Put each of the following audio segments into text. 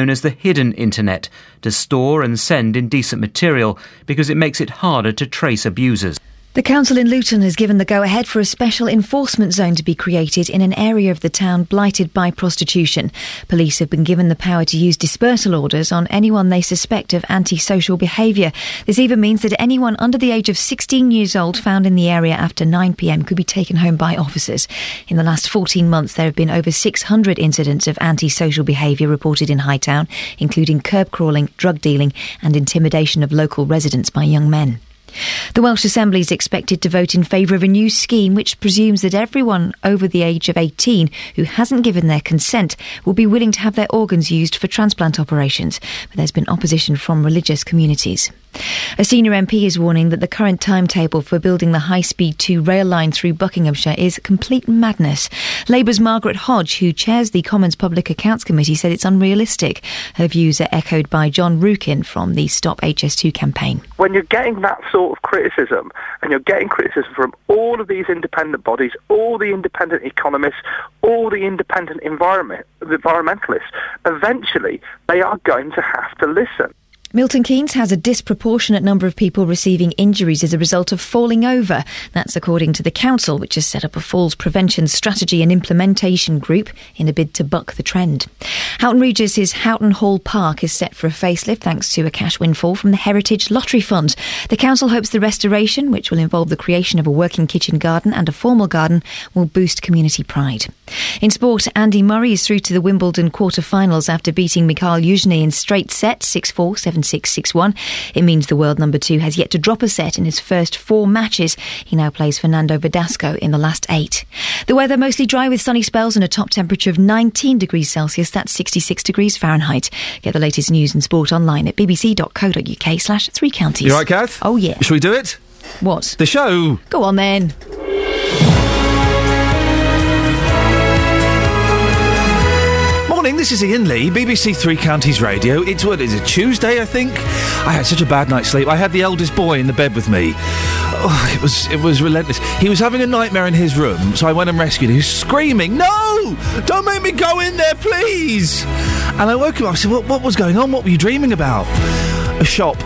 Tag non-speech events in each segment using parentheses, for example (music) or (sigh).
known as the hidden internet to store and send indecent material because it makes it harder to trace abusers. The council in Luton has given the go ahead for a special enforcement zone to be created in an area of the town blighted by prostitution. Police have been given the power to use dispersal orders on anyone they suspect of antisocial behaviour. This even means that anyone under the age of 16 years old found in the area after 9pm could be taken home by officers. In the last 14 months, there have been over 600 incidents of antisocial behaviour reported in Hightown, including curb crawling, drug dealing, and intimidation of local residents by young men. The Welsh Assembly is expected to vote in favour of a new scheme which presumes that everyone over the age of 18 who hasn't given their consent will be willing to have their organs used for transplant operations. But there's been opposition from religious communities. A senior MP is warning that the current timetable for building the high speed 2 rail line through Buckinghamshire is complete madness. Labour's Margaret Hodge, who chairs the Commons Public Accounts Committee, said it's unrealistic. Her views are echoed by John Rukin from the Stop HS2 campaign. When you're getting that sort of criticism, and you're getting criticism from all of these independent bodies, all the independent economists, all the independent environment, environmentalists, eventually they are going to have to listen. Milton Keynes has a disproportionate number of people receiving injuries as a result of falling over. That's according to the council, which has set up a falls prevention strategy and implementation group in a bid to buck the trend. Houghton Regis' Houghton Hall Park is set for a facelift thanks to a cash windfall from the Heritage Lottery Fund. The council hopes the restoration, which will involve the creation of a working kitchen garden and a formal garden, will boost community pride. In sport, Andy Murray is through to the Wimbledon quarter-finals after beating Mikhail Yuzhny in straight sets 6-4, 7 7661. It means the world number two has yet to drop a set in his first four matches. He now plays Fernando Verdasco in the last eight. The weather mostly dry with sunny spells and a top temperature of 19 degrees Celsius. That's 66 degrees Fahrenheit. Get the latest news and sport online at bbc.co.uk slash three counties. You right, Kath? Oh, yeah. Shall we do it? What? The show. Go on then. Morning, this is Iain Lee, BBC Three Counties Radio. It's what is it, Tuesday, I think? I had such a bad night's sleep. I had the eldest boy in the bed with me. Oh, it was it was relentless. He was having a nightmare in his room, so I went and rescued him. He was screaming, No! Don't make me go in there, please! And I woke him up. I said, What, what was going on? What were you dreaming about? A shop.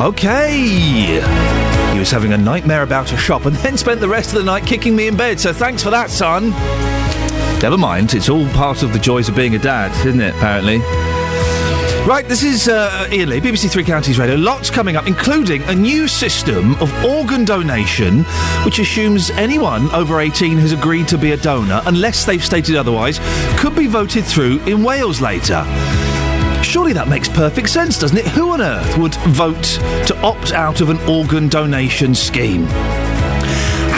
Okay. He was having a nightmare about a shop and then spent the rest of the night kicking me in bed, so thanks for that, son. Never mind, it's all part of the joys of being a dad, isn't it, apparently? Right, this is uh, Iain Lee, BBC Three Counties Radio. Lots coming up, including a new system of organ donation, which assumes anyone over 18 has agreed to be a donor, unless they've stated otherwise, could be voted through in Wales later. Surely that makes perfect sense, doesn't it? Who on earth would vote to opt out of an organ donation scheme?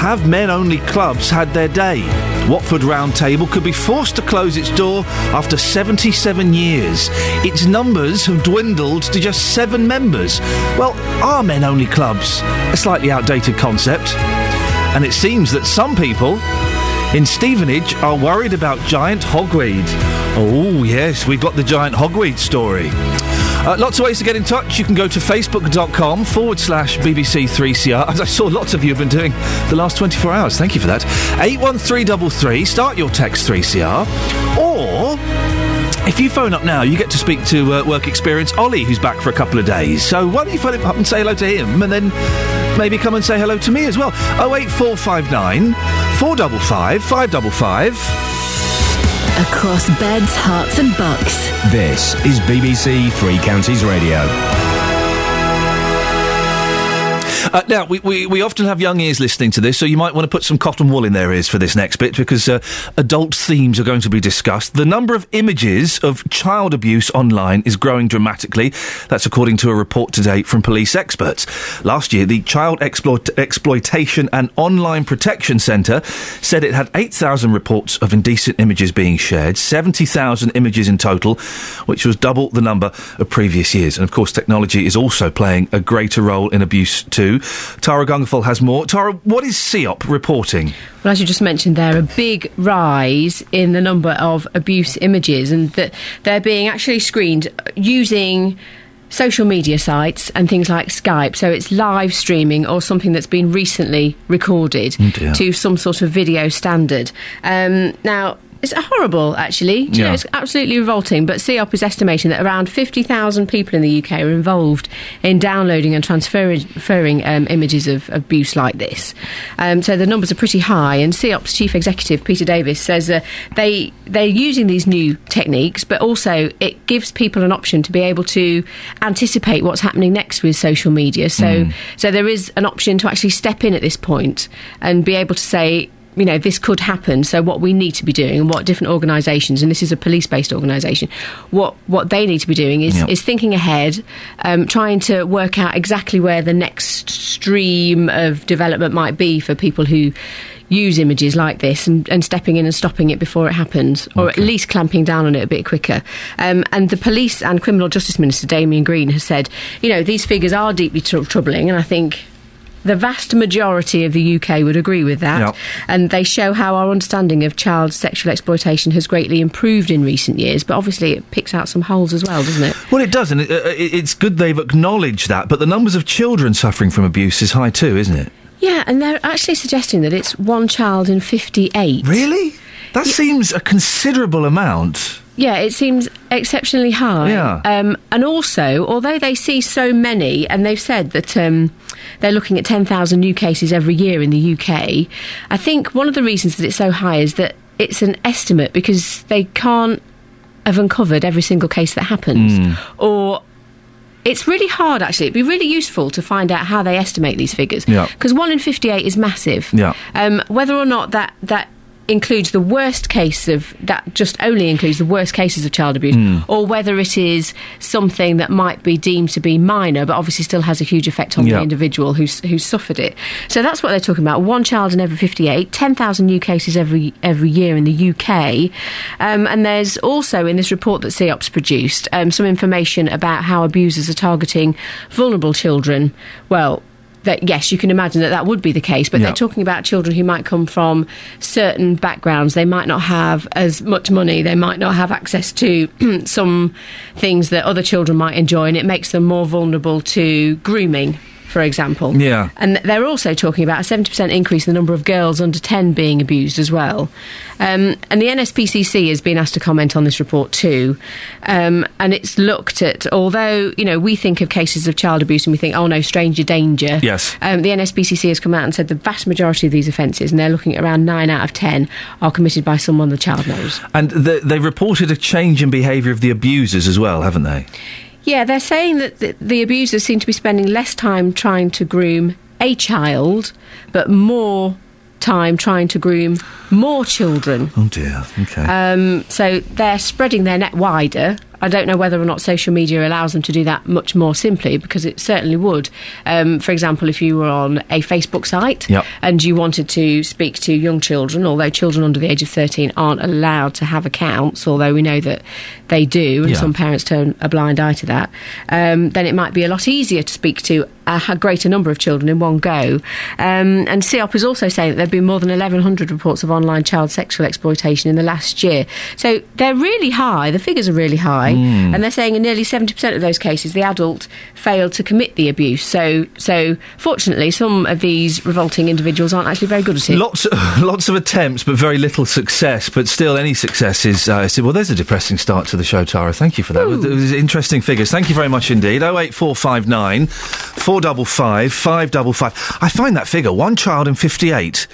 Have men only clubs had their day? Watford Round Table could be forced to close its door after 77 years. Its numbers have dwindled to just seven members. Well, are men only clubs a slightly outdated concept? And it seems that some people in Stevenage are worried about giant hogweed. Oh, yes, we've got the giant hogweed story. Uh, lots of ways to get in touch. You can go to facebook.com forward slash BBC3CR, as I saw lots of you have been doing the last 24 hours. Thank you for that. 81333, start your text 3CR. Or. If you phone up now, you get to speak to uh, work experience Ollie, who's back for a couple of days. So why don't you phone up and say hello to him, and then maybe come and say hello to me as well. 08459 455 555. Across beds, Herts, and bucks. This is BBC Three Counties Radio. Uh, now, we, we, we often have young ears listening to this, so you might want to put some cotton wool in their ears for this next bit because uh, adult themes are going to be discussed. The number of images of child abuse online is growing dramatically. That's according to a report today from police experts. Last year, the Child Exploit- Exploitation and Online Protection Centre said it had 8,000 reports of indecent images being shared, 70,000 images in total, which was double the number of previous years. And of course, technology is also playing a greater role in abuse too. Tara Gungerful has more. Tara, what is CEOP reporting? Well, as you just mentioned there, a big rise in the number of abuse images, and that they're being actually screened using social media sites and things like Skype. So it's live streaming or something that's been recently recorded Oh to some sort of video standard. Um, now, it's horrible, actually. Do you Yeah. know, it's absolutely revolting. But CEOP is estimating that around 50,000 people in the UK are involved in downloading and transferring um, images of abuse like this. Um, so the numbers are pretty high. And CEOP's chief executive, Peter Davies, says uh, they, they're using these new techniques, but also it gives people an option to be able to anticipate what's happening next with social media. So, so there is an option to actually step in at this point and be able to say, you know, this could happen. So, what we need to be doing, and what different organisations, and this is a police-based organisation, what what they need to be doing is Yep. is thinking ahead, um, trying to work out exactly where the next stream of development might be for people who use images like this and, and stepping in and stopping it before it happens or at least clamping down on it a bit quicker um, and the police and criminal justice minister Damian Green has said you know these figures are deeply tr- troubling and I think the vast majority of the UK would agree with that. Yep. And they show how our understanding of child sexual exploitation has greatly improved in recent years. But obviously, it picks out some holes as well, doesn't it? Well, it does, and it, uh, it, it's good they've acknowledged that. But the numbers of children suffering from abuse is high too, isn't it? Yeah, and they're actually suggesting that it's one child in 58. Really? That seems a considerable amount. Yeah, it seems exceptionally high. Yeah. Um, and also, although they see so many, and they've said that um, they're looking at 10,000 new cases every year in the UK, I think one of the reasons that it's so high is that it's an estimate because they can't have uncovered every single case that happens. Hmm. Or it's really hard, actually. It'd be really useful to find out how they estimate these figures. Yeah. Because one in 58 is massive. Yeah. Um, whether or not that, that includes the worst case of that just only includes the worst cases of child abuse Hmm. or whether it is something that might be deemed to be minor but obviously still has a huge effect on Yeah. the individual who's who's suffered it so that's what they're talking about one child in every 58 10,000 new cases every every year in the UK um, and there's also in this report that CEOPS produced um, some information about how abusers are targeting vulnerable children well that yes, you can imagine that that would be the case, but Yeah. they're talking about children who might come from certain backgrounds. They might not have as much money. They might not have access to (clears throat) some things that other children might enjoy, and it makes them more vulnerable to grooming. For example, Yeah. and they're also talking about a seventy percent increase in the number of girls under ten being abused as well. Um, and the NSPCC has been asked to comment on this report too, um, and it's looked at. Although you know we think of cases of child abuse and we think, oh no, stranger danger. Yes. Um, the NSPCC has come out and said the vast majority of these offences, and they're looking at around nine out of ten, are committed by someone the child knows. And the, they've reported a change in behaviour of the abusers as well, haven't they? Yeah, they're saying that the, the abusers seem to be spending less time trying to groom a child, but more time trying to groom more children. Oh dear. Okay. Um, so they're spreading their net wider. I don't know whether or not social media allows them to do that much more simply, because it certainly would. Um, for example, if you were on a Facebook site Yep. and you wanted to speak to young children, although children under the age of 13 aren't allowed to have accounts, although we know that they do, and Yeah. some parents turn a blind eye to that, um, then it might be a lot easier to speak to a greater number of children in one go. Um, and CEOP is also saying that there have been more than 1,100 reports of online child sexual exploitation in the last year. So they're really high, the figures are really high, and they're saying in nearly 70% of those cases the adult failed to commit the abuse. So, so fortunately, some of these revolting individuals aren't actually very good at it. Lots, (laughs) lots of attempts, but very little success. But still, any success is. Uh, I said, well, there's a depressing start to the show, Tara. Thank you for that. It was interesting figures. Thank you very much indeed. Oh eight four five nine four double five five double five. I find that figure one child in fifty eight.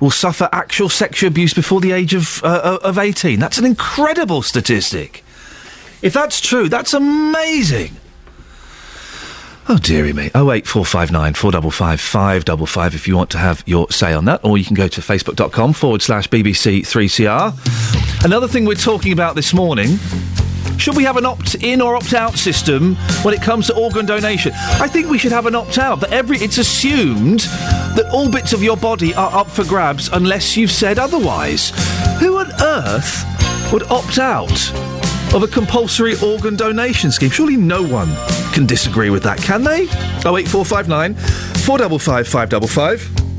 Will suffer actual sexual abuse before the age of uh, of eighteen. That's an incredible statistic. If that's true, that's amazing. Oh dearie me. Oh eight four five nine four double five five double five if you want to have your say on that, or you can go to facebook.com forward slash BBC three CR. Another thing we're talking about this morning. Should we have an opt-in or opt-out system when it comes to organ donation? I think we should have an opt-out. That every it's assumed that all bits of your body are up for grabs unless you've said otherwise. Who on earth would opt out of a compulsory organ donation scheme. Surely no one can disagree with that, can they? 08459 455 555.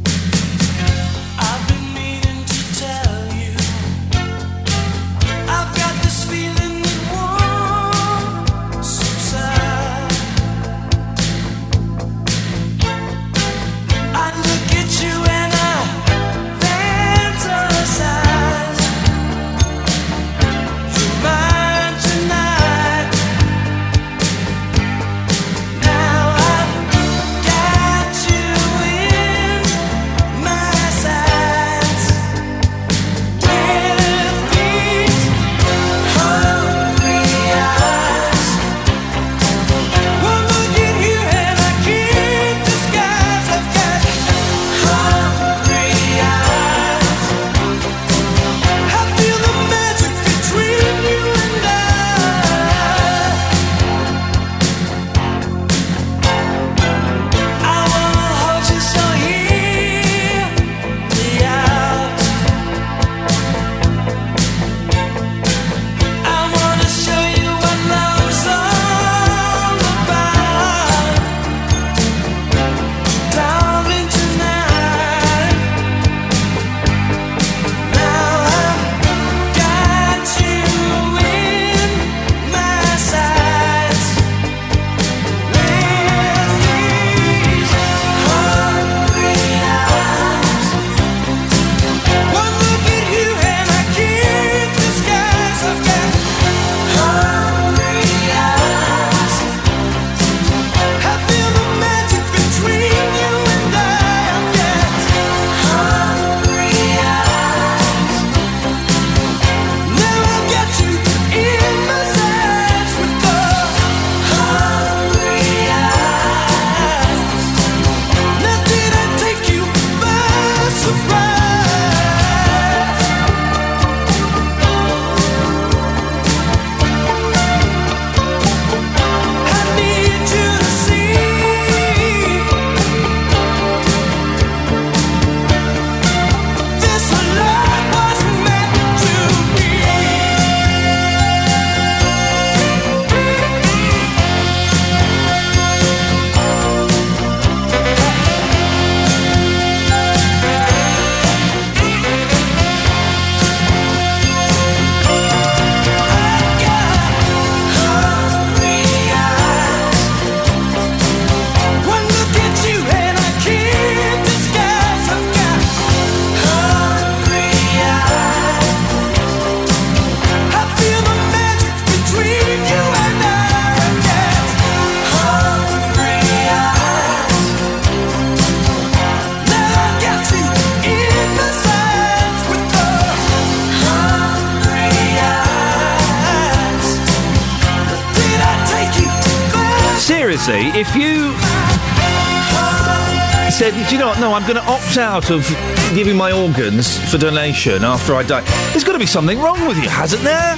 Opt out of giving my organs for donation after I die. There's got to be something wrong with you, hasn't there?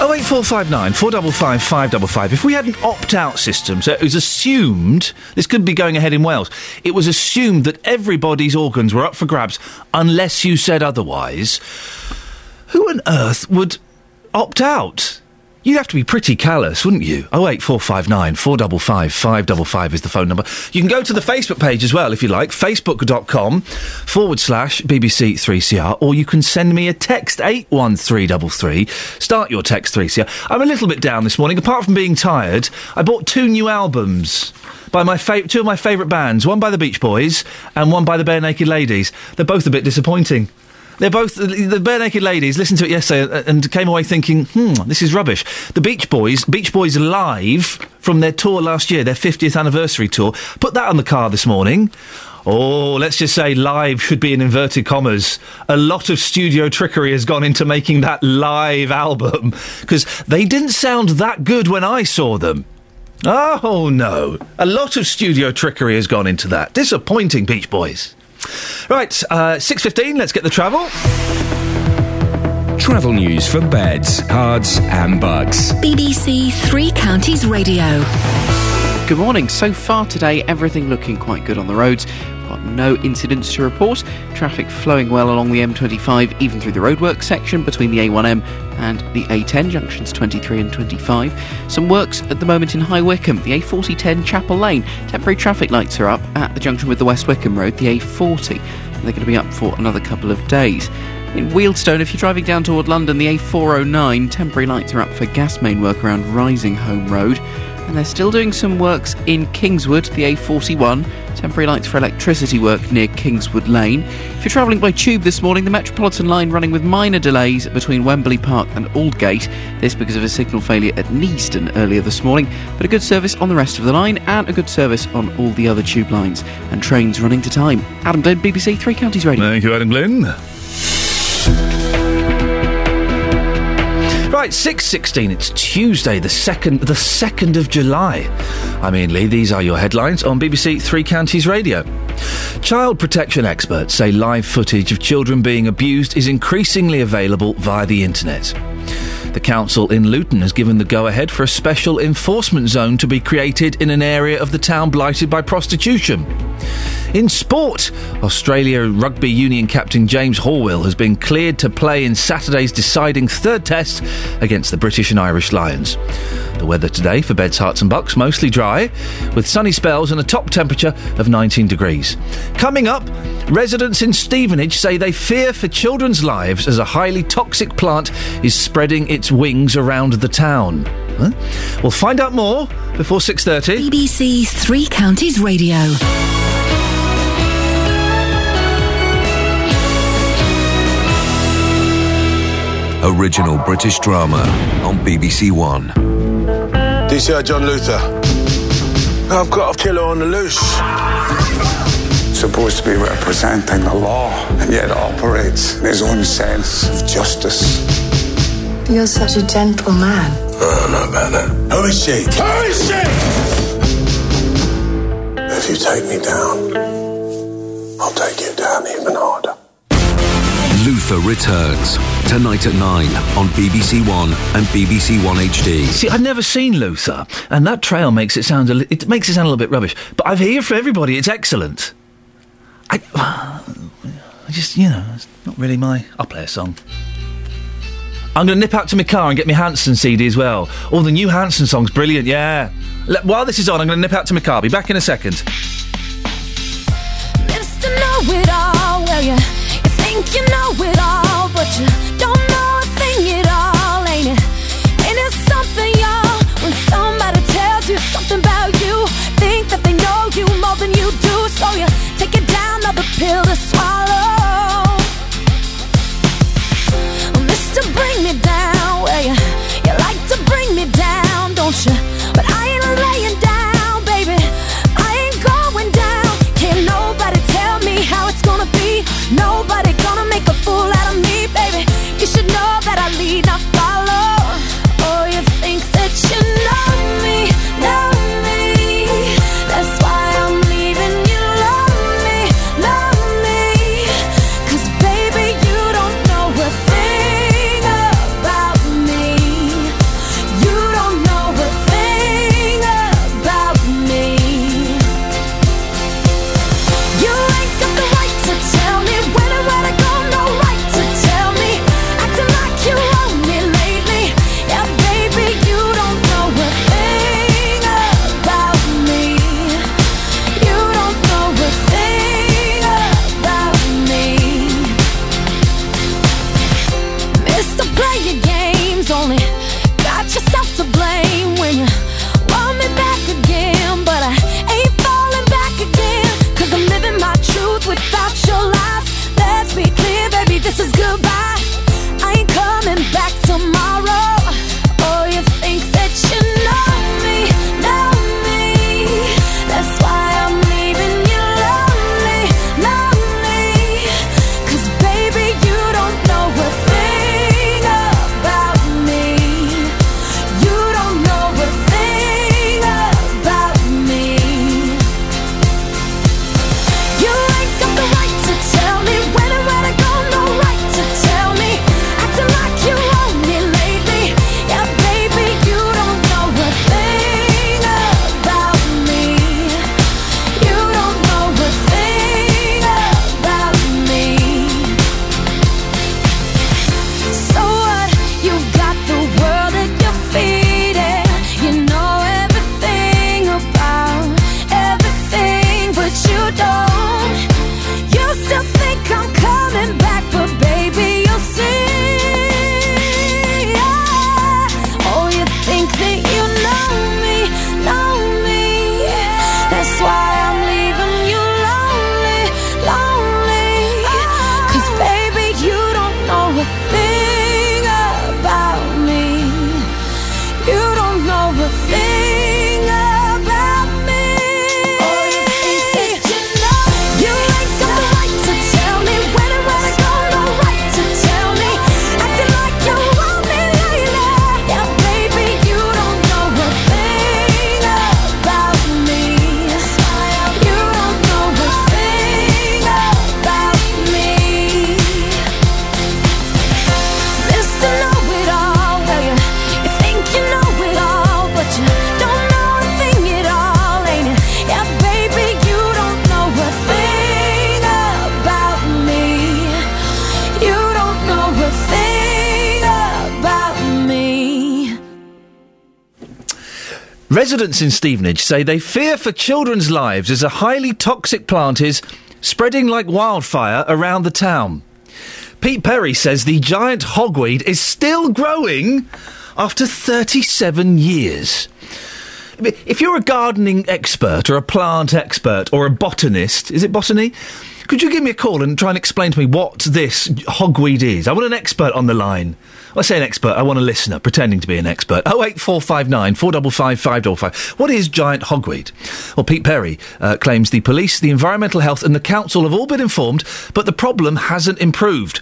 Oh eight four five nine four double five five double five. If we had an opt-out system, so it was assumed this could be going ahead in Wales. It was assumed that everybody's organs were up for grabs unless you said otherwise. Who on earth would opt out? You'd have to be pretty callous, wouldn't you? Oh eight four five nine four double five five double five is the phone number. You can go to the Facebook page as well if you like, facebook.com forward slash BBC 3CR, or you can send me a text 81333. Start your text 3CR. I'm a little bit down this morning. Apart from being tired, I bought two new albums by my two of my favourite bands, one by the Beach Boys and one by the Barenaked Ladies. They're both a bit disappointing. They're both the, Barenaked Ladies. Listened to it yesterday and came away thinking, "Hmm, this is rubbish." The Beach Boys, Beach Boys live from their tour last year, their 50th anniversary tour. Put that on the car this morning. Oh, let's just say live should be in inverted commas. A lot of studio trickery has gone into making that live album because they didn't sound that good when I saw them. Oh no, a lot of studio trickery has gone into that. Disappointing, Beach Boys. Right, uh, six fifteen. Let's get the travel. Travel news for beds, cards, and Bucks. BBC Three Counties Radio. Good morning. So far today, everything looking quite good on the roads. Got no incidents to report. Traffic flowing well along the M25, even through the roadwork section between the A1M and the A10, junctions 23 and 25. Some works at the moment in High Wycombe, the A4010 Chapel Lane. Temporary traffic lights are up at the junction with the West Wycombe Road, the A40. They're going to be up for another couple of days. In Wealdstone, if you're driving down toward London, the A409 temporary lights are up for gas main work around Risingholme Road. And they're still doing some works in Kingswood, the A41, temporary lights for electricity work near Kingswood Lane. If you're travelling by tube this morning, the Metropolitan line running with minor delays between Wembley Park and Aldgate. This because of a signal failure at Neasden earlier this morning, but a good service on the rest of the line and a good service on all the other tube lines and trains running to time. Adam Glenn, BBC Three Counties Radio. Thank you, Adam Glenn. Right, six sixteen. It's Tuesday, the second, the second of July. I'm Iain Lee. These are your headlines on BBC Three Counties Radio. Child protection experts say live footage of children being abused is increasingly available via the internet. The council in Luton has given the go ahead for a special enforcement zone to be created in an area of the town blighted by prostitution. In sport, Australia rugby union captain James Horwill has been cleared to play in Saturday's deciding third test against the British and Irish Lions. The weather today for Beds, Herts and Bucks mostly dry, with sunny spells and a top temperature of 19 degrees. Coming up, residents in Stevenage say they fear for children's lives as a highly toxic plant is spreading its wings around the town. Huh? We'll find out more before 6:30. BBC Three Counties Radio. Original British drama on BBC One. DCI John Luther. I've got a killer on the loose. Supposed to be representing the law, and yet operates in his own sense of justice. You're such a gentle man. Oh, I don't know about that. Who is she? Who is she? If you take me down, I'll take you down even harder. Luther returns tonight at 9 on BBC One and BBC One HD. See, I've never seen Luther, and that trail makes it sound a li- it makes it sound a little bit rubbish. But I've heard for everybody, it's excellent. I, I just, you know, it's not really my. I'll play a song. I'm going to nip out to my car and get my Hanson CD as well. Oh, the new Hanson song's brilliant, yeah. Le- while this is on, I'm going to nip out to my car. Be back in a second. You know it all, but you don't know a thing at all, ain't it? Ain't it something, y'all, when somebody tells you something about you? Think that they know you more than you do, so you take it down, another pill to swallow. Residents in Stevenage say they fear for children's lives as a highly toxic plant is spreading like wildfire around the town. Pete Perry says the giant hogweed is still growing after 37 years. If you're a gardening expert or a plant expert or a botanist, is it botany? Could you give me a call and try and explain to me what this hogweed is? I want an expert on the line. I say an expert, I want a listener pretending to be an expert. 08459 455 555. What is giant hogweed? Well, Pete Perry uh, claims the police, the environmental health, and the council have all been informed, but the problem hasn't improved.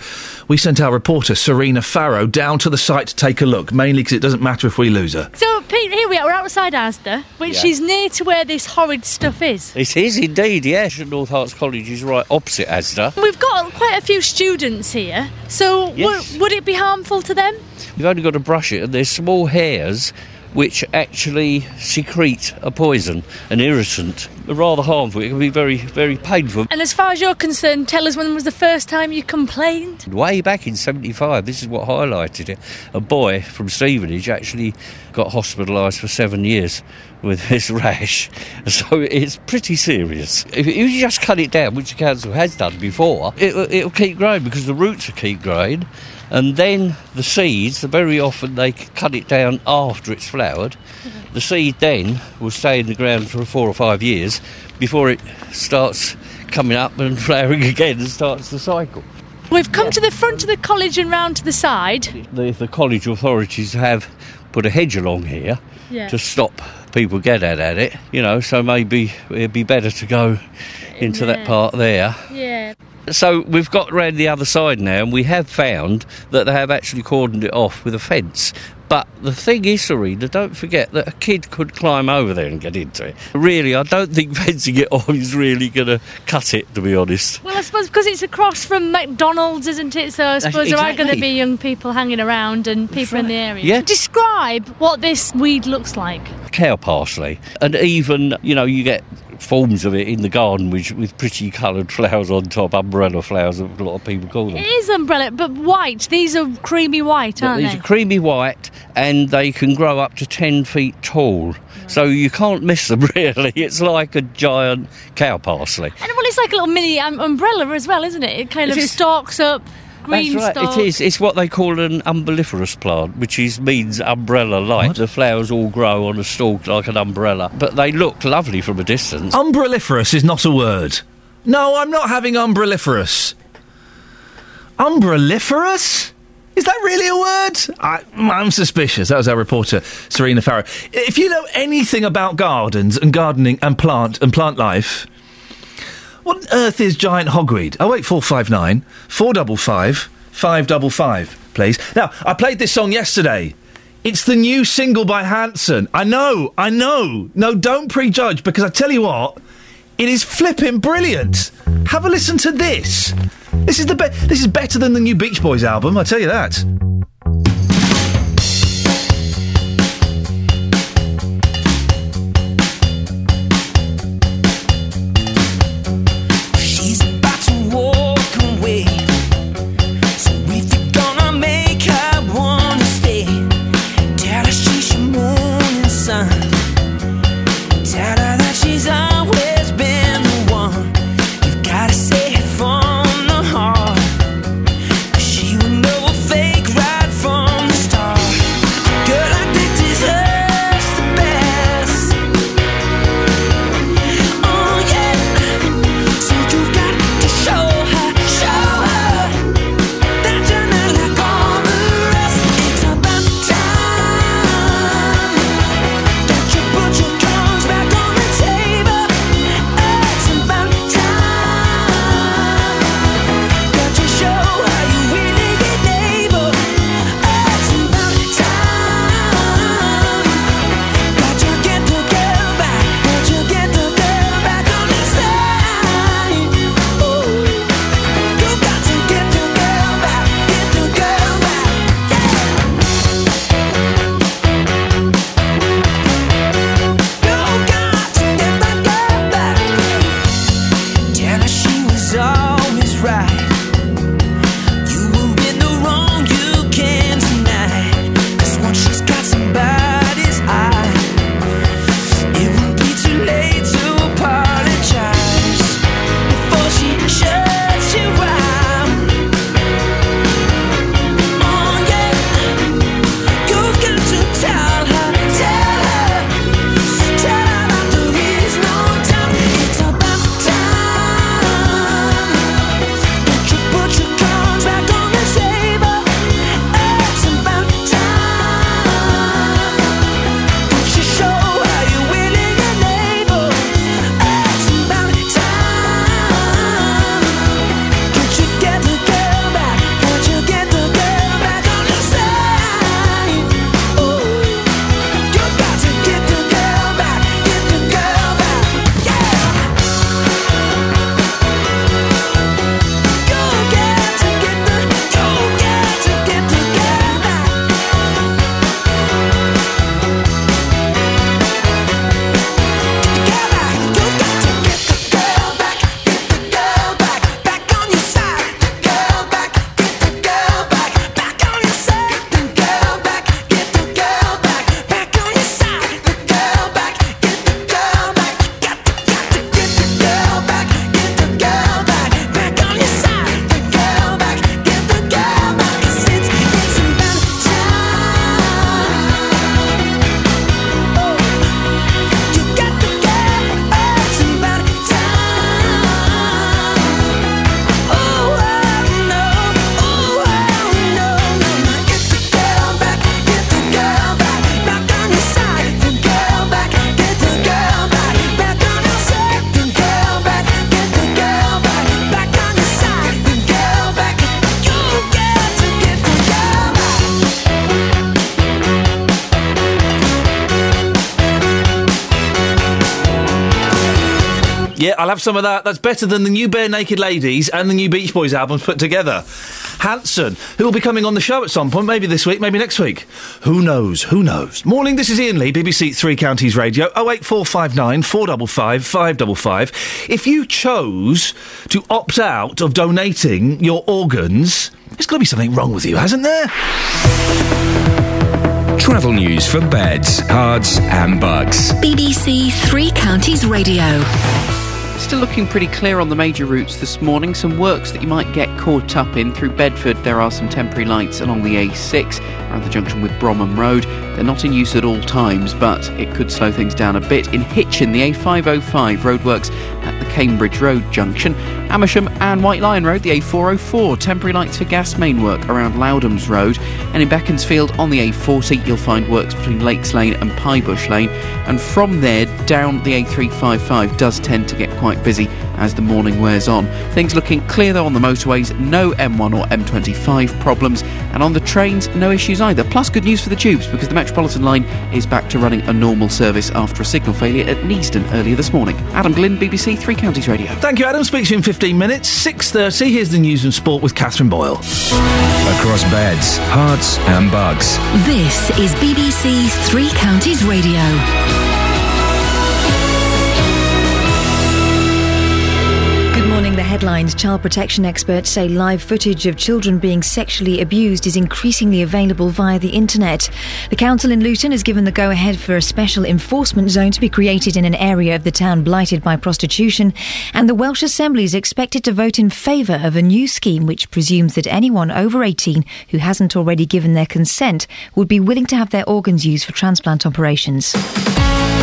We sent our reporter, Serena Farrow, down to the site to take a look, mainly because it doesn't matter if we lose her. So, Pete, here we are. We're outside Asda, which Yeah. is near to where this horrid stuff is. It is indeed, yes. North Herts College is right opposite Asda. We've got quite a few students here, so Yes. would, would it be harmful to them? You've only got to brush it, and there's small hairs which actually secrete a poison, an irritant. Rather harmful. It can be very, very painful. And as far as you're concerned, tell us when was the first time you complained? Way back in 75, this is what highlighted it. A boy from Stevenage actually got hospitalised for seven years with (laughs) this rash. So it's pretty serious. If you just cut it down, which the council has done before, it, it'll keep growing because the roots will keep growing. And then the seeds, very often they cut it down after it's flowered. Mm-hmm. The seed then will stay in the ground for four or five years before it starts coming up and (laughs) flowering again and starts the cycle. We've come to the front of the college and round to the side. the, the college authorities have put a hedge along here Yeah. to stop people get at, at it, you know, so maybe it'd be better to go into that part there. Yeah. So we've got round the other side now, and we have found that they have actually cordoned it off with a fence. But the thing is, Serena, don't forget that a kid could climb over there and get into it. Really, I don't think (laughs) fencing it off is really going to cut it, to be honest. Well, I suppose because it's across from McDonald's, isn't it? So I suppose there are going to be young people hanging around and people in the area. Yeah. Describe what this weed looks like. cow parsley, and even you know you get forms of it in the garden which with pretty coloured flowers on top, umbrella flowers, a lot of people call them. It is umbrella, but white. These are creamy white, aren't these they? These are creamy white, and they can grow up to ten feet tall. So you can't miss them (laughs) really. It's like a giant cow parsley. and well, it's like a little mini um, umbrella as well, isn't it? It kind It of is. stalks up, green That's right. stalks. It is. It's what they call an umbelliferous plant, which is means umbrella-like. The flowers all grow on a stalk like an umbrella, but they look lovely from a distance. Umbrelliferous is not a word. No, I'm not having umbrelliferous. Umbrelliferous? Is that really a word? I, I'm suspicious. That was our reporter, Serena Farrow. If you know anything about gardens and gardening and plant and plant life, what on earth is giant hogweed? Oh, wait, 459 455 555, please. Now, I played this song yesterday. It's the new single by Hanson. I know, I know. No, don't prejudge because I tell you what, it is flipping brilliant. Have a listen to this. This is the be- This is better than the new Beach Boys album. I tell you that. I'll have some of that. That's better than the new Barenaked Ladies and the new Beach Boys albums put together. Hanson, who will be coming on the show at some point, maybe this week, maybe next week. Who knows? Who knows? Morning, this is Iain Lee, BBC Three Counties Radio, 08459 455 555. If you chose to opt out of donating your organs, there's got to be something wrong with you, hasn't there? Travel news for beds, cards, and Bucks. BBC Three Counties Radio. Still looking pretty clear on the major routes this morning. Some works that you might get caught up in. Through Bedford, there are some temporary lights along the A6 around the junction with Bromham Road. They're not in use at all times, but it could slow things down a bit. In Hitchin, the A505 roadworks at the Cambridge Road junction. Amersham and White Lion Road, the A404, temporary lights for gas main work around Loudhams Road. And in Beaconsfield on the A40, you'll find works between Lakes Lane and Pyebush Lane. And from there down the A355 does tend to get quite busy as the morning wears on. Things looking clear though on the motorways, no M1 or M25 problems, and on the trains, no issues either. Plus, good news for the tubes because the Metropolitan line is back to running a normal service after a signal failure at Neasden earlier this morning. Adam Glynn, BBC Three Counties Radio. Thank you, Adam. Speaks to you in 15 minutes. 6.30, here's the news and sport with Catherine Boyle. Across beds, Herts, and Bucks. This is BBC Three Counties Radio. Headlines Child protection experts say live footage of children being sexually abused is increasingly available via the internet. The council in Luton has given the go ahead for a special enforcement zone to be created in an area of the town blighted by prostitution. And the Welsh Assembly is expected to vote in favour of a new scheme which presumes that anyone over 18 who hasn't already given their consent would be willing to have their organs used for transplant operations.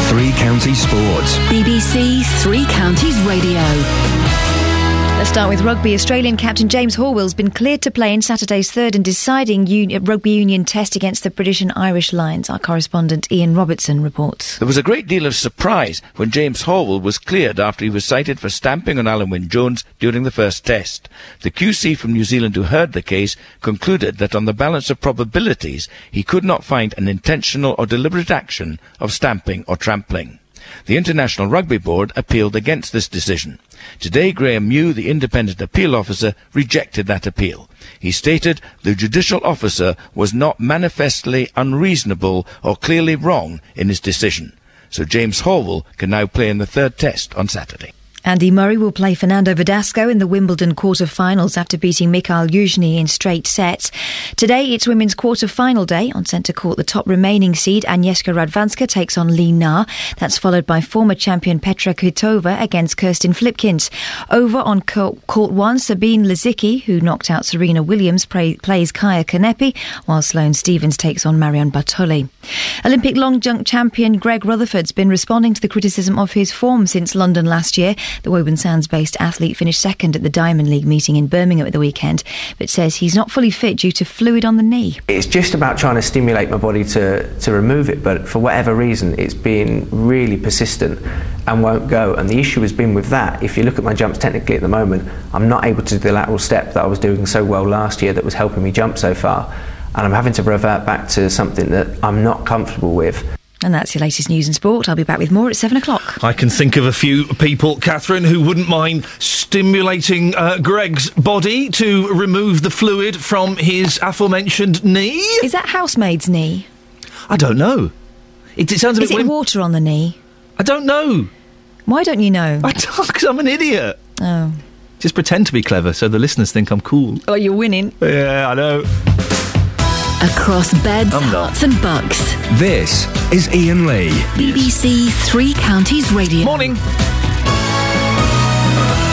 Three Counties Sports. BBC Three Counties Radio. Let's start with rugby. Australian captain James Horwill's been cleared to play in Saturday's third and deciding uni- rugby union test against the British and Irish Lions. Our correspondent Ian Robertson reports. There was a great deal of surprise when James Horwill was cleared after he was cited for stamping on Alun Wyn Jones during the first test. The QC from New Zealand who heard the case concluded that on the balance of probabilities, he could not find an intentional or deliberate action of stamping or trampling. The International Rugby Board appealed against this decision. Today, Graeme Mew, the independent appeal officer, rejected that appeal. He stated the judicial officer was not manifestly unreasonable or clearly wrong in his decision. So James Horwill can now play in the third test on Saturday. Andy Murray will play Fernando Verdasco in the Wimbledon quarter-finals after beating Mikhail Yuzhny in straight sets. Today, it's women's quarter-final day. On centre court, the top remaining seed, Agnieszka Radwanska, takes on Li Na. That's followed by former champion Petra Kvitova against Kirsten Flipkens. Over on court, one, Sabine Lisicki, who knocked out Serena Williams, play, plays Kaia Kanepi, while Sloane Stevens takes on Marion Bartoli. Olympic long jump champion Greg Rutherford's been responding to the criticism of his form since London last year. The Woburn Sands based athlete finished second at the Diamond League meeting in Birmingham at the weekend, but says he's not fully fit due to fluid on the knee. It's just about trying to stimulate my body to, to remove it, but for whatever reason, it's been really persistent and won't go. And the issue has been with that. If you look at my jumps technically at the moment, I'm not able to do the lateral step that I was doing so well last year that was helping me jump so far. And I'm having to revert back to something that I'm not comfortable with. And that's your latest news and sport. I'll be back with more at seven o'clock. I can think of a few people, Catherine, who wouldn't mind stimulating uh, Greg's body to remove the fluid from his aforementioned knee. Is that housemaid's knee? I don't know. It, it sounds a Is bit. it wim- water on the knee? I don't know. Why don't you know? I don't, because I'm an idiot. Oh. Just pretend to be clever so the listeners think I'm cool. Oh, you're winning. Yeah, I know. Across beds, I'm Herts, and Bucks. This is Iain Lee. BBC Three Counties Radio. Morning.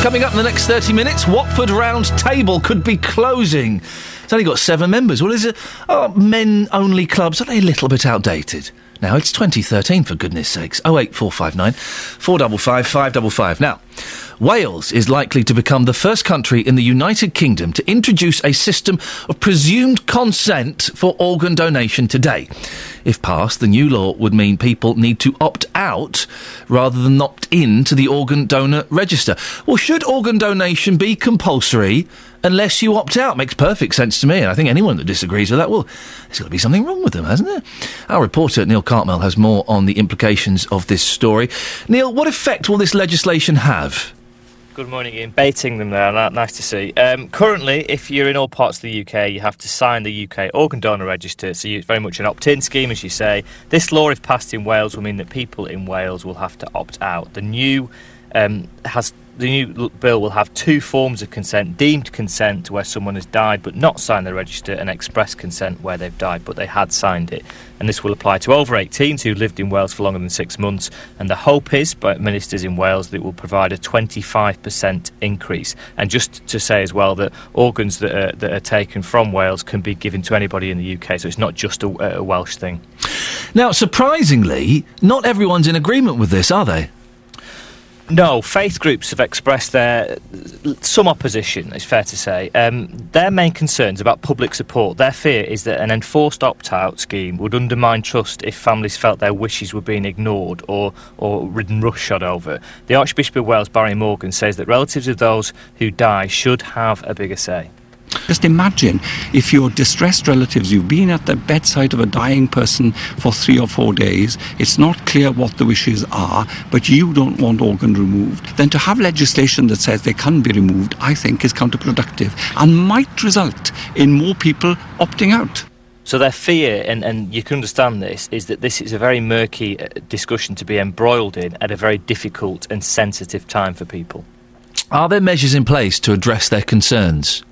Coming up in the next 30 minutes, Watford Round Table could be closing. It's only got seven members. Well, is it? Oh, men only clubs. Are they a little bit outdated? Now, it's 2013, for goodness sakes. 08459 455 555. Now, Wales is likely to become the first country in the United Kingdom to introduce a system of presumed consent for organ donation today. If passed, the new law would mean people need to opt out rather than opt in to the organ donor register. Well, should organ donation be compulsory unless you opt out? Makes perfect sense to me, and I think anyone that disagrees with that, well, there's got to be something wrong with them, hasn't there? Our reporter, Neil Cartmel, has more on the implications of this story. Neil, what effect will this legislation have. Good morning, Iain. Baiting them there. Nice to see. Um, currently, if you're in all parts of the UK, you have to sign the UK organ donor register. So it's very much an opt-in scheme, as you say. This law, if passed in Wales, will mean that people in Wales will have to opt out. The new um, has the new bill will have two forms of consent: deemed consent, where someone has died but not signed the register, and express consent, where they've died but they had signed it. And this will apply to over 18s who lived in Wales for longer than six months. And the hope is, by ministers in Wales, that it will provide a 25% increase. And just to say as well that organs that are, that are taken from Wales can be given to anybody in the UK, so it's not just a, a Welsh thing. Now, surprisingly, not everyone's in agreement with this, are they? No, faith groups have expressed their some opposition. It's fair to say. Um, their main concerns about public support. Their fear is that an enforced opt-out scheme would undermine trust if families felt their wishes were being ignored or or ridden roughshod over. The Archbishop of Wales, Barry Morgan, says that relatives of those who die should have a bigger say. Just imagine if your distressed relatives, you've been at the bedside of a dying person for three or four days, it's not clear what the wishes are, but you don't want organ removed. Then to have legislation that says they can be removed, I think is counterproductive and might result in more people opting out. So their fear, and, and you can understand this, is that this is a very murky uh, discussion to be embroiled in at a very difficult and sensitive time for people. Are there measures in place to address their concerns?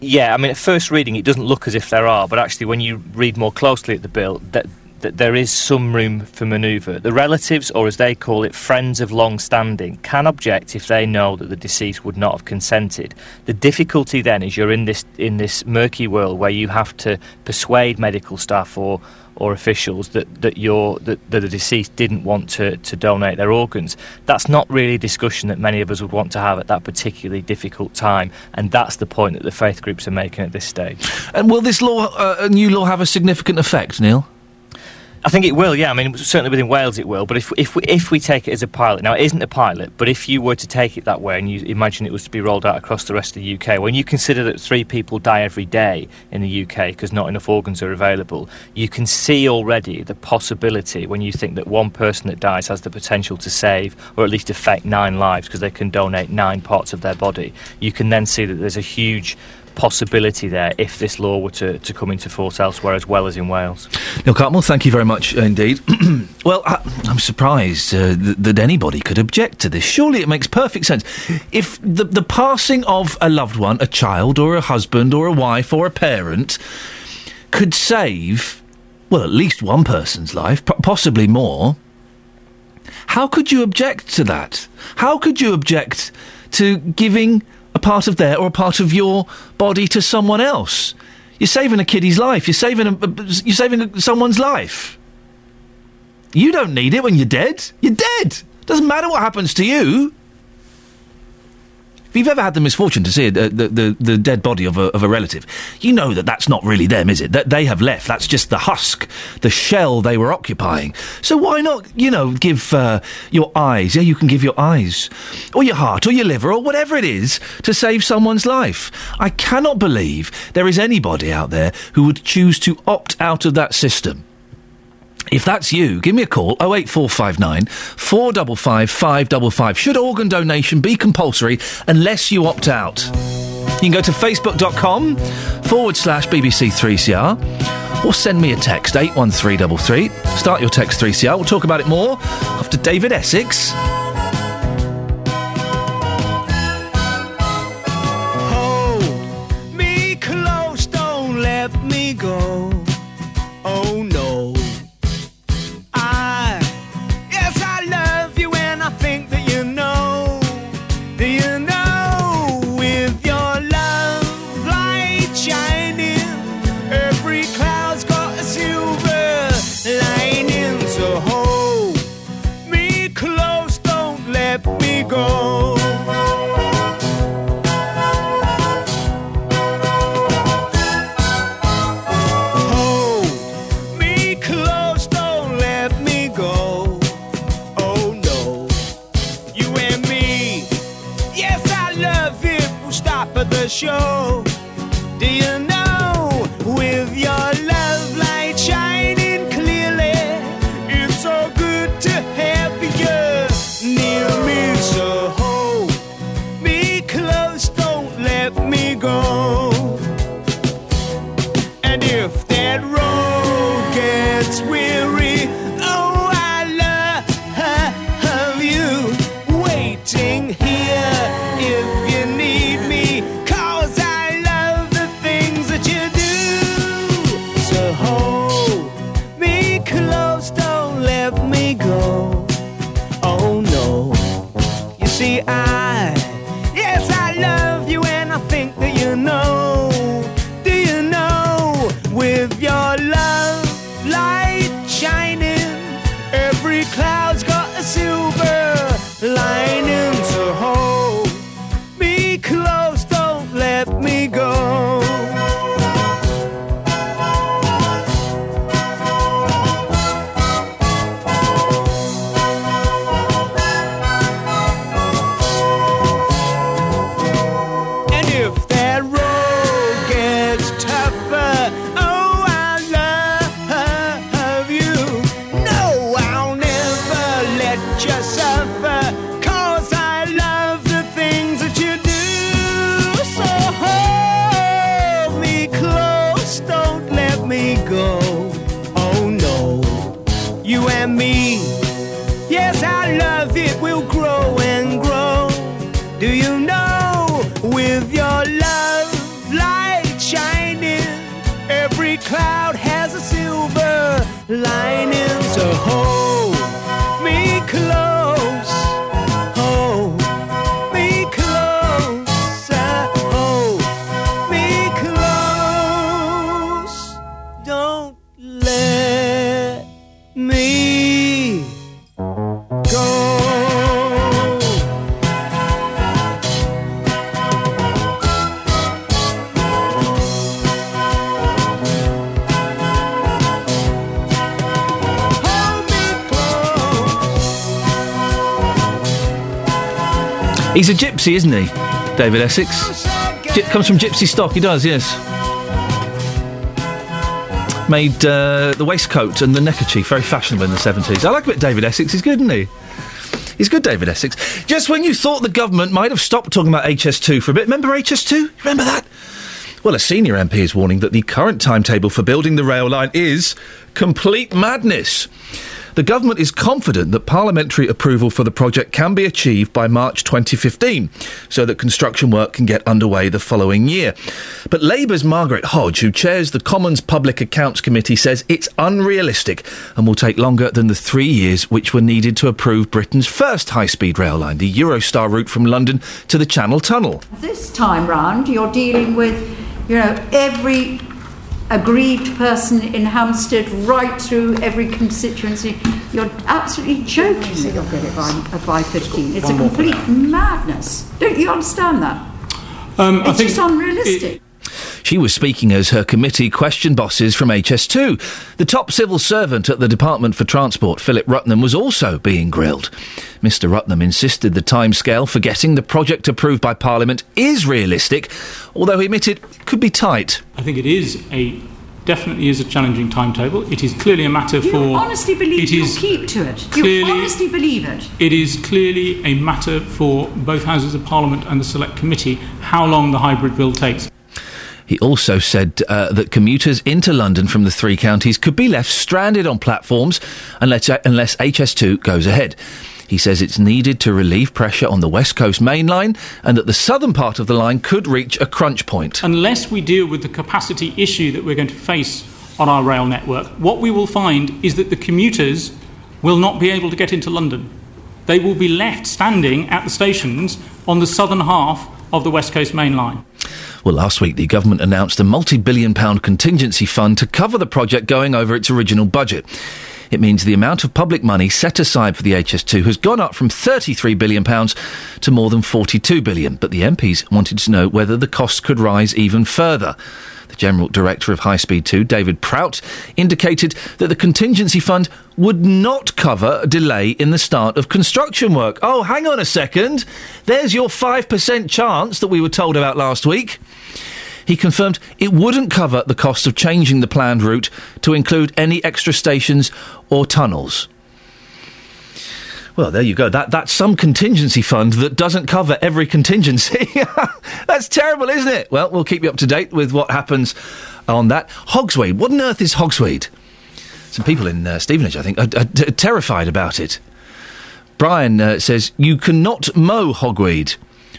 Yeah, I mean, at first reading, it doesn't look as if there are, but actually, when you read more closely at the bill, that, that there is some room for manoeuvre. The relatives, or as they call it, friends of long standing, can object if they know that the deceased would not have consented. The difficulty then is you're in this in this murky world where you have to persuade medical staff or or officials that that you're that, that the deceased didn't want to, to donate their organs. That's not really a discussion that many of us would want to have at that particularly difficult time, and that's the point that the faith groups are making at this stage. And will this law, uh, new law, have a significant effect, Neil? I think it will. Yeah, I mean, certainly within Wales it will. But if if we, if we take it as a pilot, now it isn't a pilot, but if you were to take it that way and you imagine it was to be rolled out across the rest of the UK, when you consider that three people die every day in the UK because not enough organs are available, you can see already the possibility when you think that one person that dies has the potential to save or at least affect nine lives because they can donate nine parts of their body. You can then see that there's a huge possibility there if this law were to, to come into force elsewhere as well as in Wales. Neil Cartmell, thank you very much indeed. (clears throat) well, I, I'm surprised uh, th- that anybody could object to this. Surely it makes perfect sense. If the, the passing of a loved one, a child or a husband or a wife or a parent, could save, well, at least one person's life, possibly more, how could you object to that? How could you object to giving a part of their or a part of your body to someone else? You're saving a kiddie's life. You're saving a, you're saving someone's life. You don't need it when you're dead. You're dead. Doesn't matter what happens to you. If you've ever had the misfortune to see a, the, the the dead body of a, of a relative, you know that that's not really them, is it? That they have left. That's just the husk, the shell they were occupying. So why not, you know, give uh, your eyes? Yeah, you can give your eyes, or your heart, or your liver, or whatever it is to save someone's life. I cannot believe there is anybody out there who would choose to opt out of that system. If that's you, give me a call 08459 455 555. Should organ donation be compulsory unless you opt out? You can go to facebook.com forward slash BBC3CR or send me a text 81333. Start your text 3CR. We'll talk about it more after David Essex. Show. Gypsy, isn't he? David Essex. Gy- comes from gypsy stock, he does, yes. Made uh, the waistcoat and the neckerchief very fashionable in the 70s. I like a bit David Essex, he's good, isn't he? He's good, David Essex. Just when you thought the government might have stopped talking about HS2 for a bit, remember HS2? Remember that? Well, a senior MP is warning that the current timetable for building the rail line is complete madness. The government is confident that parliamentary approval for the project can be achieved by March 2015, so that construction work can get underway the following year. But Labour's Margaret Hodge, who chairs the Commons Public Accounts Committee, says it's unrealistic and will take longer than the three years which were needed to approve Britain's first high speed rail line, the Eurostar route from London to the Channel Tunnel. This time round, you're dealing with, you know, every aggrieved person in Hampstead, right through every constituency. You're absolutely joking that you'll get it by, by 15. It's a One more complete madness. Don't you understand that? Um, I it's think just unrealistic. She was speaking as her committee questioned bosses from HS2. The top civil servant at the Department for Transport, Philip Rutnam, was also being grilled. Mr. Rutnam insisted the timescale for getting the project approved by Parliament is realistic, although he admitted it could be tight. I think it is a definitely is a challenging timetable. It is clearly a matter You for. honestly believe it you'll keep to it. You honestly believe it. It is clearly a matter for both houses of Parliament and the Select Committee how long the hybrid bill takes. He also said uh, that commuters into London from the three counties could be left stranded on platforms unless, unless HS2 goes ahead. He says it's needed to relieve pressure on the West Coast main line and that the southern part of the line could reach a crunch point. Unless we deal with the capacity issue that we're going to face on our rail network, what we will find is that the commuters will not be able to get into London. They will be left standing at the stations on the southern half of the West Coast main line. Well, last week the government announced a multi billion pound contingency fund to cover the project going over its original budget. It means the amount of public money set aside for the HS2 has gone up from 33 billion pounds to more than £42 billion. but the MPs wanted to know whether the costs could rise even further. The General Director of High Speed 2, David Prout, indicated that the contingency fund would not cover a delay in the start of construction work. Oh, hang on a second. There's your 5% chance that we were told about last week. He confirmed it wouldn't cover the cost of changing the planned route to include any extra stations or tunnels. Well, there you go. That that's some contingency fund that doesn't cover every contingency. (laughs) that's terrible, isn't it? Well, we'll keep you up to date with what happens on that. Hogsweed. What on earth is Hogsweed? Some people in uh, Stevenage, I think, are, are t- terrified about it. Brian uh, says you cannot mow hogweed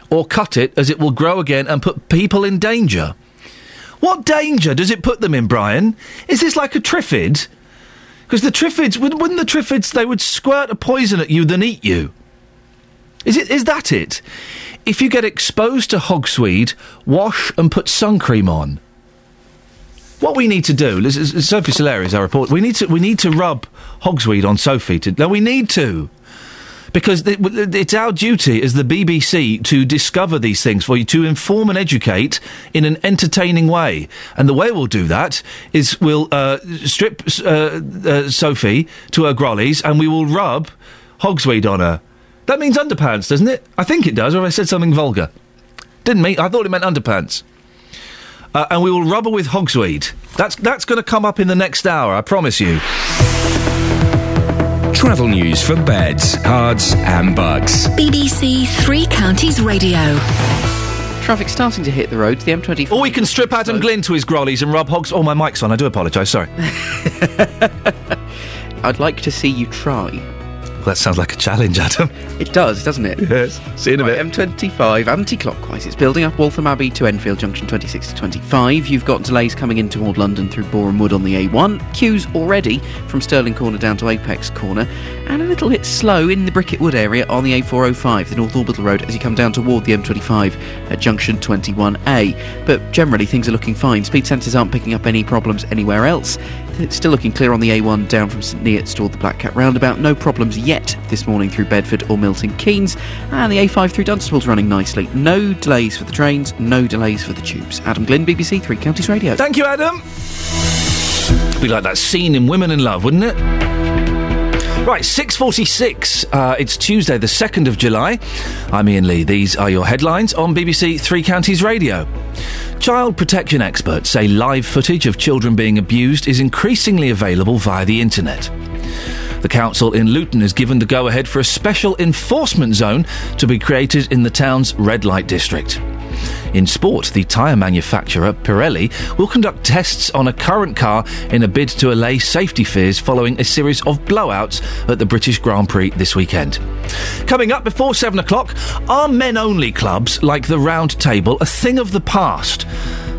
or cut it as it will grow again and put people in danger. What danger does it put them in, Brian? Is this like a triffid? Because the triffids, wouldn't the triffids, they would squirt a poison at you then eat you. Is it? Is that it? If you get exposed to hogsweed, wash and put sun cream on. What we need to do, Sophie Solari is our report. We need to we need to rub hogsweed on Sophie. To, no, we need to. Because it's our duty as the BBC to discover these things for you, to inform and educate in an entertaining way. And the way we'll do that is we'll uh, strip uh, uh, Sophie to her grollies and we will rub hogsweed on her. That means underpants, doesn't it? I think it does, or I said something vulgar? Didn't mean. I thought it meant underpants. Uh, and we will rub her with hogsweed. That's that's going to come up in the next hour. I promise you. Travel news for beds, cards, and bugs. BBC Three Counties Radio. Traffic starting to hit the roads. The M24. Or we can strip Adam Glynn to his grollies and rub hogs. Oh, my mic's on. I do apologise. Sorry. (laughs) I'd like to see you try. That sounds like a challenge, Adam. (laughs) It does, doesn't it? Yes. See you in a Right, bit. M25 anti-clockwise. It's building up Waltham Abbey to Enfield Junction 26 to 25. You've got delays coming in toward London through Boreham Wood on the A1. Queues already from Stirling Corner down to Apex Corner, and a little bit slow in the Bricket Wood area on the A405, the North Orbital Road, as you come down toward the M25 at Junction 21A. But generally, things are looking fine. Speed sensors aren't picking up any problems anywhere else. It's still looking clear on the A1 down from St Neots toward the Black Cat roundabout. No problems yet this morning through Bedford or Milton Keynes. And the A5 through Dunstable's running nicely. No delays for the trains, no delays for the tubes. Adam Glynn, BBC Three Counties Radio. Thank you, Adam. It'd be like that scene in Women in Love, wouldn't it? Right, 6.46. Uh, it's Tuesday, the 2nd of July. I'm Iain Lee. These are your headlines on BBC Three Counties Radio. Child protection experts say live footage of children being abused is increasingly available via the internet. The council in Luton has given the go ahead for a special enforcement zone to be created in the town's red light district. In sport, the tyre manufacturer Pirelli will conduct tests on a current car in a bid to allay safety fears following a series of blowouts at the British Grand Prix this weekend. Coming up before 7 o'clock, are men only clubs like the Round Table a thing of the past?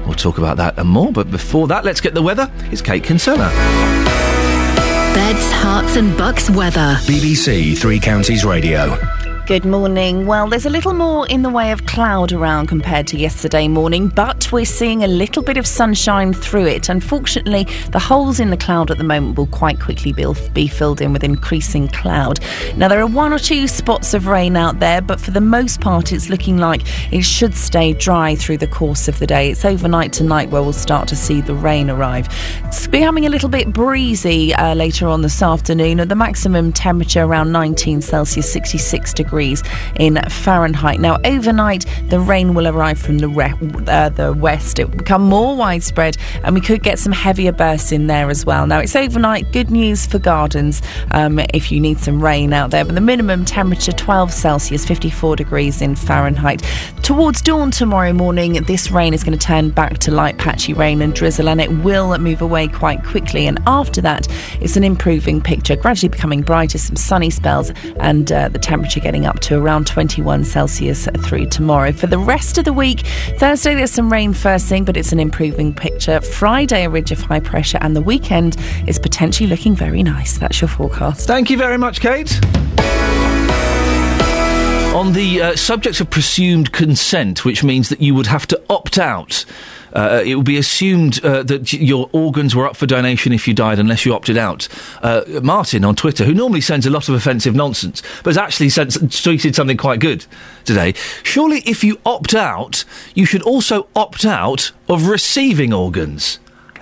We'll talk about that and more, but before that, let's get the weather. It's Kate Kinsella. Beds, Herts, and Bucks weather. BBC Three Counties Radio. Good morning. Well, there's a little more in the way of cloud around compared to yesterday morning, but we're seeing a little bit of sunshine through it. Unfortunately, the holes in the cloud at the moment will quite quickly be, filled in with increasing cloud. Now, there are one or two spots of rain out there, but for the most part, it's looking like it should stay dry through the course of the day. It's overnight tonight where we'll start to see the rain arrive. It's becoming a little bit breezy uh, later on this afternoon. At the maximum temperature around 19 Celsius, 66 degrees in Fahrenheit. Now, overnight, the rain will arrive from the re- uh, the west. It will become more widespread, and we could get some heavier bursts in there as well. Now, it's overnight. Good news for gardens um, if you need some rain out there. But the minimum temperature 12 Celsius, 54 degrees in Fahrenheit. Towards dawn tomorrow morning, this rain is going to turn back to light patchy rain and drizzle, and it will move away quite quickly. And after that, it's an improving picture, gradually becoming brighter, some sunny spells, and uh, the temperature getting up to around 21 Celsius through tomorrow. For the rest of the week, Thursday there's some rain first thing, but it's an improving picture. Friday, a ridge of high pressure, and the weekend is potentially looking very nice. That's your forecast. Thank you very much, Kate. On the uh, subject of presumed consent, which means that you would have to opt out. Uh, it would be assumed uh, that your organs were up for donation if you died unless you opted out. Uh, Martin on Twitter, who normally sends a lot of offensive nonsense, but has actually sent, tweeted something quite good today. Surely, if you opt out, you should also opt out of receiving organs.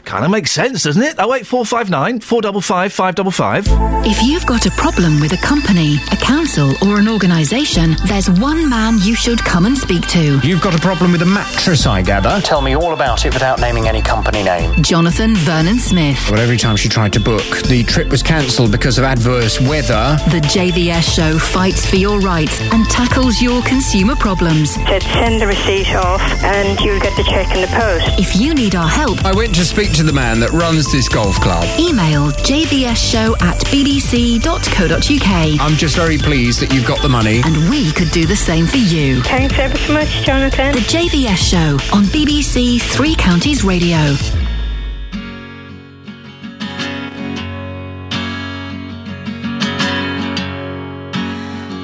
Kind of makes sense, doesn't it? Oh wait, four five nine four double five five double five. If you've got a problem with a company, a council, or an organisation, there's one man you should come and speak to. You've got a problem with a mattress, I gather. Tell me all about it without naming any company name. Jonathan Vernon Smith. Well, every time she tried to book, the trip was cancelled because of adverse weather. The JVS show fights for your rights and tackles your consumer problems. Said send the receipt off and you'll get the check in the post. If you need our help, I went to speak to the man that runs this golf club. email jvsshow at bbc.co.uk. I'm just very pleased that you've got the money. And we could do the same for you. Thanks ever so much, Jonathan. The JVS show on BBC Three Counties Radio.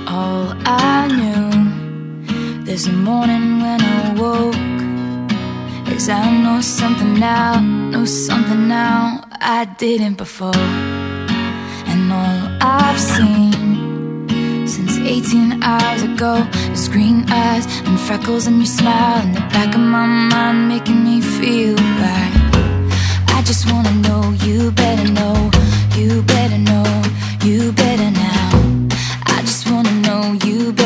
All I knew this morning when I woke Cause I know something now, know something now I didn't before. And all I've seen since 18 hours ago is green eyes and freckles and your smile in the back of my mind making me feel right. I just wanna know you better know, you better know, you better now. I just wanna know you better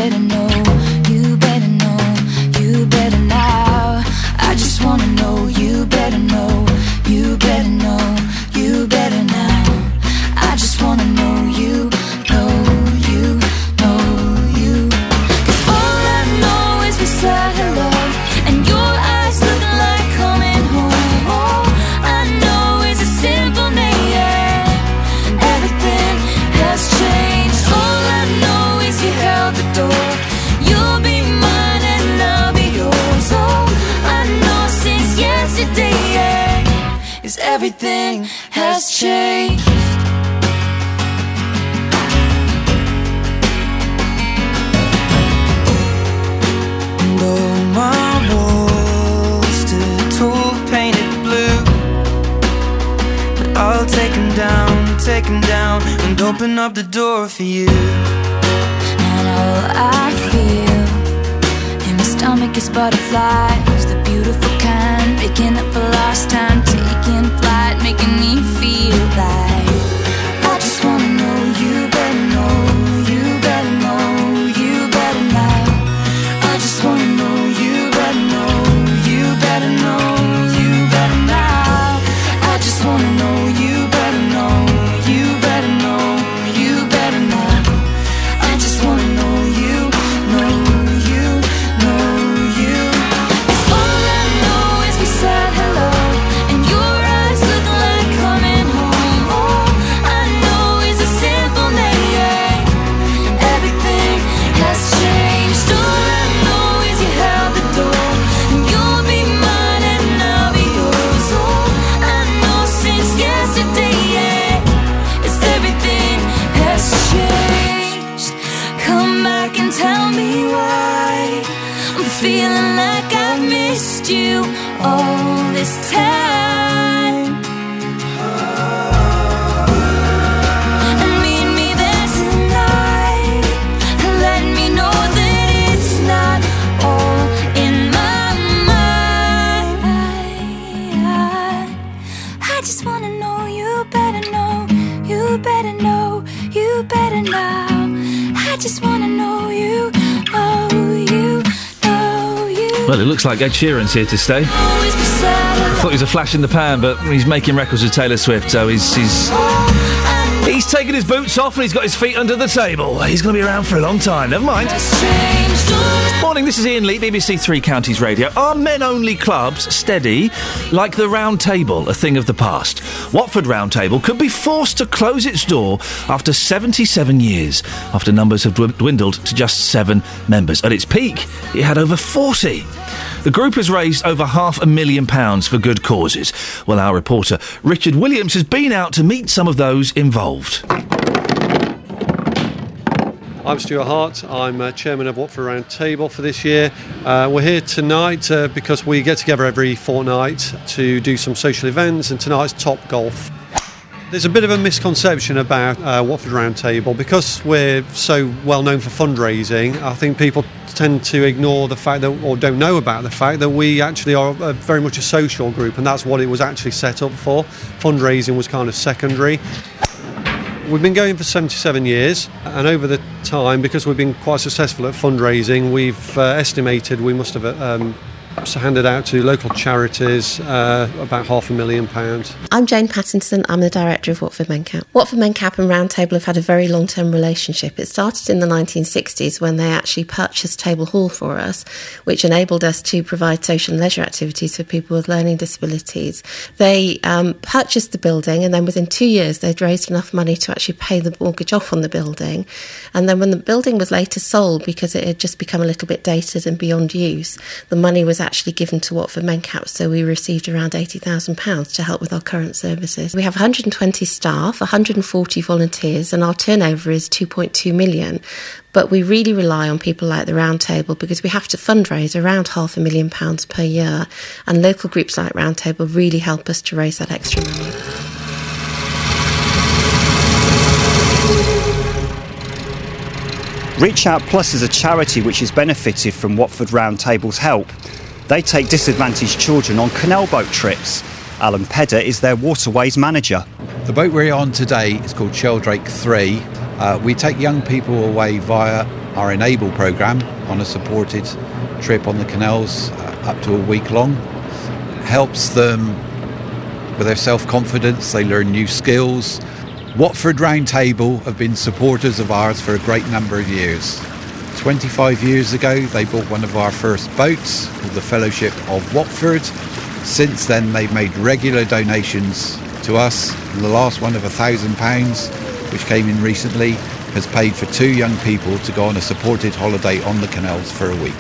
has changed. And all my walls tall, painted blue. But I'll down, down, and open up the door for you. And all I feel in my stomach is butterflies, the beautiful kind, picking up a lost time, taking flight, making me feel like like Ed Sheeran's here to stay. I thought he was a flash in the pan, but he's making records with Taylor Swift, so he's he's he's his boots off and he's got his feet under the table. He's going to be around for a long time. Never mind. Morning, this is Iain Lee, BBC Three Counties Radio. Are men-only clubs steady, like the Round Table, a thing of the past? Watford Round Table could be forced to close its door after 77 years, after numbers have dwindled to just seven members. At its peak, it had over 40. The group has raised over half a million pounds for good causes. Well, our reporter Richard Williams has been out to meet some of those involved. I'm Stuart Hart. I'm uh, chairman of Watford Round Table for this year. Uh, we're here tonight uh, because we get together every fortnight to do some social events, and tonight's Top Golf. There's a bit of a misconception about uh, Watford Round Table because we're so well known for fundraising. I think people tend to ignore the fact that, or don't know about the fact that we actually are uh, very much a social group, and that's what it was actually set up for. Fundraising was kind of secondary. We've been going for 77 years, and over the time, because we've been quite successful at fundraising, we've uh, estimated we must have um, handed out to local charities uh, about half a million pounds. I'm Jane Pattinson. I'm the director of Watford Mencap. Watford Mencap and Roundtable have had a very long term relationship. It started in the 1960s when they actually purchased Table Hall for us, which enabled us to provide social and leisure activities for people with learning disabilities. They um, purchased the building, and then within two years, they'd raised enough money to actually pay the mortgage off on the building. And then when the building was later sold because it had just become a little bit dated and beyond use, the money was actually given to Watford Mencap, so we received around £80,000 to help with our current services. We have 120 staff, 140 volunteers, and our turnover is 2.2 million. But we really rely on people like the Roundtable because we have to fundraise around half a million pounds per year, and local groups like Roundtable really help us to raise that extra money. Reach Out Plus is a charity which has benefited from Watford Roundtable's help. They take disadvantaged children on canal boat trips. Alan Pedder is their waterways manager. The boat we're on today is called Sheldrake 3. Uh, we take young people away via our Enable programme on a supported trip on the canals uh, up to a week long. Helps them with their self confidence, they learn new skills. Watford Roundtable have been supporters of ours for a great number of years. 25 years ago, they bought one of our first boats called the Fellowship of Watford. Since then, they've made regular donations to us. And the last one of £1,000, which came in recently, has paid for two young people to go on a supported holiday on the canals for a week.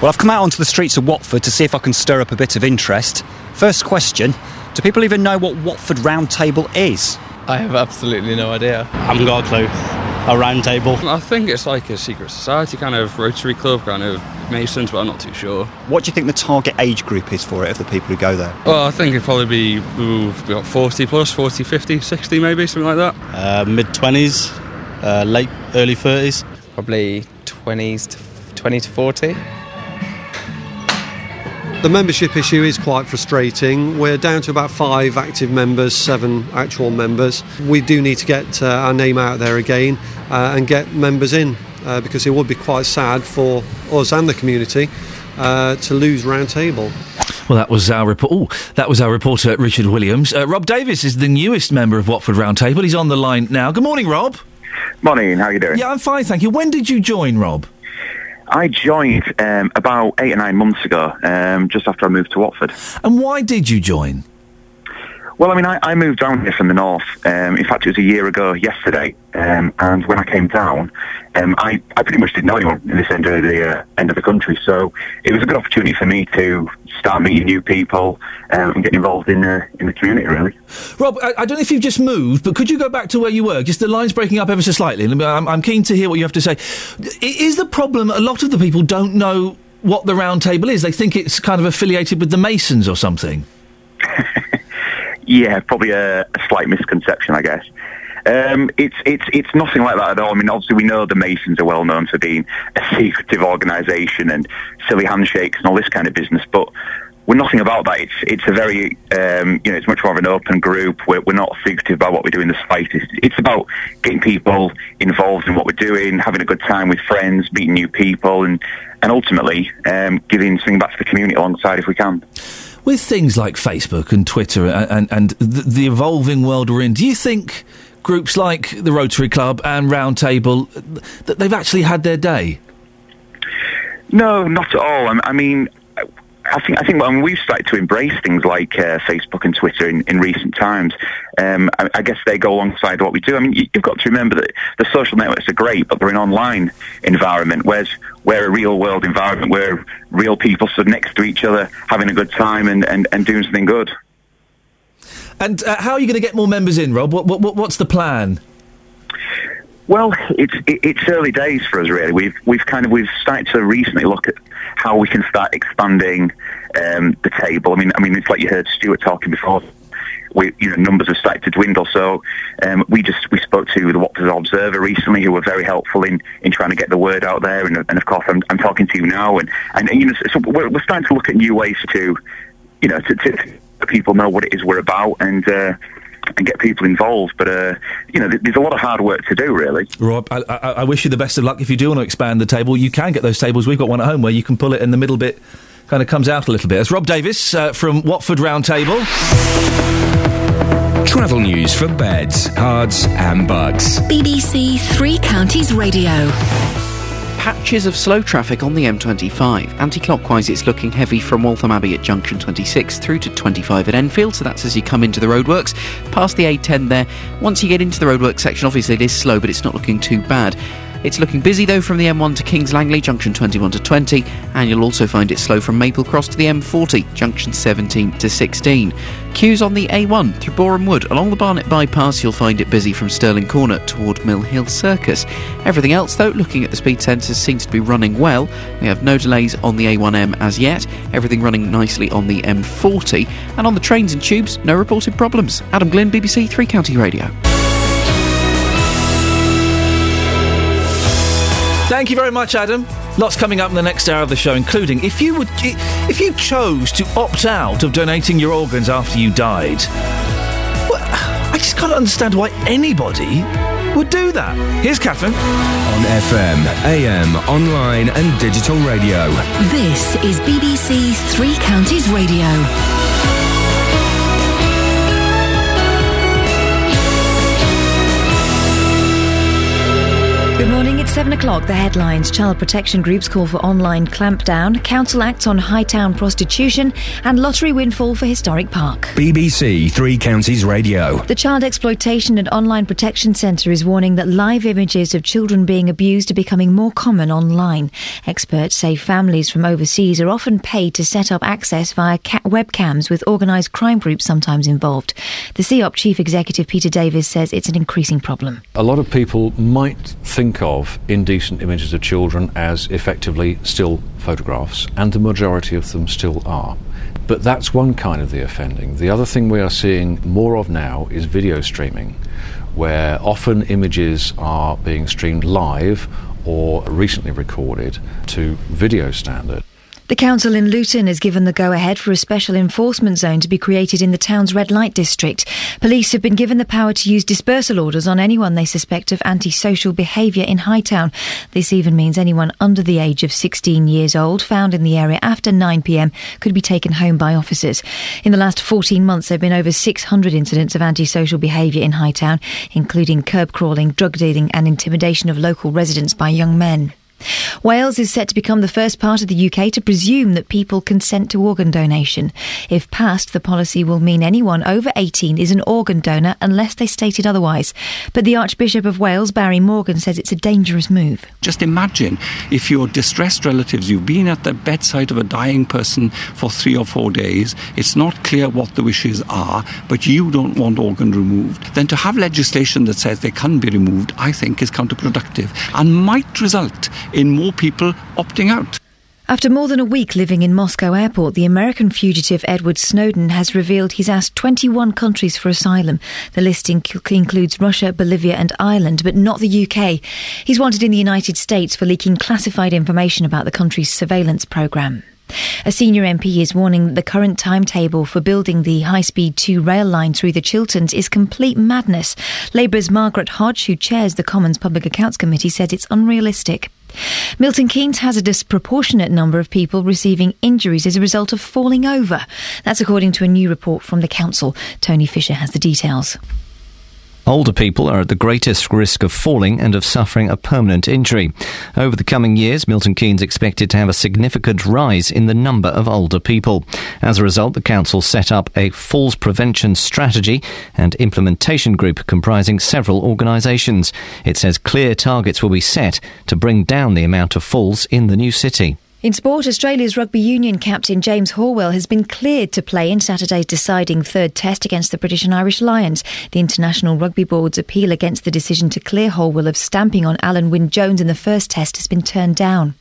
Well, I've come out onto the streets of Watford to see if I can stir up a bit of interest. First question Do people even know what Watford Roundtable is? I have absolutely no idea. I haven't got a clue. A round table. I think it's like a secret society kind of Rotary Club, kind of Masons, but I'm not too sure. What do you think the target age group is for it of the people who go there? Well, I think it'd probably be ooh, we got 40 plus, 40, 50, 60 maybe, something like that. Uh, Mid 20s, uh, late, early 30s. Probably 20s to 20 to 40. The membership issue is quite frustrating. We're down to about five active members, seven actual members. We do need to get uh, our name out there again uh, and get members in uh, because it would be quite sad for us and the community uh, to lose Roundtable. Well, that was our report. Ooh, that was our reporter Richard Williams. Uh, Rob Davis is the newest member of Watford Roundtable. He's on the line now. Good morning, Rob. Morning. How are you doing? Yeah, I'm fine, thank you. When did you join, Rob? I joined um, about eight or nine months ago, um, just after I moved to Watford. And why did you join? Well, I mean, I, I moved down here from the north. Um, in fact, it was a year ago yesterday. Um, and when I came down, um, I, I pretty much didn't know anyone in this end of the uh, end of the country. So it was a good opportunity for me to start meeting new people um, and getting involved in the in the community. Really. Rob, I, I don't know if you've just moved, but could you go back to where you were? Just the line's breaking up ever so slightly. I'm, I'm keen to hear what you have to say. Is the problem a lot of the people don't know what the round table is? They think it's kind of affiliated with the Masons or something. (laughs) Yeah, probably a, a slight misconception, I guess. Um, it's it's it's nothing like that at all. I mean, obviously we know the Masons are well known for being a secretive organisation and silly handshakes and all this kind of business, but we're nothing about that. It's it's a very um, you know it's much more of an open group. We're, we're not secretive about what we do in the slightest. It's about getting people involved in what we're doing, having a good time with friends, meeting new people, and and ultimately um, giving something back to the community alongside if we can. With things like Facebook and Twitter and, and, and the, evolving world we're in, do you think groups like the Rotary Club and Roundtable that they've actually had their day? No, not at all. I mean, I think I think when we've started to embrace things like uh, Facebook and Twitter in, in recent times, um, I, I guess they go alongside what we do. I mean, you, you've got to remember that the social networks are great, but they're an online environment, whereas we're a real world environment where real people stood next to each other, having a good time and, and, and doing something good. And uh, how are you going to get more members in, Rob? What, what, what's the plan? Well, it's it, it's early days for us, really. We've we've kind of we've started to recently look at how we can start expanding um, the table. I mean, I mean, it's like you heard Stuart talking before. We, you know, numbers have started to dwindle. So um, we just we spoke to the Watford Observer recently, who were very helpful in, in trying to get the word out there. And, and of course, I'm, I'm talking to you now, and and you know, so we're, we're starting to look at new ways to, you know, to, to, to people know what it is we're about and. Uh, and get people involved, but uh, you know, th- there's a lot of hard work to do, really. Rob, I, I, I wish you the best of luck. If you do want to expand the table, you can get those tables. We've got one at home where you can pull it and the middle bit kind of comes out a little bit. It's Rob Davis uh, from Watford Roundtable. Travel news for beds, cards, and bugs. BBC Three Counties Radio. Patches of slow traffic on the M25. Anti clockwise, it's looking heavy from Waltham Abbey at junction 26 through to 25 at Enfield, so that's as you come into the roadworks. Past the A10 there. Once you get into the roadworks section, obviously it is slow, but it's not looking too bad. It's looking busy though from the M1 to Kings Langley, junction 21 to 20, and you'll also find it slow from Maple Cross to the M40, junction 17 to 16. Queues on the A1 through Boreham Wood. Along the Barnet bypass, you'll find it busy from Stirling Corner toward Mill Hill Circus. Everything else, though, looking at the speed sensors, seems to be running well. We have no delays on the A1M as yet. Everything running nicely on the M40. And on the trains and tubes, no reported problems. Adam Glynn, BBC Three County Radio. Thank you very much, Adam. Lots coming up in the next hour of the show, including if you would, if you chose to opt out of donating your organs after you died. Well, I just can't understand why anybody would do that. Here's Catherine. On FM, AM, online, and digital radio. This is BBC Three Counties Radio. Good morning, it's 7 o'clock. The headlines Child protection groups call for online clampdown, Council acts on high town prostitution, and lottery windfall for Historic Park. BBC Three Counties Radio. The Child Exploitation and Online Protection Centre is warning that live images of children being abused are becoming more common online. Experts say families from overseas are often paid to set up access via ca- webcams, with organised crime groups sometimes involved. The CEOP Chief Executive Peter Davies says it's an increasing problem. A lot of people might think of indecent images of children as effectively still photographs, and the majority of them still are. But that's one kind of the offending. The other thing we are seeing more of now is video streaming, where often images are being streamed live or recently recorded to video standard. The council in Luton has given the go ahead for a special enforcement zone to be created in the town's red light district. Police have been given the power to use dispersal orders on anyone they suspect of antisocial behaviour in Hightown. This even means anyone under the age of 16 years old found in the area after 9pm could be taken home by officers. In the last 14 months, there have been over 600 incidents of antisocial behaviour in Hightown, including curb crawling, drug dealing, and intimidation of local residents by young men. Wales is set to become the first part of the UK to presume that people consent to organ donation. If passed, the policy will mean anyone over 18 is an organ donor unless they stated otherwise. But the Archbishop of Wales, Barry Morgan, says it's a dangerous move. Just imagine if your distressed relatives, you've been at the bedside of a dying person for three or four days, it's not clear what the wishes are, but you don't want organ removed. Then to have legislation that says they can be removed, I think is counterproductive and might result in more people opting out. After more than a week living in Moscow airport, the American fugitive Edward Snowden has revealed he's asked 21 countries for asylum. The list inc- includes Russia, Bolivia, and Ireland, but not the UK. He's wanted in the United States for leaking classified information about the country's surveillance programme. A senior MP is warning that the current timetable for building the high speed 2 rail line through the Chilterns is complete madness. Labour's Margaret Hodge, who chairs the Commons Public Accounts Committee, said it's unrealistic. Milton Keynes has a disproportionate number of people receiving injuries as a result of falling over. That's according to a new report from the council. Tony Fisher has the details. Older people are at the greatest risk of falling and of suffering a permanent injury. Over the coming years, Milton Keynes expected to have a significant rise in the number of older people. As a result, the council set up a falls prevention strategy and implementation group comprising several organisations. It says clear targets will be set to bring down the amount of falls in the new city. In sport, Australia's rugby union captain James Horwill has been cleared to play in Saturday's deciding third test against the British and Irish Lions. The International Rugby Board's appeal against the decision to clear Horwill of stamping on Alun Wyn Jones in the first test has been turned down.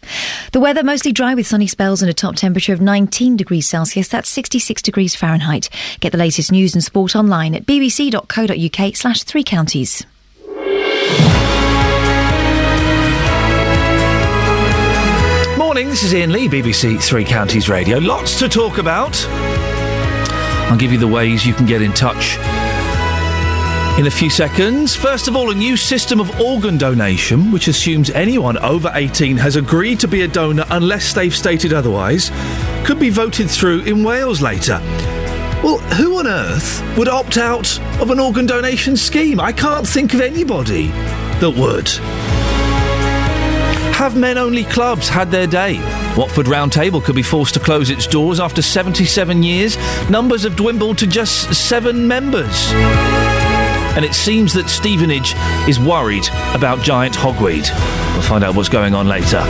The weather mostly dry with sunny spells and a top temperature of 19 degrees Celsius. That's 66 degrees Fahrenheit. Get the latest news and sport online at bbc.co.uk slash three counties. Morning, this is Iain Lee, BBC Three Counties Radio. Lots to talk about. I'll give you the ways you can get in touch in a few seconds. First of all, a new system of organ donation, which assumes anyone over 18 has agreed to be a donor unless they've stated otherwise, could be voted through in Wales later. Well, who on earth would opt out of an organ donation scheme? I can't think of anybody that would. Have men only clubs had their day? Watford Round Table could be forced to close its doors after 77 years. Numbers have dwindled to just seven members. and it seems that Stevenage is worried about giant hogweed. We'll find out what's going on later.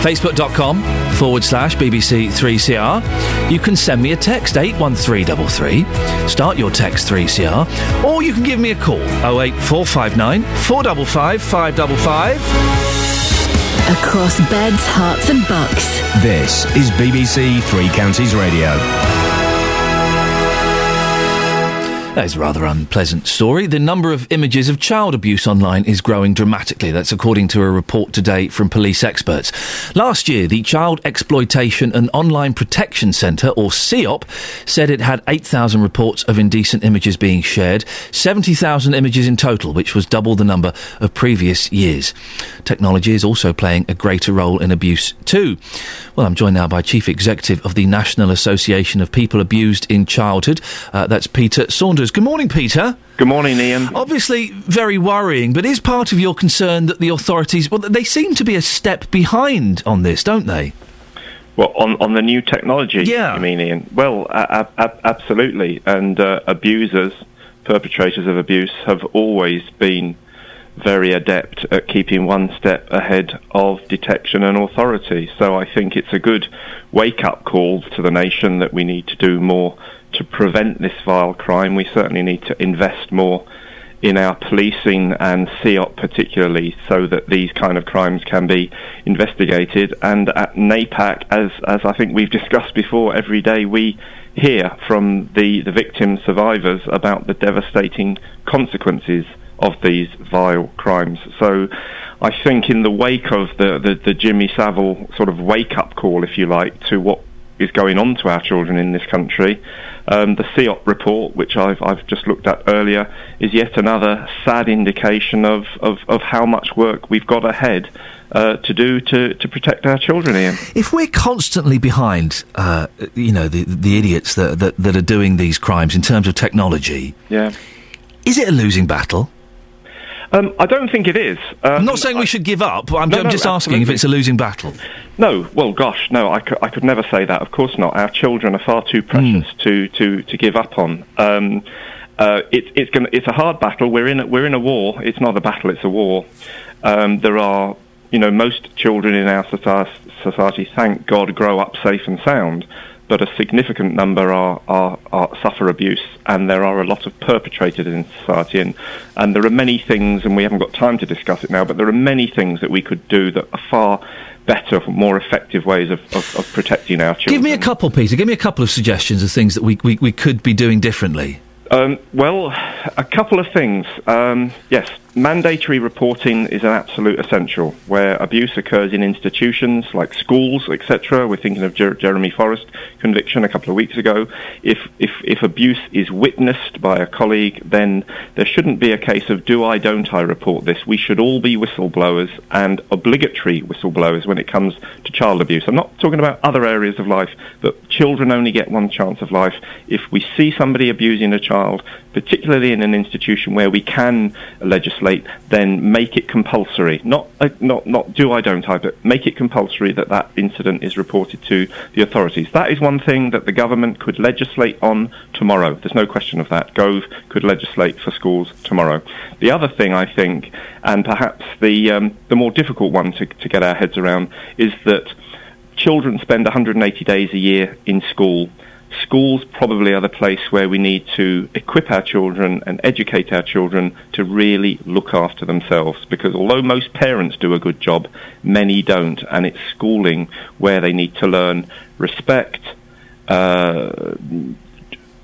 Facebook.com forward slash BBC3CR. You can send me a text 81333. Start your text 3CR. Or you can give me a call 08459 455 555. Across beds, Herts, and Bucks. This is BBC Three Counties Radio. That is a rather unpleasant story. The number of images of child abuse online is growing dramatically. That's according to a report today from police experts. Last year, the Child Exploitation and Online Protection Centre, or CEOP, said it had 8,000 reports of indecent images being shared, 70,000 images in total, which was double the number of previous years. Technology is also playing a greater role in abuse too. Well, I'm joined now by Chief Executive of the National Association of People Abused in Childhood. Uh, that's Peter Saunders. Good morning, Peter. Good morning, Iain. Obviously, very worrying, but is part of your concern that the authorities, well, they seem to be a step behind on this, don't they? Well, on, on the new technology, Yeah. you mean, Iain? Well, a- a- absolutely. And uh, abusers, perpetrators of abuse, have always been very adept at keeping one step ahead of detection and authority. So I think it's a good wake-up call to the nation that we need to do more to prevent this vile crime. We certainly need to invest more in our policing and CEOP particularly so that these kind of crimes can be investigated. And at NAPAC, as, as I think we've discussed before, every day we hear from the, the victim survivors about the devastating consequences of these vile crimes. So I think in the wake of the, the, the Jimmy Savile sort of wake-up call, if you like, to what is going on to our children in this country. Um, the CEOP report, which I've, I've just looked at earlier, is yet another sad indication of, of, of how much work we've got ahead uh, to do to, to protect our children, Iain. If we're constantly behind, uh, you know, the, the idiots that, that, that are doing these crimes in terms of technology, Yeah. is it a losing battle? Um, I don't think it is. Um, I'm not saying we should give up. I'm, No, I'm no, just asking if it's a losing battle. No, well, gosh, no, I could, I could never say that. Of course not. Our children are far too precious to, to, to give up on. Um, uh, it, it's going it's a hard battle. We're in a, we're in a war. It's not a battle. It's a war. Um, there are, you know, most children in our society, society, thank God, grow up safe and sound. But a significant number are, are, are suffer abuse, and there are a lot of perpetrators in society. And, and there are many things, and we haven't got time to discuss it now, but there are many things that we could do that are far better, more effective ways of, of, of protecting our children. Give me a couple, Peter. Give me a couple of suggestions of things that we, we, we could be doing differently. Um, well, a couple of things. Um, yes, mandatory reporting is an absolute essential. Where abuse occurs in institutions like schools, etc. We're thinking of Jer- Jeremy Forrest conviction a couple of weeks ago. If, if if abuse is witnessed by a colleague, then there shouldn't be a case of do I, don't I report this. We should all be whistleblowers and obligatory whistleblowers when it comes to child abuse. I'm not talking about other areas of life, but children only get one chance of life. If we see somebody abusing a child, particularly in an institution where we can legislate, then make it compulsory. Not uh, not not do I, don't I, but make it compulsory that that incident is reported to the authorities. That is one thing that the government could legislate on tomorrow. There's no question of that. Gove could legislate for schools tomorrow. The other thing I think, and perhaps the um, the more difficult one to, to get our heads around, is that children spend 180 days a year in school. Schools probably are the place where we need to equip our children and educate our children to really look after themselves. Because although most parents do a good job, many don't, and it's schooling where they need to learn respect, uh,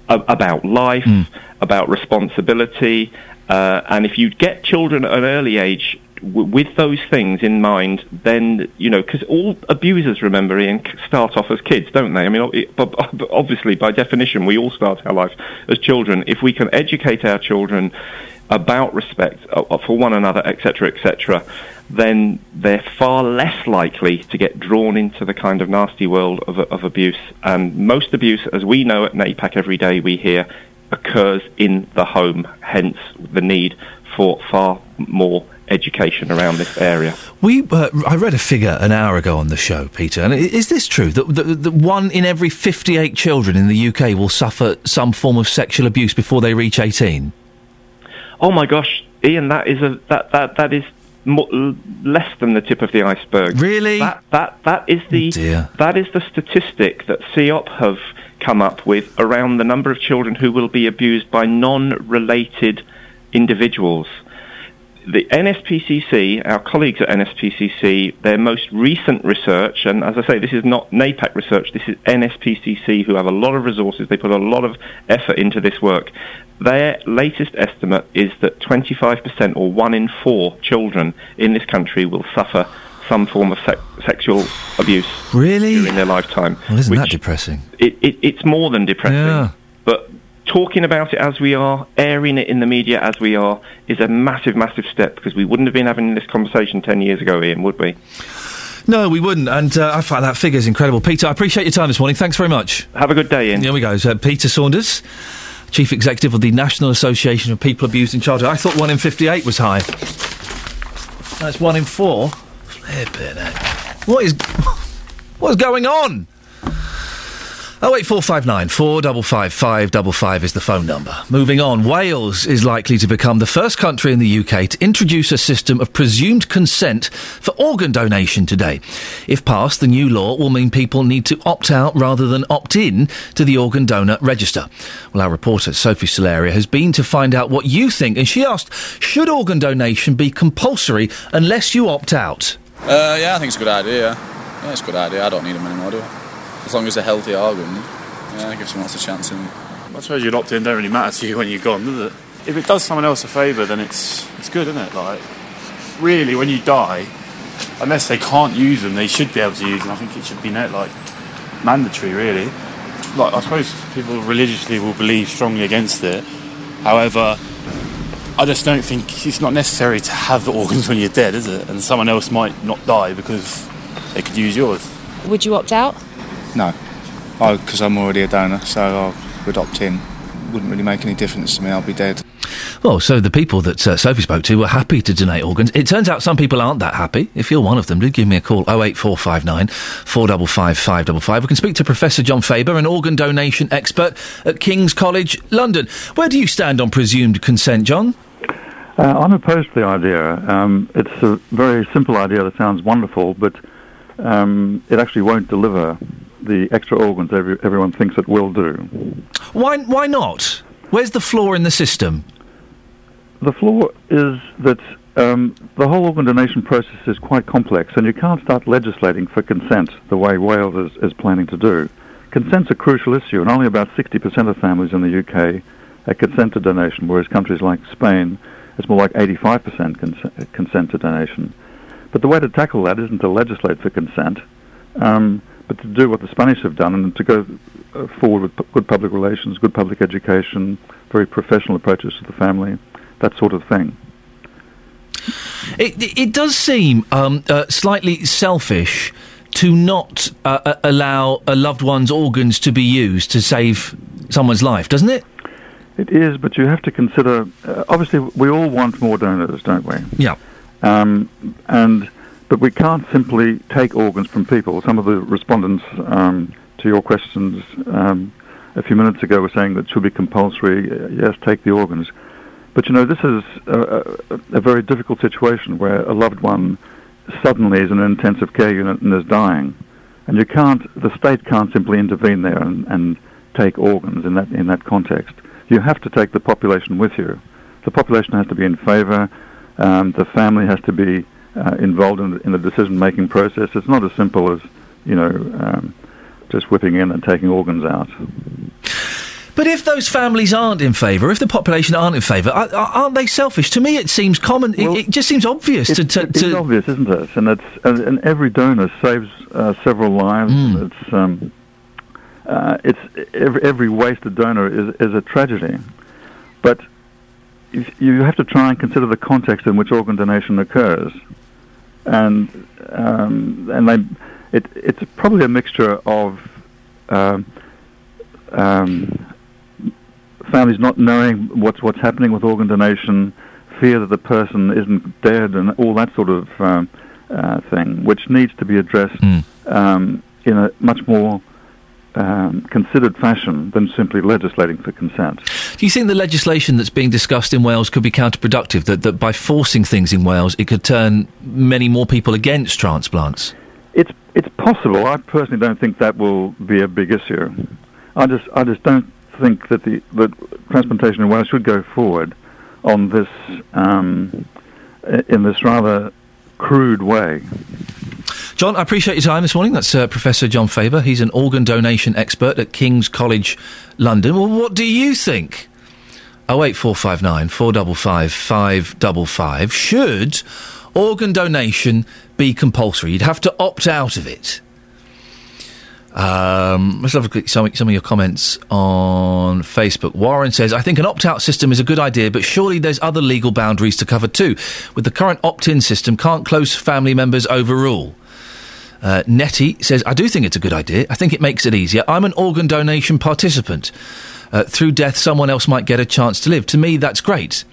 about life, about responsibility, uh, and if you get children at an early age with those things in mind, then you know because all abusers, remember, Iain, start off as kids, don't they? I mean, obviously, by definition, we all start our life as children. If we can educate our children about respect uh, for one another, etc., etc., then they're far less likely to get drawn into the kind of nasty world of, of abuse. And most abuse, as we know at NAPAC every day, we hear occurs in the home. Hence, the need for far more education around this area. We, uh, I read a figure an hour ago on the show, Peter, and is this true that, that, that one in every 58 children in the UK will suffer some form of sexual abuse before they reach 18? oh my gosh, Iain, that is a that that that is mo- l- less than the tip of the iceberg. Really? That that that is the that is the statistic that CEOP have come up with around the number of children who will be abused by non-related individuals. The NSPCC, our colleagues at NSPCC, their most recent research, and as I say, this is not NAPAC research, this is NSPCC, who have a lot of resources, they put a lot of effort into this work. Their latest estimate is that 25% or one in four children in this country will suffer some form of sexual abuse really? during their lifetime. Well, isn't that depressing? it, it, it's more than depressing. Yeah. Talking about it as we are, airing it in the media as we are, is a massive, massive step because we wouldn't have been having this conversation 10 years ago, Iain, would we? No, we wouldn't, and uh, I find that figure's incredible. Peter, I appreciate your time this morning. Thanks very much. Have a good day, Iain. Here we go. So, Peter Saunders, Chief Executive of the National Association of People Abused in Childhood. I thought one in 58 was high. That's one in four. Flippin' heck. What is... (laughs) What is going on? Oh wait, four five nine four double five five double five is the phone number. Moving on, Wales is likely to become the first country in the UK to introduce a system of presumed consent for organ donation today. If passed, the new law will mean people need to opt out rather than opt in to the organ donor register. Well, our reporter Sophie Solaria has been to find out what you think, and she asked, should organ donation be compulsory unless you opt out? Uh, yeah, I think it's a good idea. Yeah. yeah, it's a good idea. I don't need them anymore, do I? As long as they're healthy organ, yeah, it gives someone else a chance. And I suppose you'd opt in don't really matter to you when you're gone, does it? If it does someone else a favour, then it's it's good, isn't it? Like, really, when you die, unless they can't use them, they should be able to use them. I think it should be net like mandatory, really. Like, I suppose people religiously will believe strongly against it. However, I just don't think it's not necessary to have the (laughs) organs when you're dead, is it? And someone else might not die because they could use yours. Would you opt out? No, because I'm already a donor, so I would opt in. Wouldn't really make any difference to me. I'll be dead. Well, so the people that uh, Sophie spoke to were happy to donate organs. It turns out some people aren't that happy. If you're one of them, do give me a call 08459 455 555. We can speak to Professor John Fabre, an organ donation expert at King's College London. Where do you stand on presumed consent, John? Uh, I'm opposed to the idea. Um, it's a very simple idea that sounds wonderful, but um, it actually won't deliver the extra organs every, everyone thinks it will do. Why, why not? Where's the flaw in the system? The flaw is that um, the whole organ donation process is quite complex, and you can't start legislating for consent the way Wales is, is planning to do. Consent's a crucial issue, and only about 60% of families in the UK consent to donation, whereas countries like Spain, it's more like 85% cons- consent to donation. But the way to tackle that isn't to legislate for consent, um, but to do what the Spanish have done and to go uh, forward with p- good public relations, good public education, very professional approaches to the family, that sort of thing. It, it, it does seem um, uh, slightly selfish to not uh, uh, allow a loved one's organs to be used to save someone's life, doesn't it? It is, but you have to consider. Uh, obviously, we all want more donors, don't we? Yeah. Um, and but we can't simply take organs from people. Some of the respondents um, to your questions um, a few minutes ago were saying that it should be compulsory. Uh, yes, take the organs. But you know, this is a, a, a very difficult situation where a loved one suddenly is in an intensive care unit and is dying, and you can't. The state can't simply intervene there and, and take organs in that in that context. You have to take the population with you. The population has to be in favour. Um, the family has to be uh, involved in, in the decision-making process. It's not as simple as you know um, just whipping in and taking organs out. But if those families aren't in favour, if the population aren't in favour, are, are- aren't they selfish? To me, it seems common. it, it just seems obvious to. It- to, it is to obvious, isn't it? And it's and, and every donor saves uh, several lives. And It's um, uh, it's every, every wasted donor is is a tragedy, but you have to try and consider the context in which organ donation occurs, and um, and they it it's probably a mixture of. Um, um, families not knowing what's what's happening with organ donation, fear that the person isn't dead, and all that sort of um, uh, thing, which needs to be addressed um, in a much more um, considered fashion than simply legislating for consent. Do you think the legislation that's being discussed in Wales could be counterproductive? That, that by forcing things in Wales, it could turn many more people against transplants? It's it's possible. I personally don't think that will be a big issue. I just I just don't think that the that transplantation in Wales should go forward on this um, in this rather crude way. John, I appreciate your time this morning. That's uh, Professor John Fabre. He's an organ donation expert at King's College London. Well, what do you think? Oh eight four five nine four double five five double five. Should organ donation be compulsory? You'd have to opt out of it. Um, let's have a quick some, some of your comments on Facebook. Warren says, I think an opt out system is a good idea, but surely there's other legal boundaries to cover too. With the current opt in system, can't close family members overrule? Uh, Nettie says, I do think it's a good idea. I think it makes it easier. I'm an organ donation participant. Uh, through death, someone else might get a chance to live. To me, that's great.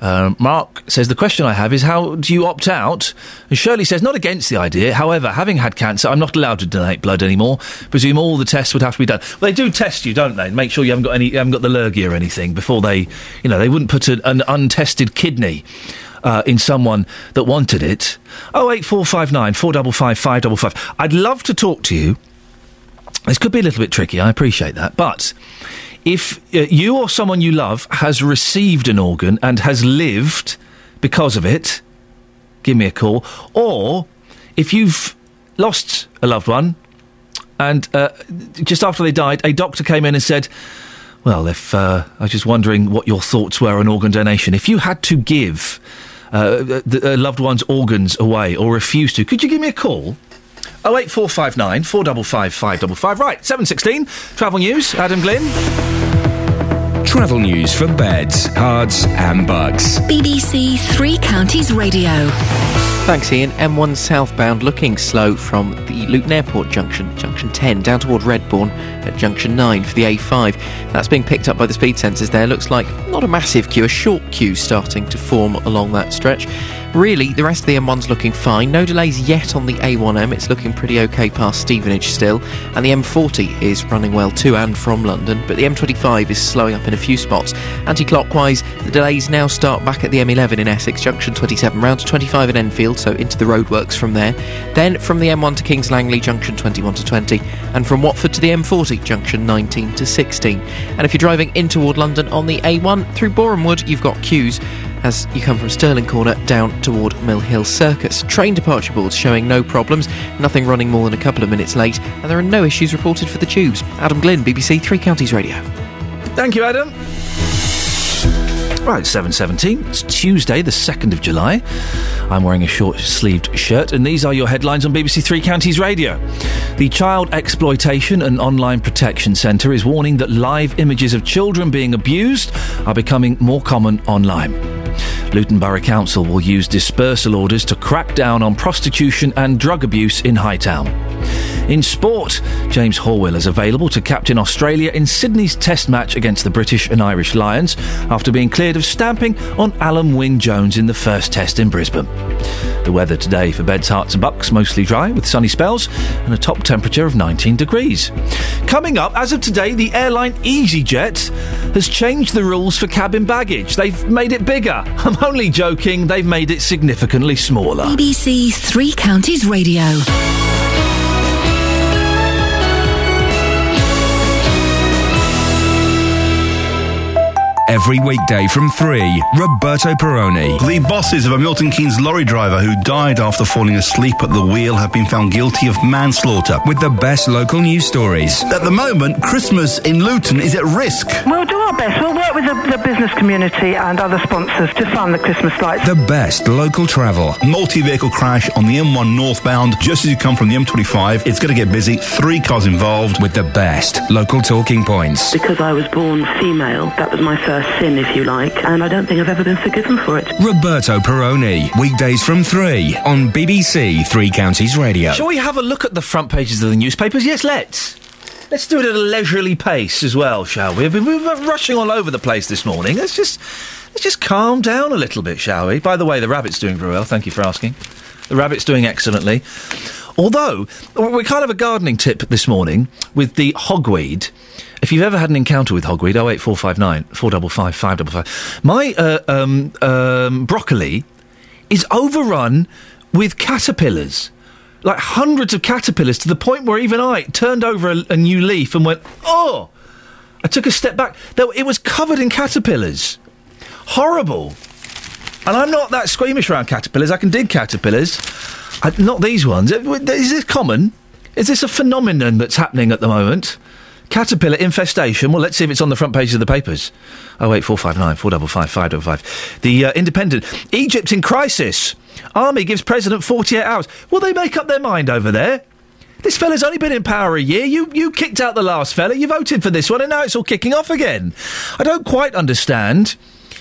Um, Mark says the question I have is how do you opt out? And Shirley says not against the idea. However, having had cancer, I'm not allowed to donate blood anymore. Presume all the tests would have to be done. Well, they do test you, don't they? Make sure you haven't got any, haven't got the lurgy or anything before they, you know, they wouldn't put a, an untested kidney. Uh, in someone that wanted it. Oh eight four five nine four double five five double five. I'd love to talk to you. This could be a little bit tricky. I appreciate that, but if uh, you or someone you love has received an organ and has lived because of it, give me a call. Or if you've lost a loved one and uh, just after they died, a doctor came in and said, well, if uh, I was just wondering what your thoughts were on organ donation. If you had to give uh, the, uh, loved one's organs away or refuse to, could you give me a call? Oh eight four five nine four double five five double five. Right, seven sixteen. Travel news. Adam Glynn. Travel news for beds, cards, and bugs. BBC Three Counties Radio. Thanks, Iain. M1 southbound looking slow from the Luton Airport junction, junction 10, down toward Redbourn at junction 9 for the A5. That's being picked up by the speed sensors there. Looks like not a massive queue, a short queue starting to form along that stretch. Really, the rest of the M1's looking fine. No delays yet on the A1M. It's looking pretty okay past Stevenage still. And the M40 is running well to and from London. But the M25 is slowing up in a few spots. Anti clockwise, the delays now start back at the M11 in Essex, junction 27, round to 25 in Enfield, so into the roadworks from there. Then from the M1 to Kings Langley, junction 21 to 20. And from Watford to the M40, junction 19 to 16. And if you're driving in toward London on the A1 through Boreham Wood, you've got queues as you come from Stirling Corner down toward Mill Hill Circus. Train departure boards showing no problems, nothing running more than a couple of minutes late, and there are no issues reported for the tubes. Adam Glynn, BBC Three Counties Radio. Thank you, Adam. Right, 7.17. It's Tuesday, the 2nd of July. I'm wearing a short-sleeved shirt, and these are your headlines on BBC Three Counties Radio. The Child Exploitation and Online Protection Centre is warning that live images of children being abused are becoming more common online. Luton Borough Council will use dispersal orders to crack down on prostitution and drug abuse in Hightown. In sport, James Horwill is available to captain Australia in Sydney's Test match against the British and Irish Lions after being cleared of stamping on Alun Wyn Jones in the first Test in Brisbane. The weather today for Beds, Herts and Bucks mostly dry with sunny spells and a top temperature of 19 degrees. Coming up, as of today, the airline EasyJet has changed the rules for cabin baggage. They've made it bigger. (laughs) I'm only joking, they've made it significantly smaller. BBC Three Counties Radio. Every weekday from 3, Roberto Perrone. The bosses of a Milton Keynes lorry driver who died after falling asleep at the wheel have been found guilty of manslaughter. With the best local news stories. At the moment, Christmas in Luton is at risk. We'll do our best. We'll work with the, the business community and other sponsors to fund the Christmas lights. The best local travel. Multi vehicle crash on the M1 northbound just as you come from the M25. It's going to get busy. Three cars involved. With the best local talking points. Because I was born female, that was my first sin, if you like, and I don't think I've ever been forgiven for it. Roberto Perrone. Weekdays from 3 on BBC Three Counties Radio. Shall we have a look at the front pages of the newspapers? Yes, let's. Let's do it at a leisurely pace as well, shall we? We've been, we've been rushing all over the place this morning. Let's just let's just calm down a little bit, shall we? By the way, the rabbit's doing very well. Thank you for asking. The rabbit's doing excellently. Although, we're kind of a gardening tip this morning with the hogweed. If you've ever had an encounter with hogweed, 08459 455 555. My uh, um, um, broccoli is overrun with caterpillars. Like hundreds of caterpillars to the point where even I turned over a, a new leaf and went, oh! I took a step back. Though it was covered in caterpillars. Horrible. And I'm not that squeamish around caterpillars. I can dig caterpillars. I, not these ones. Is this common? Is this a phenomenon that's happening at the moment? Caterpillar infestation. Well, let's see if it's on the front pages of the papers. Oh wait, four five nine four double five five double five. The uh, Independent. Egypt in crisis. Army gives president forty eight hours. Will they make up their mind over there? This fella's only been in power a year. You you kicked out the last fella. You voted for this one, and now it's all kicking off again. I don't quite understand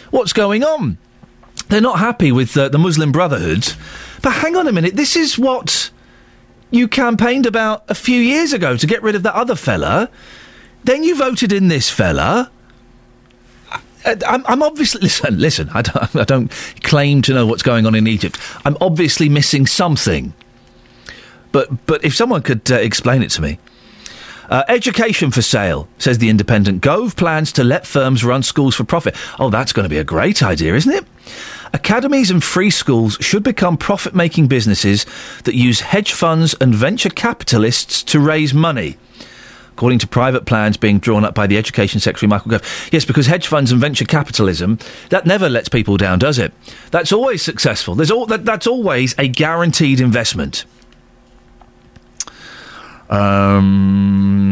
what's going on. They're not happy with uh, the Muslim Brotherhood. But hang on a minute. This is what you campaigned about a few years ago to get rid of that other fella. Then you voted in this fella. I, I'm, I'm obviously (laughs) listen. Listen, I don't, I don't claim to know what's going on in Egypt. I'm obviously missing something. But but if someone could uh, explain it to me. Uh, education for sale, says the Independent. Gove plans to let firms run schools for profit. Oh, that's going to be a great idea, isn't it? Academies and free schools should become profit making businesses that use hedge funds and venture capitalists to raise money. According to private plans being drawn up by the Education Secretary Michael Gove. Yes, because hedge funds and venture capitalism, that never lets people down, does it? That's always successful. There's all, that, that's always a guaranteed investment. Um,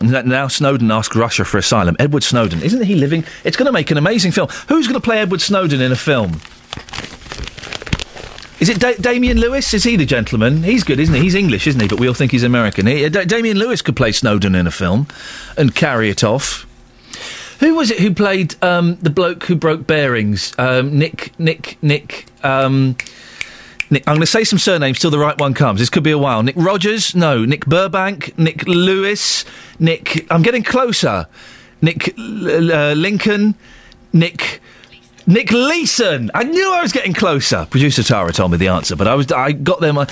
now Snowden asks Russia for asylum. Edward Snowden, isn't he living? It's going to make an amazing film. Who's going to play Edward Snowden in a film? Is it da- Damian Lewis? Is he the gentleman? He's good, isn't he? He's English, isn't he? But we all think he's American. He, Da- Damian Lewis could play Snowden in a film and carry it off. Who was it who played um, the bloke who broke Barings? Um, Nick, Nick, Nick. Um, Nick, I'm going to say some surnames till the right one comes. This could be a while. Nick Rogers? No. Nick Burbank? Nick Lewis? Nick. I'm getting closer. Nick uh, Lincoln? Nick. Nick Leeson. I knew I was getting closer. Producer Tara told me the answer, but I was I got there. My,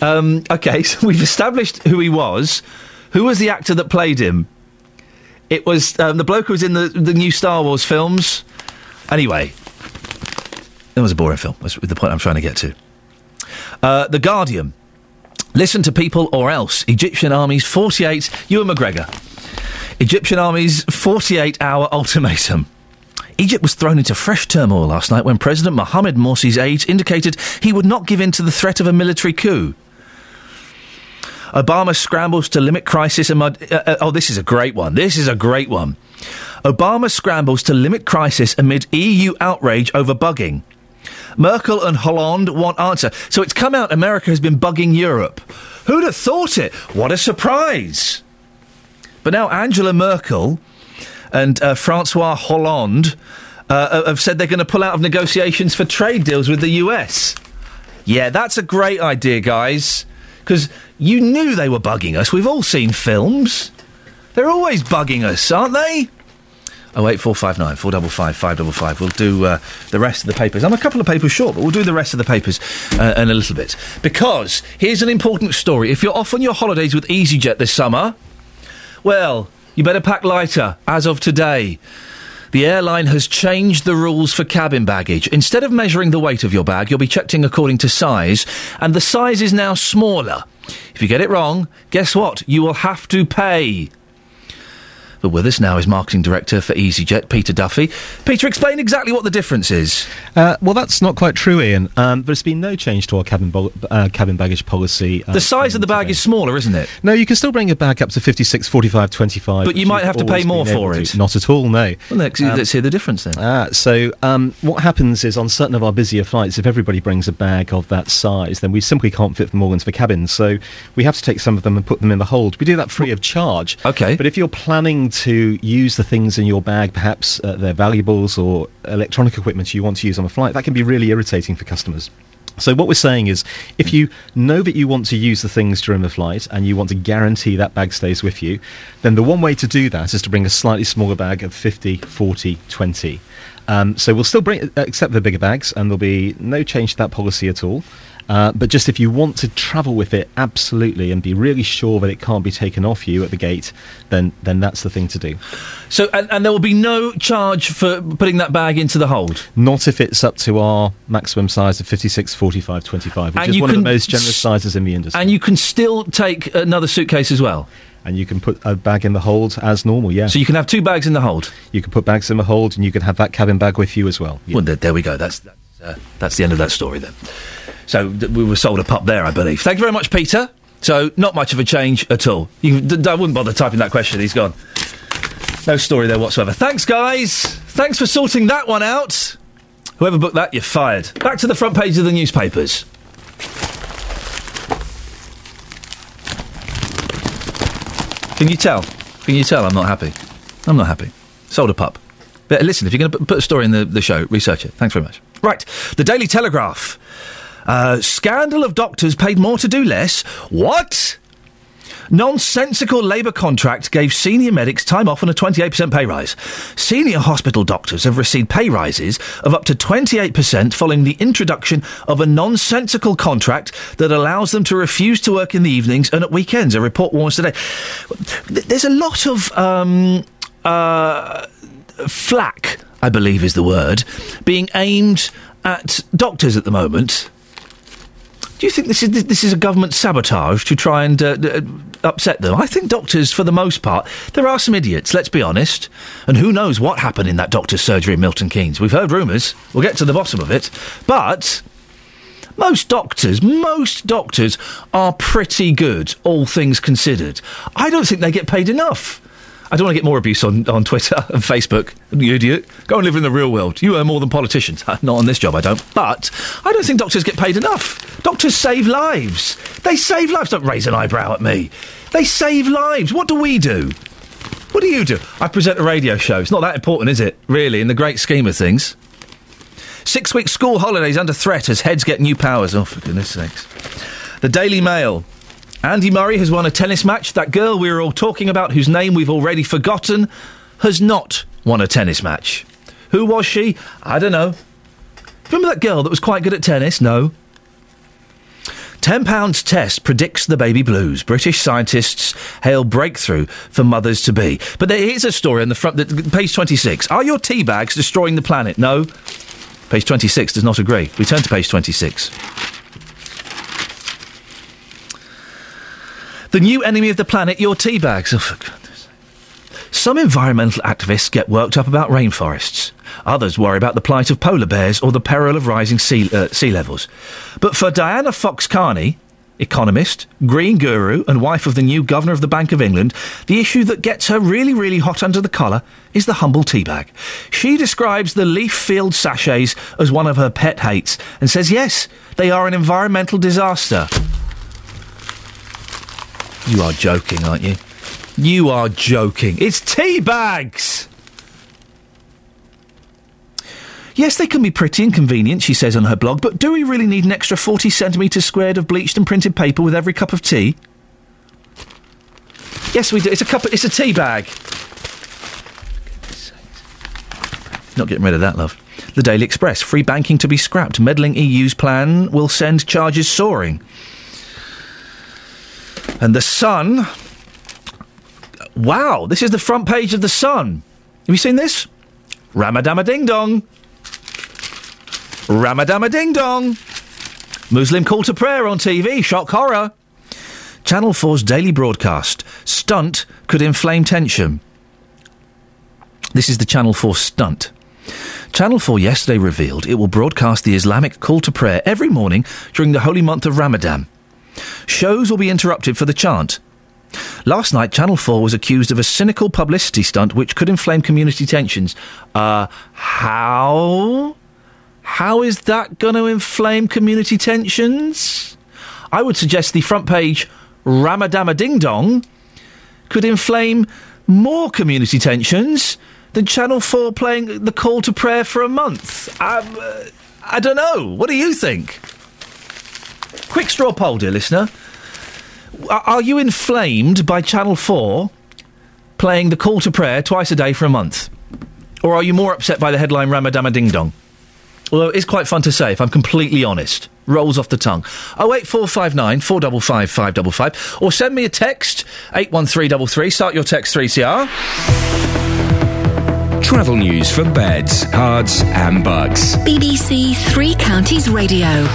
um, okay, (laughs) so we've established who he was. Who was the actor that played him? It was um, the bloke who was in the the new Star Wars films. Anyway, it was a boring film. That's the point I'm trying to get to. Uh, the Guardian. Listen to people or else. Egyptian army's 48. Ewan McGregor. Egyptian army's 48 hour (laughs) ultimatum. Egypt was thrown into fresh turmoil last night when President Mohamed Morsi's aides indicated he would not give in to the threat of a military coup. Obama scrambles to limit crisis amid. Uh, uh, oh, this is a great one. This is a great one. Obama scrambles to limit crisis amid EU outrage over bugging. Merkel and Hollande want answer. So it's come out America has been bugging Europe. Who'd have thought it? What a surprise! But now Angela Merkel and uh, Francois Hollande uh, have said they're going to pull out of negotiations for trade deals with the US. Yeah, that's a great idea, guys. Because you knew they were bugging us. We've all seen films. They're always bugging us, aren't they? Oh eight four five nine four double five five double five. We'll do uh, the rest of the papers. I'm a couple of papers short, but we'll do the rest of the papers uh, in a little bit because here's an important story. If you're off on your holidays with EasyJet this summer, well, you better pack lighter as of today. The airline has changed the rules for cabin baggage. Instead of measuring the weight of your bag, you'll be checked in according to size, and the size is now smaller. If you get it wrong, guess what? You will have to pay. But with us now is marketing director for EasyJet, Peter Duffy. Peter, explain exactly what the difference is. Uh, well, that's not quite true, Iain. Um, there's been no change to our cabin, bo- uh, cabin baggage policy. Uh, The size of the bag is smaller, isn't it? No, you can still bring your bag up to 56, 45, 25. But you might you've to pay more for it. to. Not at all, no. Well, let's, Um, let's hear the difference then. Ah, so um, what happens is on certain of our busier flights, if everybody brings a bag of that size, then we simply can't fit them all into the cabins. So we have to take some of them and put them in the hold. We do that free of charge. Okay. But if you're planning to use the things in your bag, perhaps uh, they're valuables or electronic equipment you want to use on a flight, that can be really irritating for customers. So what we're saying is, if you know that you want to use the things during the flight and you want to guarantee that bag stays with you, then the one way to do that is to bring a slightly smaller bag of 50, 40, 20. Um, so we'll still bring, accept the bigger bags, and there'll be no change to that policy at all. Uh, but just if you want to travel with it, absolutely, and be really sure that it can't be taken off you at the gate, then then that's the thing to do. So, and, and there will be no charge for putting that bag into the hold. Not if it's up to our maximum size of 56, 45, 25, which And is one of the most generous sizes in the industry. And you can still take another suitcase as well. And you can put a bag in the hold as normal, yeah. So you can have two bags in the hold. You can put bags in the hold, and you can have that cabin bag with you as well. Well, there, there we go. That's that's, uh, that's the end of that story then. So th- we were sold a pup there, I believe. Thank you very much, Peter. So not much of a change at all. You, wouldn't bother typing that question. He's gone. No story there whatsoever. Thanks, guys. Thanks for sorting that one out. Whoever booked that, you're fired. Back to the front page of the newspapers. Can you tell? Can you tell I'm not happy? I'm not happy. Sold a pup. But listen, if you're going to put a story in the, the show, research it. Thanks very much. Right. The Daily Telegraph. Scandal of doctors paid more to do less. What? Nonsensical Labour contract gave senior medics time off and a 28% pay rise. Senior hospital doctors have received pay rises of up to 28% following the introduction of a nonsensical contract that allows them to refuse to work in the evenings and at weekends, a report warns today. There's a lot of. Um, uh, flack, I believe is the word, being aimed at doctors at the moment. Do you think this is this is a government sabotage to try and uh, uh, upset them? I think doctors, for the most part, there are some idiots. Let's be honest, and who knows what happened in that doctor's surgery in Milton Keynes? We've heard rumours. We'll get to the bottom of it, but. Most doctors, most doctors are pretty good, all things considered. I don't think they get paid enough. I don't want to get more abuse on, on Twitter (laughs) and Facebook. You idiot. Go and live in the real world. You earn more than politicians. (laughs) Not on this job, I don't. But I don't think doctors get paid enough. Doctors save lives. They save lives. Don't raise an eyebrow at me. They save lives. What do we do? What do you do? I present a radio show. It's not that important, is it? Really, in the great scheme of things. Six week school holidays under threat as heads get new powers. Oh, for goodness sakes. The Daily Mail. Andy Murray has won a tennis match. That girl we were all talking about, whose name we've already forgotten, has not won a tennis match. Who was she? I don't know. Remember that girl that was quite good at tennis? No. £10 test predicts the baby blues. British scientists hail breakthrough for mothers to be. But there is a story on the front, that, page 26. Are your tea bags destroying the planet? No. Page 26 does not agree. We turn to page 26. The new enemy of the planet, your tea bags. Oh, for goodness. Some environmental activists get worked up about rainforests. Others worry about the plight of polar bears or the peril of rising sea, uh, sea levels. But for Diana Fox Carney, economist, green guru, and wife of the new governor of the Bank of England, the issue that gets her really, really hot under the collar is the humble tea bag. She describes the leaf filled sachets as one of her pet hates and says, yes, they are an environmental disaster. You are joking, aren't you? You are joking. It's tea bags! Yes, they can be pretty and convenient, she says on her blog, but do we really need an extra 40 centimetres squared of bleached and printed paper with every cup of tea? Yes, we do. It's a cup. Of, it's a tea bag. Not getting rid of that, love. The Daily Express. Free banking to be scrapped. Meddling EU's plan will send charges soaring. And the Sun. Wow, this is the front page of the Sun. Have you seen this? Ramadama ding dong. Ramadama ding dong. Muslim call to prayer on TV. Shock horror. Channel 4's daily broadcast. Stunt could inflame tension. This is the Channel 4 stunt. Channel 4 yesterday revealed it will broadcast the Islamic call to prayer every morning during the holy month of Ramadan. Shows will be interrupted for the chant. Last night, Channel 4 was accused of a cynical publicity stunt which could inflame community tensions. Uh, how? How is that going to inflame community tensions? I would suggest the front page Ramadama Ding Dong could inflame more community tensions than Channel 4 playing the call to prayer for a month. Um, uh, I don't know. What do you think? Quick straw poll, dear listener. Are are you inflamed by Channel 4 playing the call to prayer twice a day for a month? Or are you more upset by the headline Ramadama Ding Dong? Although it's quite fun to say, if I'm completely honest. Rolls off the tongue. 08459 455 555. Or send me a text, 81333. Start your text 3CR. Travel news for beds, cards, and bugs. BBC Three Counties Radio.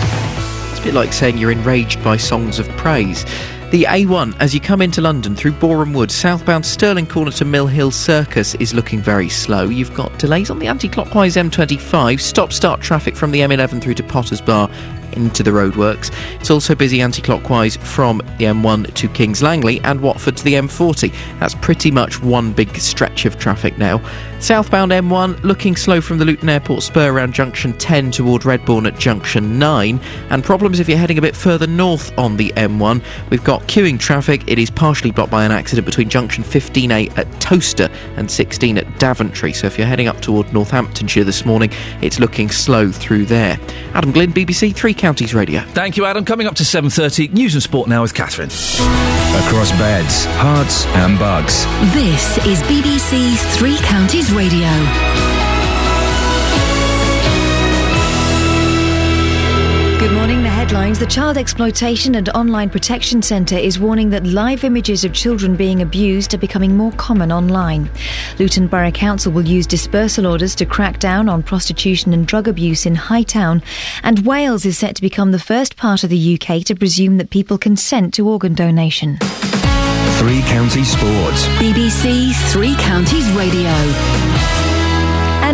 Bit like saying you're enraged by songs of praise. The A1, as you come into London through Boreham Wood, southbound Stirling Corner to Mill Hill Circus, is looking very slow. You've got delays on the anti clockwise M25, stop start traffic from the M11 through to Potters Bar into the roadworks. It's also busy anti clockwise from the M1 to Kings Langley and Watford to the M40. That's pretty much one big stretch of traffic now. Southbound M1 looking slow from the Luton Airport spur around junction 10 toward Redbourn at junction 9. And problems if you're heading a bit further north on the M1. We've got queuing traffic. It is partially blocked by an accident between junction 15A at Towcester and 16 at Daventry. So if you're heading up toward Northamptonshire this morning, it's looking slow through there. Adam Glynn, BBC Three Counties Radio. Thank you, Adam. Coming up to 7.30, News and Sport now with Catherine. Across beds, Herts, and bugs. This is BBC Three Counties Radio. The. The Child Exploitation and Online Protection Centre is warning that live images of children being abused are becoming more common online. Luton Borough Council will use dispersal orders to crack down on prostitution and drug abuse in Hightown. And Wales is set to become the first part of the UK to presume that people consent to organ donation. Three Counties Sports. BBC Three Counties Radio.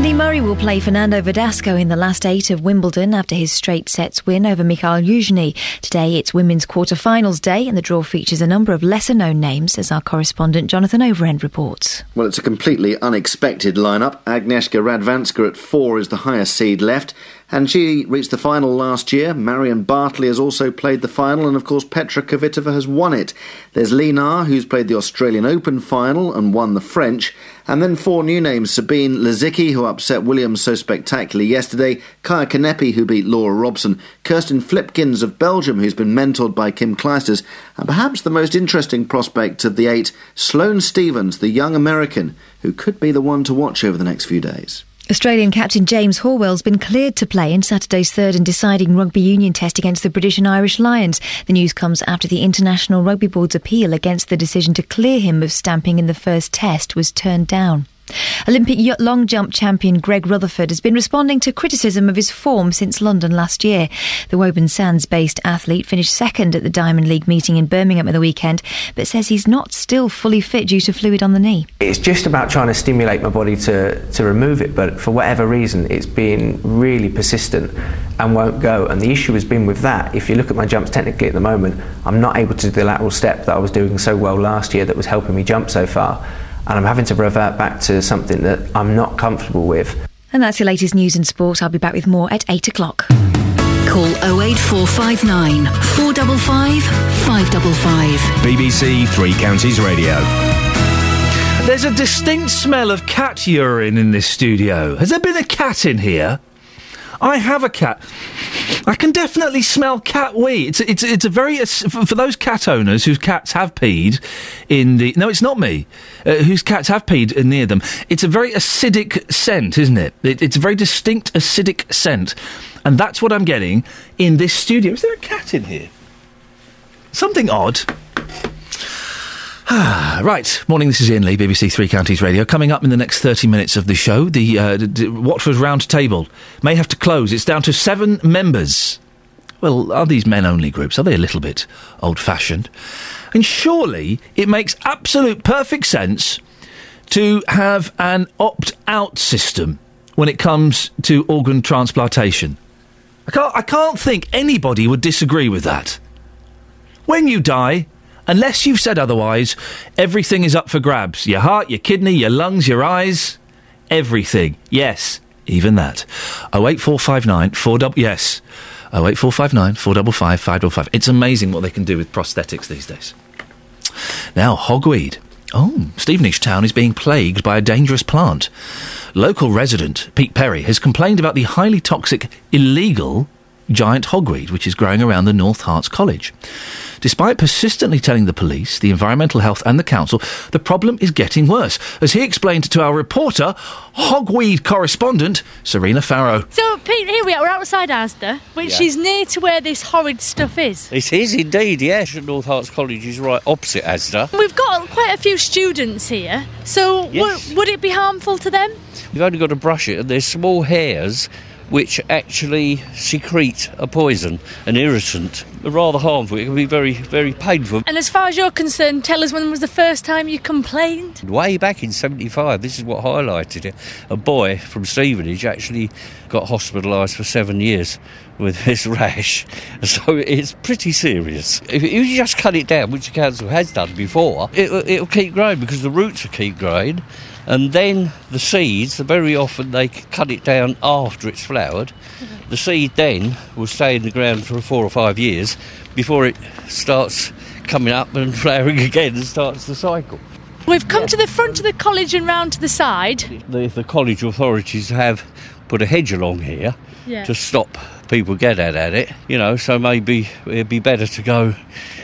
Andy Murray will play Fernando Verdasco in the last eight of Wimbledon after his straight sets win over Mikhail Yuzhny. Today it's women's quarter-finals day and the draw features a number of lesser-known names as our correspondent Jonathan Overend reports. Well, it's a completely unexpected lineup. Agnieszka Radwanska at four is the highest seed left. And she reached the final last year. Marion Bartoli has also played the final, and of course, Petra Kvitova has won it. There's Na, who's played the Australian Open final and won the French. And then four new names Sabine Lisicki, who upset Williams so spectacularly yesterday, Kaia Kanepi, who beat Laura Robson, Kirsten Flipkens of Belgium, who's been mentored by Kim Clijsters, and perhaps the most interesting prospect of the eight, Sloane Stevens, the young American, who could be the one to watch over the next few days. Australian captain James Horwill's been cleared to play in Saturday's third and deciding rugby union test against the British and Irish Lions. The news comes after the International Rugby Board's appeal against the decision to clear him of stamping in the first test was turned down. Olympic long jump champion Greg Rutherford has been responding to criticism of his form since London last year. The Woburn Sands based athlete finished second at the Diamond League meeting in Birmingham at the weekend, but says he's not still fully fit due to fluid on the knee. It's just about trying to stimulate my body to, to remove it, but for whatever reason, it's been really persistent and won't go. And the issue has been with that. If you look at my jumps technically at the moment, I'm not able to do the lateral step that I was doing so well last year that was helping me jump so far and I'm having to revert back to something that I'm not comfortable with. And that's the latest news and sport. I'll be back with more at 8 o'clock. Call 08459 455 555. BBC Three Counties Radio. There's a distinct smell of cat urine in this studio. Has there been a cat in here? I have a cat. I can definitely smell cat wee. It's it's it's a very for those cat owners whose cats have peed in the no, it's not me. Uh, whose cats have peed near them. It's a very acidic scent, isn't it? it? It's a very distinct acidic scent, and that's what I'm getting in this studio. Is there a cat in here? Something odd. (sighs) right, morning. This is Iain Lee, BBC Three Counties Radio. Coming up in the next thirty minutes of the show, the, uh, d- d- Watford Round Table may have to close. It's down to seven members. Well, are these men-only groups? Are they a little bit old-fashioned? And surely it makes absolute perfect sense to have an opt-out system when it comes to organ transplantation. I can't, I can't think anybody would disagree with that. When you die, unless you've said otherwise, everything is up for grabs. Your heart, your kidney, your lungs, your eyes, everything. Yes, even that. 08459 4 yes. 08459 455 555. It's amazing what they can do with prosthetics these days. Now, hogweed. Oh, Stevenage town is being plagued by a dangerous plant. Local resident Pete Perry has complained about the highly toxic illegal giant hogweed which is growing around the North Herts College. Despite persistently telling the police, the Environmental Health and the Council, the problem is getting worse. As he explained to our reporter, hogweed correspondent, Serena Farrow. So, Pete, here we are. We're outside Asda, which Yeah. is near to where this horrid stuff is. It is indeed, yes. North Herts College is right opposite Asda. We've got quite a few students here, so Yes. w- would it be harmful to them? You've only got to brush it, and there's small hairs which actually secrete a poison, an irritant. Rather harmful. It can be very, very painful. And as far as you're concerned, tell us when was the first time you complained? Way back in 75, this is what highlighted it. A boy from Stevenage actually got hospitalised for seven years with (laughs) this rash. So it's pretty serious. If you just cut it down, which the council has done before, it, it'll keep growing because the roots will keep growing. And then the seeds, very often they cut it down after it's flowered. Mm-hmm. The seed then will stay in the ground for four or five years before it starts coming up and (laughs) flowering again and starts the cycle. We've come to the front of the college and round to the side. the, the college authorities have put a hedge along here Yeah. to stop people getting at it, you know, so maybe it'd be better to go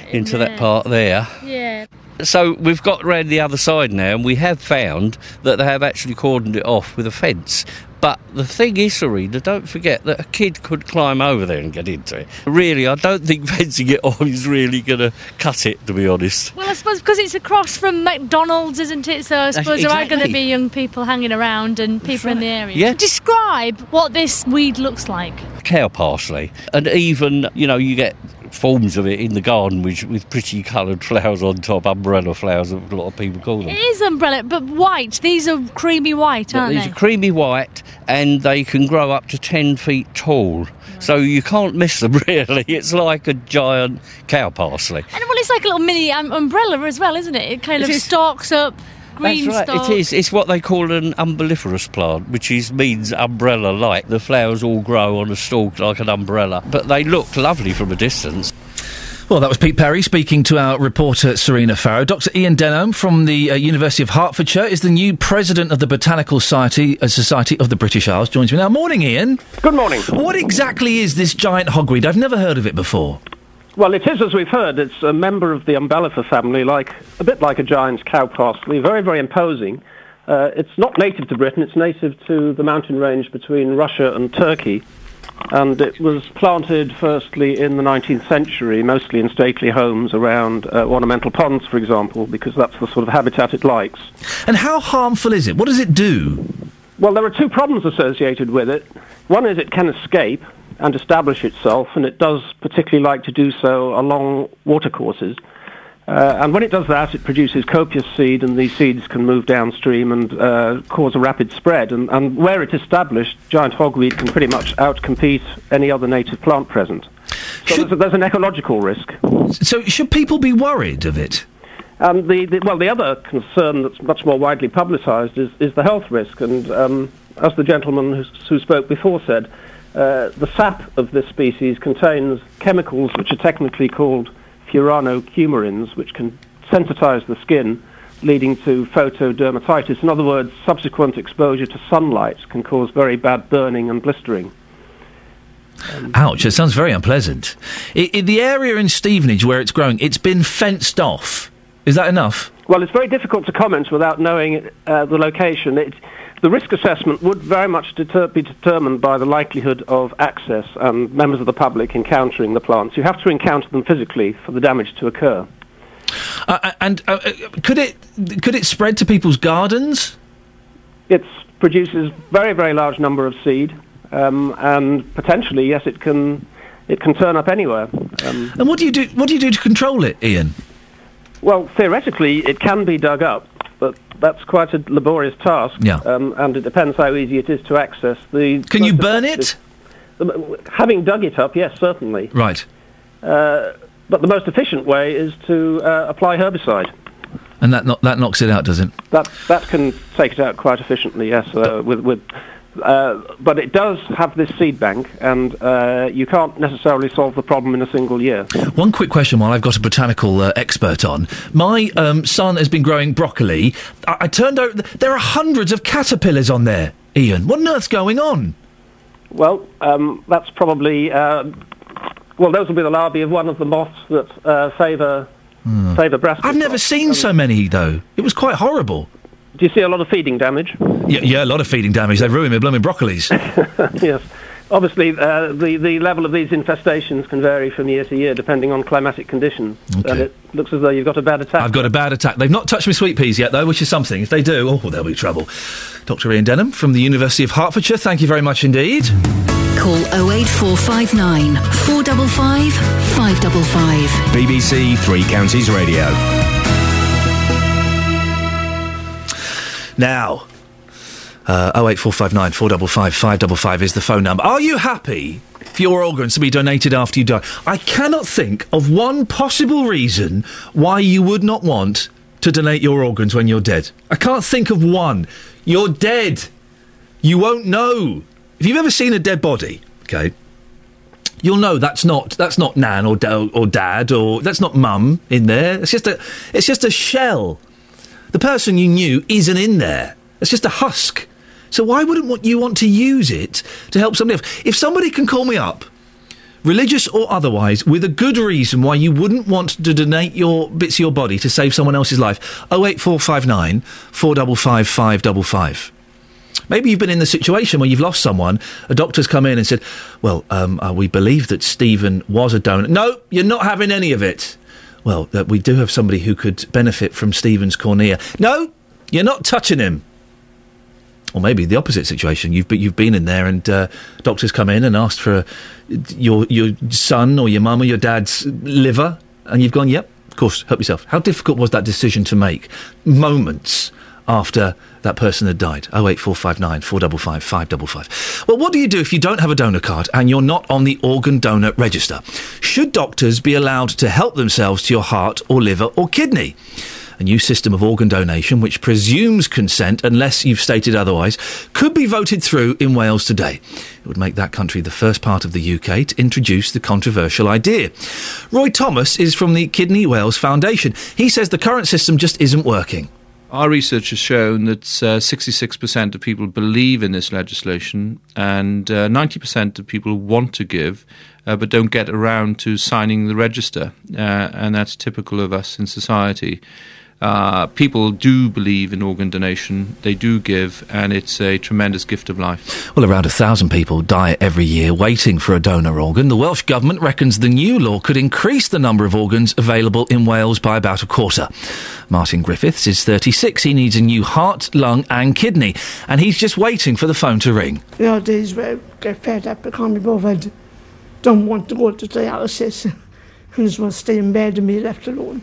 into that part there. Yeah. So we've got round the other side now, and we have found that they have actually cordoned it off with a fence. But the thing is, Serena, don't forget that a kid could climb over there and get into it. Really, I don't think (laughs) fencing it on is really going to cut it, to be honest. Well, I suppose because it's across from McDonald's, isn't it? So I suppose there are going to be young people hanging around and people in the area. Yeah. Describe what this weed looks like. cow parsley. And even, you know, you get forms of it in the garden which, with pretty coloured flowers on top, umbrella flowers, a lot of people call them. It is umbrella, but white. These are creamy white, aren't these they? These are creamy white and they can grow up to 10 feet tall. So you can't miss them (laughs) really. It's like a giant cow parsley. And well, it's like a little mini um, umbrella as well, isn't it? It kind It of is. stalks up, green That's right. stalks. It is. It's what they call an umbelliferous plant, which is means umbrella-like. The flowers all grow on a stalk like an umbrella, but they look lovely from a distance. Well, that was Pete Perry speaking to our reporter Serena Farrow. Dr. Ian Denholm from the uh, University of Hertfordshire is the new president of the Botanical Society, uh, Society of the British Isles. Joins me now. Morning, Ian. Good morning. What exactly is this giant hogweed? I've never heard of it before. Well, it is, as we've heard, it's a member of the umbellifer family, like a bit like a giant cow parsley, very, very imposing. Uh, it's not native to Britain, it's native to the mountain range between Russia and Turkey. And it was planted firstly in the 19th century, mostly in stately homes around uh, ornamental ponds, for example, because that's the sort of habitat it likes. And how harmful is it? What does it do? Well, there are two problems associated with it. One is it can escape and establish itself, and it does particularly like to do so along watercourses. Uh, and when it does that, it produces copious seed, and these seeds can move downstream and uh, cause a rapid spread. And, and where it's established, giant hogweed can pretty much outcompete any other native plant present. So there's, a, there's an ecological risk. So should people be worried of it? And the, the well, the other concern that's much more widely publicised is, is the health risk. And um, as the gentleman who, who spoke before said, uh, the sap of this species contains chemicals which are technically called furanocoumarins, which can sensitize the skin, leading to photodermatitis. In other words, subsequent exposure to sunlight can cause very bad burning and blistering. Ouch, it sounds very unpleasant. I, I, the area in Stevenage where it's growing, it's been fenced off. Is that enough? Well, it's very difficult to comment without knowing uh, the location. It, the risk assessment would very much deter- be determined by the likelihood of access and members of the public encountering the plants. You have to encounter them physically for the damage to occur. Uh, and uh, uh, could it could it spread to people's gardens? It produces very very large number of seed, um, and potentially yes, it can it can turn up anywhere. Um, And what do you do? What do you do to control it, Ian? Well, theoretically, it can be dug up, but that's quite a laborious task. Yeah. Um, and it depends how easy it is to access. The Can you burn it? the- having dug it up, yes, certainly. Right. Uh, but the most efficient way is to uh, apply herbicide. And that no- that knocks it out, does it? That that can take it out quite efficiently, yes. Uh, with with, uh, but it does have this seed bank, and uh, you can't necessarily solve the problem in a single year. One quick question while I've got a botanical uh, expert on. My um, son has been growing broccoli. I, I turned out th- there are hundreds of caterpillars on there. Ian, what on earth's going on? Well, um, that's probably uh, well. Those will be the larvae of one of the moths that uh, favour favour brass. I've never seen so many though. It was quite horrible. Do you see a lot of feeding damage? Yeah, yeah, a lot of feeding damage. They ruined my blooming broccolis. (laughs) yes. Obviously, uh, the the level of these infestations can vary from year to year depending on climatic conditions. Okay. And it looks as though you've got a bad attack. I've got a bad attack. They've not touched my sweet peas yet, though, which is something. If they do, oh, there'll be trouble. Dr. Ian Denholm from the University of Hertfordshire, thank you very much indeed. Call 08459 455 555. BBC Three Counties Radio. Now, uh, 08459 455 555 is the phone number. Are you happy for your organs to be donated after you die? I cannot think of one possible reason why you would not want to donate your organs when you're dead. I can't think of one. You're dead. You won't know. If you've ever seen a dead body, okay, you'll know that's not that's not nan or or dad or that's not mum in there. It's just a it's just a shell. The person you knew isn't in there. It's just a husk. So why wouldn't you want to use it to help somebody else? If somebody can call me up, religious or otherwise, with a good reason why you wouldn't want to donate your bits of your body to save someone else's life, 08459 455 555. Maybe you've been in the situation where you've lost someone. A doctor's come in and said, "Well, um, uh, we believe that Stephen was a donor." No, you're not having any of it. Well, uh, we do have somebody who could benefit from Stephen's cornea. No, you're not touching him. Or maybe the opposite situation. You've be, you've been in there, and uh, doctors come in and asked for uh, your your son or your mum or your dad's liver, and you've gone, "Yep, of course, help yourself." How difficult was that decision to make? Moments after that person had died. 08459 455 555. Well, what do you do if you don't have a donor card and you're not on the organ donor register? Should doctors be allowed to help themselves to your heart or liver or kidney? A new system of organ donation, which presumes consent unless you've stated otherwise, could be voted through in Wales today. It would make that country the first part of the UK to introduce the controversial idea. Roy Thomas is from the Kidney Wales Foundation. He says the current system just isn't working. Our research has shown that uh, 66% of people believe in this legislation and uh, 90% of people want to give uh, but don't get around to signing the register. Uh, and that's typical of us in society. Uh, people do believe in organ donation, they do give, and it's a tremendous gift of life. Well, around a thousand people die every year waiting for a donor organ. The Welsh Government reckons the new law could increase the number of organs available in Wales by about a quarter. Martin Griffiths is 36. He needs a new heart, lung, and kidney, and he's just waiting for the phone to ring. There are days where I get fed up, I can't be bothered, don't want to go to dialysis, and just want to stay in bed and be left alone.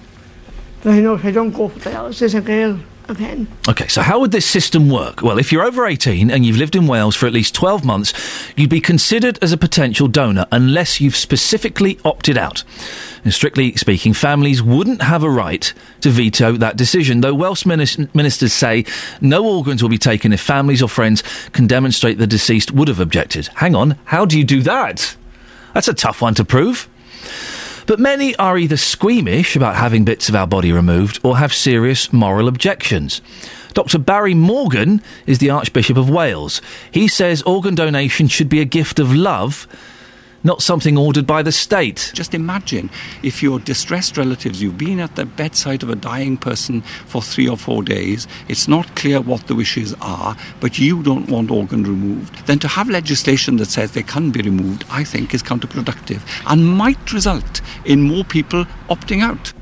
Know if I don't go for dialysis, again. Okay, so how would this system work? Well, if you're over 18 and you've lived in Wales for at least 12 months, you'd be considered as a potential donor unless you've specifically opted out. And strictly speaking, families wouldn't have a right to veto that decision, though Welsh minis- ministers say no organs will be taken if families or friends can demonstrate the deceased would have objected. Hang on, how do you do that? That's a tough one to prove. But many are either squeamish about having bits of our body removed or have serious moral objections. Dr. Barry Morgan is the Archbishop of Wales. He says organ donation should be a gift of love, not something ordered by the state. Just imagine if your distressed relatives, you've been at the bedside of a dying person for three or four days, it's not clear what the wishes are, but you don't want organ removed. Then to have legislation that says they can be removed, I think is counterproductive and might result in more people opting out.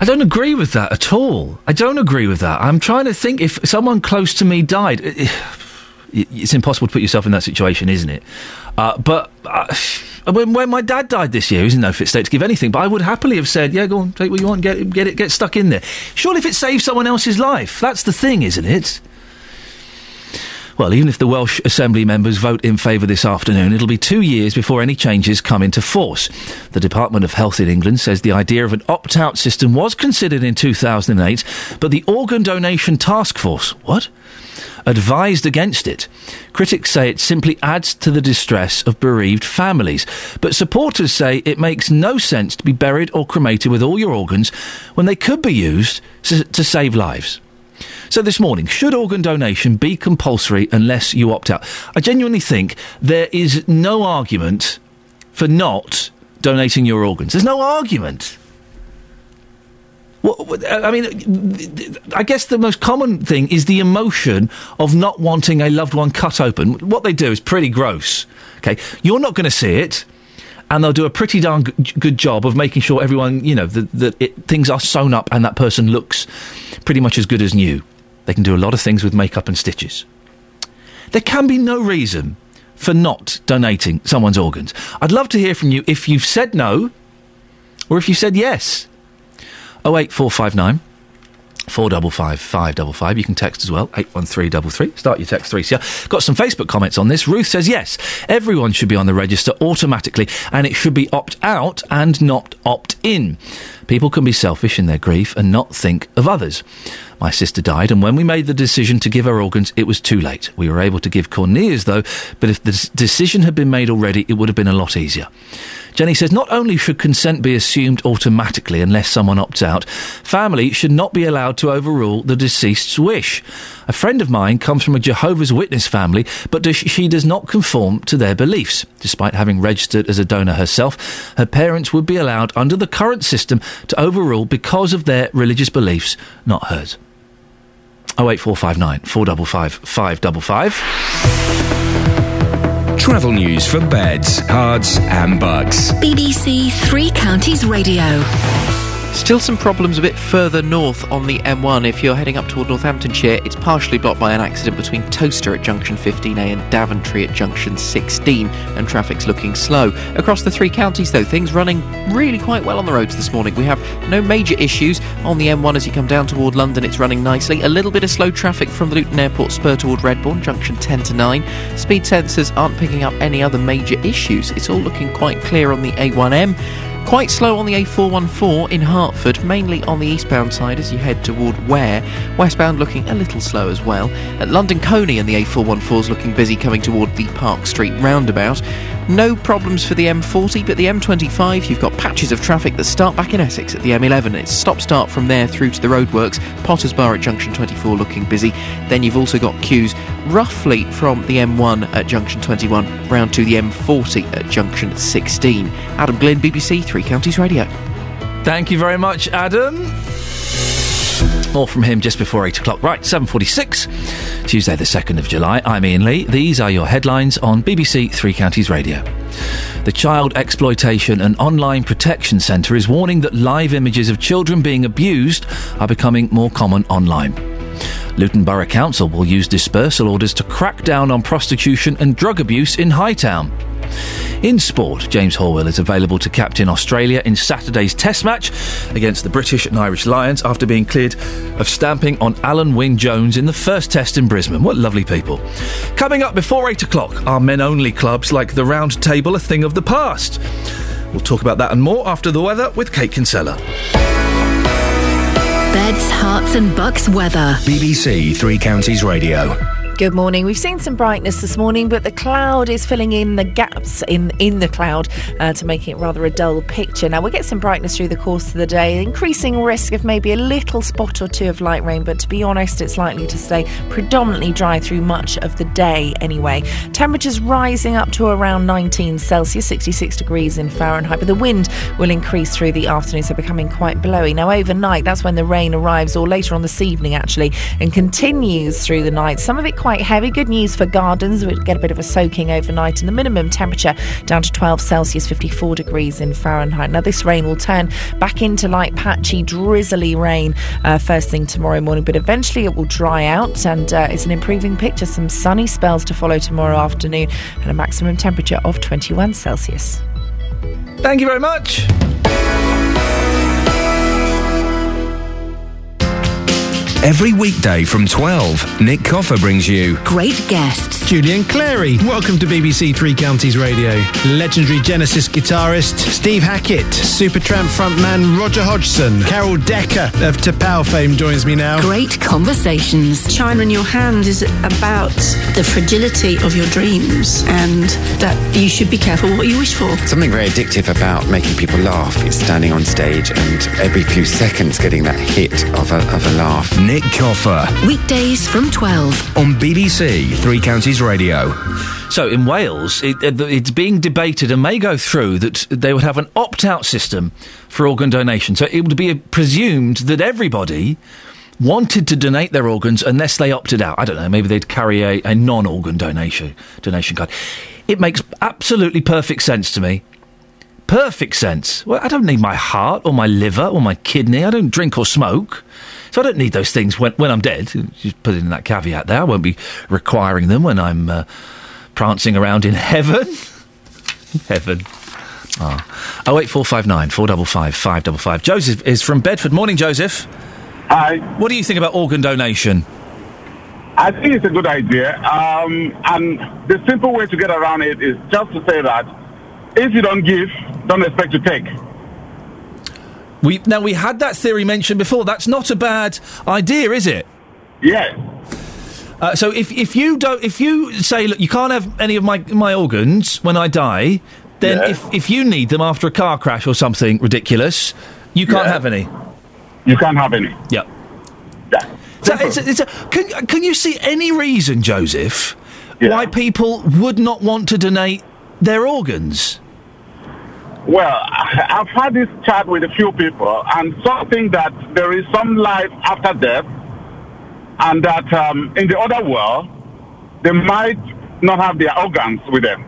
I don't agree with that at all. I don't agree with that. I'm trying to think if someone close to me died. (sighs) It's impossible to put yourself in that situation, isn't it? Uh, but uh, (sighs) when, when my dad died this year, he was in no fit state to give anything. But I would happily have said, "Yeah, go on, take what you want, get it, get it, get stuck in there." Surely, if it saves someone else's life, that's the thing, isn't it? Well, even if the Welsh Assembly members vote in favour this afternoon, it'll be two years before any changes come into force. The Department of Health in England says the idea of an opt out system was considered in 2008, but the Organ Donation Task Force, what? Advised against it. Critics say it simply adds to the distress of bereaved families, but supporters say it makes no sense to be buried or cremated with all your organs when they could be used to, save lives. So this morning, should organ donation be compulsory unless you opt out? I genuinely think there is no argument for not donating your organs. There's no argument. What- uh, I mean, I guess the most common thing is the emotion of not wanting a loved one cut open. What they do is pretty gross. Okay, you're not going to see it, and they'll do a pretty darn good job of making sure everyone, you know, that, that things are sewn up and that person looks pretty much as good as new. They can do a lot of things with makeup and stitches. There can be no reason for not donating someone's organs. I'd love to hear from you if you've said no or if you said yes. 08459 455 555. You can text as well, 81333. Start your text 3CR. Got some Facebook comments on this. Ruth says yes, everyone should be on the register automatically and it should be opt out and not opt in. People can be selfish in their grief and not think of others. My sister died, and when we made the decision to give her organs, it was too late. We were able to give corneas, though, but if the decision had been made already, it would have been a lot easier. Jenny says not only should consent be assumed automatically unless someone opts out, family should not be allowed to overrule the deceased's wish. A friend of mine comes from a Jehovah's Witness family, but does, she does not conform to their beliefs. Despite having registered as a donor herself, her parents would be allowed under the current system to overrule because of their religious beliefs, not hers. 08459 455 555. Travel news for beds, Herts, and Bucks. BBC Three Counties Radio. Still some problems a bit further north on the M1. If you're heading up toward Northamptonshire, it's partially blocked by an accident between Towcester at junction 15A and Daventry at junction 16, and traffic's looking slow. Across the three counties, though, things running really quite well on the roads this morning. We have no major issues on the M1 as you come down toward London. It's running nicely. A little bit of slow traffic from the Luton Airport spur toward Redbourn, junction 10 to 9. Speed sensors aren't picking up any other major issues. It's all looking quite clear on the A1M. Quite slow on the A414 in Hertford, mainly on the eastbound side as you head toward Ware. Westbound looking a little slow as well. At London Colney and the A414 is looking busy coming toward the Park Street roundabout. No problems for the M40, but the M25, you've got patches of traffic that start back in Essex at the M11. It's stop start from there through to the roadworks. Potters Bar at junction 24 looking busy. Then you've also got queues roughly from the M1 at junction 21 round to the M40 at junction 16. Adam Glynn, BBC Three Counties Radio. Thank you very much, Adam. More from him just before 8 o'clock. Right, 7.46, Tuesday the 2nd of July. I'm Iain Lee. These are your headlines on BBC Three Counties Radio. The Child Exploitation and Online Protection Centre is warning that live images of children being abused are becoming more common online. Luton Borough Council will use dispersal orders to crack down on prostitution and drug abuse in Hightown. In sport, James Horwill is available to captain Australia in Saturday's Test match against the British and Irish Lions after being cleared of stamping on Alun Wyn Jones in the first Test in Brisbane. What lovely people. Coming up before 8 o'clock are men only clubs like the Round Table a thing of the past. We'll talk about that and more after the weather with Kate Kinsella. Beds, Herts, and bucks weather. BBC Three Counties Radio. Good morning. We've seen some brightness this morning, but the cloud is filling in the gaps in, in the cloud uh, to make it rather a dull picture. Now, we'll get some brightness through the course of the day, increasing risk of maybe a little spot or two of light rain, but to be honest, it's likely to stay predominantly dry through much of the day anyway. Temperatures rising up to around 19 Celsius, 66 degrees in Fahrenheit, but the wind will increase through the afternoon, so becoming quite blowy. Now, overnight, that's when the rain arrives, or later on this evening actually, and continues through the night. Some of it quite heavy. Good news for gardens. We'll get a bit of a soaking overnight, and the minimum temperature down to 12 Celsius, 54 degrees in Fahrenheit. Now, this rain will turn back into light, patchy, drizzly rain uh, first thing tomorrow morning, but eventually it will dry out, and uh, it's an improving picture. Some sunny spells to follow tomorrow afternoon, and a maximum temperature of 21 Celsius. Thank you very much. Every weekday from 12, Nick Coffer brings you Great guests. Julian Clary, welcome to BBC Three Counties Radio. Legendary Genesis guitarist Steve Hackett, Supertramp frontman Roger Hodgson, Carol Decker of T'Pau fame joins me now. Great conversations. China in your hand is about the fragility of your dreams and that you should be careful what you wish for. Something very addictive about making people laugh is standing on stage and every few seconds getting that hit of a, of a laugh. Nick Nick Coffer Weekdays from 12. on BBC Three Counties Radio. So in Wales, it, uh, it's being debated and may go through that they would have an opt-out system for organ donation. So it would be presumed that everybody wanted to donate their organs unless they opted out. I don't know. Maybe they'd carry a, a non-organ donation donation card. It makes absolutely perfect sense to me. Perfect sense. Well, I don't need my heart or my liver or my kidney. I don't drink or smoke. So I don't need those things when, when I'm dead. Just put in that caveat there. I won't be requiring them when I'm uh, prancing around in (laughs) heaven. heaven. Oh. 08459 455 555. Joseph is from Bedford. Morning, Joseph. Hi. What do you think about organ donation? I think it's a good idea. Um, and the simple way to get around it is just to say that if you don't give, don't expect to take. We now we had that theory mentioned before. That's not a bad idea, is it? Yeah. Uh, so if if you don't if you say look you can't have any of my my organs when I die, then Yeah. if if you need them after a car crash or something ridiculous, you can't Yeah. have any. You can't have any. Yep. So it's a, it's a, can, can you see any reason, Joseph, why people would not want to donate their organs? Well, (laughs) I've had this chat with a few people, and some think that there is some life after death, and that um, in the other world, they might not have their organs with them.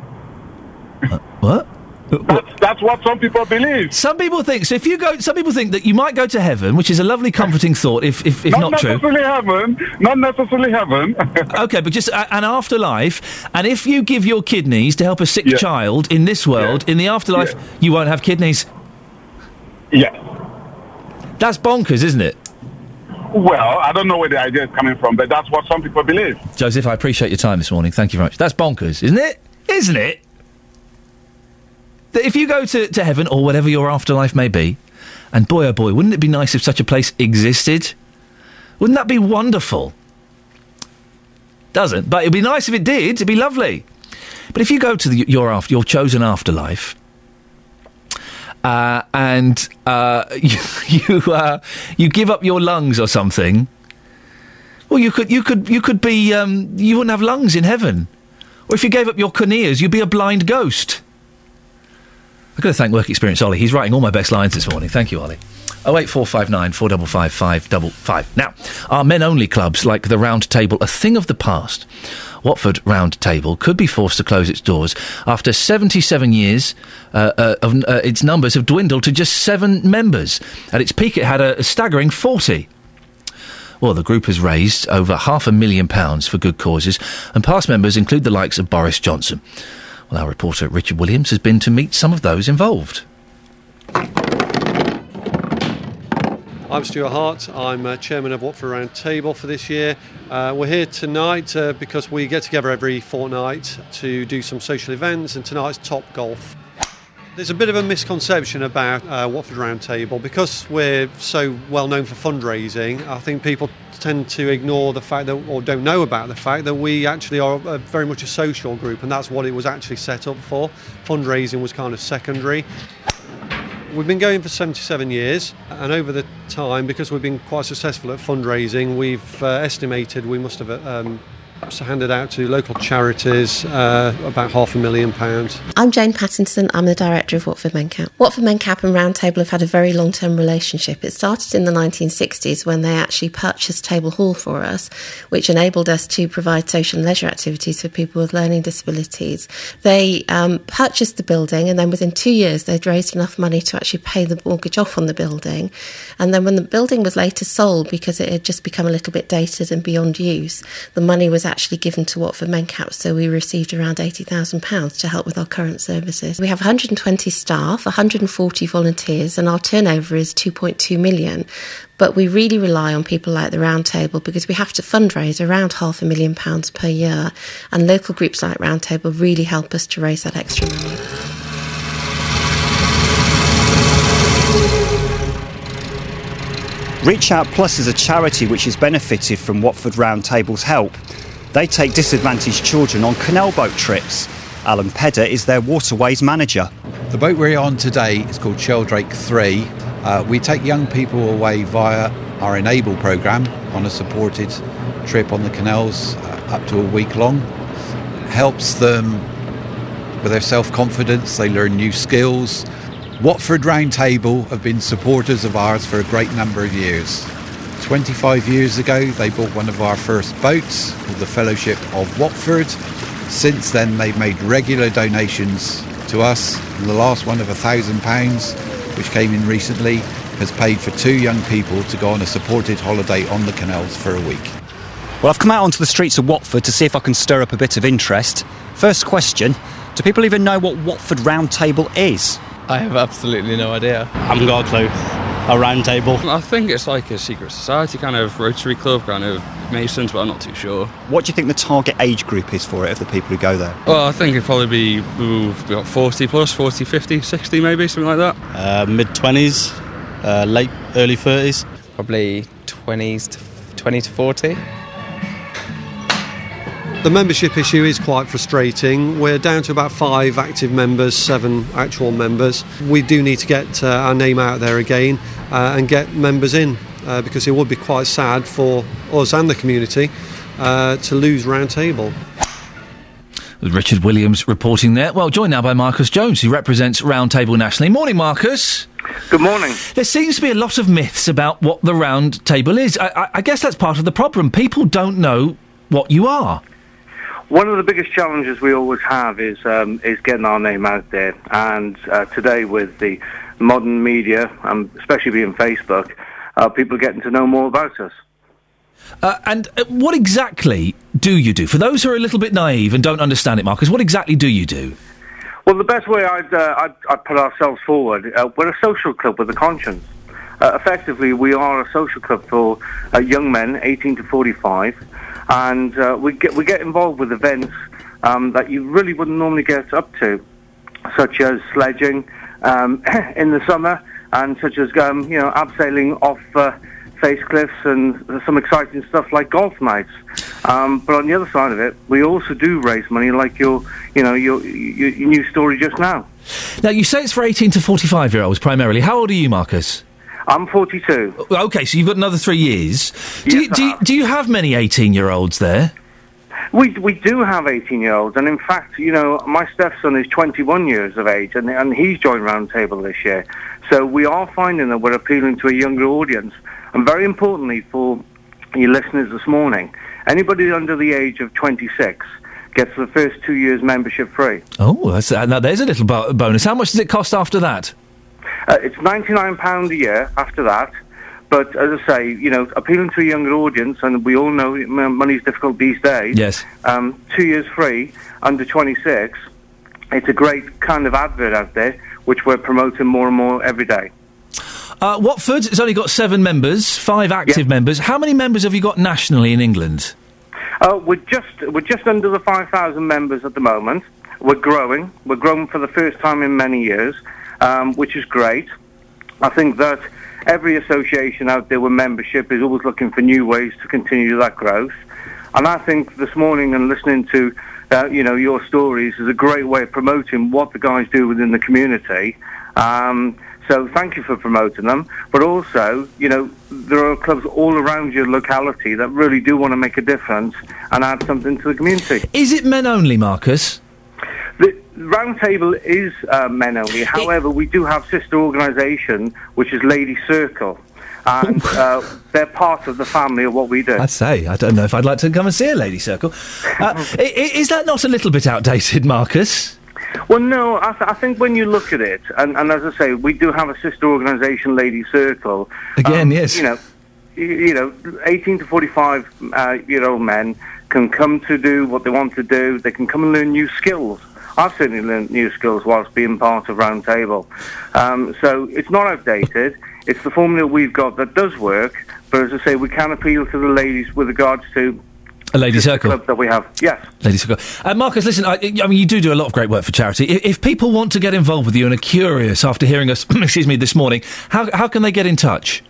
What? That's, that's what some people believe. Some people think so. If you go, some people think that you might go to heaven, which is a lovely, comforting thought. If if, if not, true. not, true, necessarily heaven, not necessarily heaven. (laughs) okay, but just a, an afterlife. And if you give your kidneys to help a sick Yeah. child in this world, in the afterlife, you won't have kidneys. Yeah. That's bonkers, isn't it? well, I don't know where the idea is coming from, but that's what some people believe. Joseph, I appreciate your time this morning. Thank you very much. That's bonkers, isn't it? Isn't it? That if you go to, to heaven or whatever your afterlife may be, and boy oh boy, wouldn't it be nice if such a place existed? Wouldn't that be wonderful? Doesn't, but it'd be nice if it did. It'd be lovely. But if you go to the, your after, your chosen afterlife, uh, and uh, (laughs) you you, uh, you give up your lungs or something, well, you could you could you could be um, you wouldn't have lungs in heaven, or if you gave up your corneas, you'd be a blind ghost. I've got to thank Work Experience Ollie. He's writing all my best lines this morning. Thank you, Ollie. Oh eight four five nine four double five five double five. Now, are men only clubs like the Round Table a thing of the past? Watford Round Table could be forced to close its doors after 77 years. Uh, uh, of, uh, its numbers have dwindled to just seven members. At its peak, it had a, a staggering 40. Well, the group has raised over half a million pounds for good causes, and past members include the likes of Boris Johnson. Well, our reporter Richard Williams has been to meet some of those involved. I'm Stuart Hart. I'm uh, chairman of Watford Round Table for this year. Uh, we're here tonight uh, because we get together every fortnight to do some social events, and tonight's Top Golf. There's a bit of a misconception about uh, Watford Round Table because we're so well known for fundraising. I think people tend to ignore the fact that, or don't know about the fact that we actually are uh very much a social group, and that's what it was actually set up for. Fundraising was kind of secondary. We've been going for 77 years, and over the time, because we've been quite successful at fundraising, we've uh, estimated we must have um, handed out to local charities uh, about half a million pounds. I'm Jane Pattinson. I'm the director of Watford Mencap. Watford Mencap and Roundtable have had a very long term relationship. It started in the 1960s when they actually purchased Table Hall for us, which enabled us to provide social and leisure activities for people with learning disabilities. They um, purchased the building, and then within two years, they'd raised enough money to actually pay the mortgage off on the building. And then when the building was later sold because it had just become a little bit dated and beyond use, the money was actually given to Watford Mencap, so we received around £80,000 to help with our current services. We have 120 staff, 140 volunteers, and our turnover is 2.2 million. But we really rely on people like the Roundtable because we have to fundraise around half a million pounds per year, and local groups like Roundtable really help us to raise that extra money. Reach Out Plus is a charity which has benefited from Watford Roundtable's help. They take disadvantaged children on canal boat trips. Alan Pedder is their waterways manager. The boat we're on today is called Sheldrake 3. Uh, we take young people away via our Enable programme on a supported trip on the canals uh, up to a week long. Helps them with their self confidence, they learn new skills. Watford Roundtable have been supporters of ours for a great number of years. 25 years ago, they bought one of our first boats called the Fellowship of Watford. Since then, they've made regular donations to us. The last one of £1,000, which came in recently, has paid for two young people to go on a supported holiday on the canals for a week. Well, I've come out onto the streets of Watford to see if I can stir up a bit of interest. First question Do people even know what Watford Roundtable is? I have absolutely no idea. I haven't got a clue. A round table. I think it's like a secret society kind of Rotary Club kind of Masons, but I'm not too sure. What do you think the target age group is for it of the people who go there? Well, I think it'd probably be ooh, about 40 plus, 40, 50, 60 maybe, something like that. Uh, Mid 20s, uh, late, early 30s. Probably 20s to 20 to 40. The membership issue is quite frustrating. We're down to about five active members, seven actual members. We do need to get uh, our name out there again uh, and get members in uh, because it would be quite sad for us and the community uh, to lose Roundtable. Richard Williams reporting there. Well, joined now by Marcus Jones, who represents Roundtable nationally. Morning, Marcus. Good morning. There seems to be a lot of myths about what the Roundtable is. I, I, I guess that's part of the problem. People don't know what you are. One of the biggest challenges we always have is um, is getting our name out there. And uh, today, with the modern media, um, especially being Facebook, uh, people are getting to know more about us. Uh, and uh, what exactly do you do? For those who are a little bit naive and don't understand it, Marcus, what exactly do you do? Well, the best way I'd, uh, I'd, I'd put ourselves forward, uh, we're a social club with a conscience. Uh, effectively, we are a social club for uh, young men, 18 to 45, and uh, we get we get involved with events um, that you really wouldn't normally get up to, such as sledging um, (coughs) in the summer, and such as um, you know abseiling off uh, face cliffs and some exciting stuff like golf nights. Um, but on the other side of it, we also do raise money, like your you know your your, your new story just now. Now, you say it's for 18 to 45 year olds primarily. How old are you, Marcus? I'm 42. Okay, so you've got another three years. Do, you, do, you, do you have many 18 year olds there? We we do have 18 year olds, and in fact, you know, my stepson is 21 years of age, and and he's joined Roundtable this year. So we are finding that we're appealing to a younger audience, and very importantly for your listeners this morning, anybody under the age of 26 gets the first two years membership free. Oh, that's, uh, now there's a little bo- bonus. How much does it cost after that? Uh, it's £99 a year after that. But as I say, you know, appealing to a younger audience, and we all know money's difficult these days. Yes. Um, two years free under 26. It's a great kind of advert out there, which we're promoting more and more every day. Uh, Watford has only got seven members, five active members. How many members have you got nationally in England? Uh, we're just we're just under the 5,000 members at the moment. We're growing. We're growing for the first time in many years, um, which is great. I think that every association out there with membership is always looking for new ways to continue that growth. And I think this morning and listening to uh, you know your stories is a great way of promoting what the guys do within the community. Um, so thank you for promoting them. But also, you know, there are clubs all around your locality that really do want to make a difference and add something to the community. Is it men only, Marcus? Roundtable is uh, men only. However, we do have sister organisation, which is Lady Circle. And uh, they're part of the family of what we do. I'd say. I don't know if I'd like to come and see a lady circle. Uh, (laughs) i- i- is that not a little bit outdated, Marcus? Well, no, I, th- I think when you look at it, and, and as I say, we do have a sister organisation, Lady Circle. Again, yes. You know, you know, 18 to 45 uh, year old men can come to do what they want to do. They can come and learn new skills. I've certainly learned new skills whilst being part of Roundtable. Um, so it's not outdated. It's the formula we've got that does work. But as I say, we can appeal to the ladies with regards to A lady circle. clubs that we have. Yes. Lady circle. Uh, Marcus, listen, I, I mean, you do do a lot of great work for charity. If, if people want to get involved with you and are curious after hearing us, (clears throat) excuse me, this morning, how, how can they get in touch?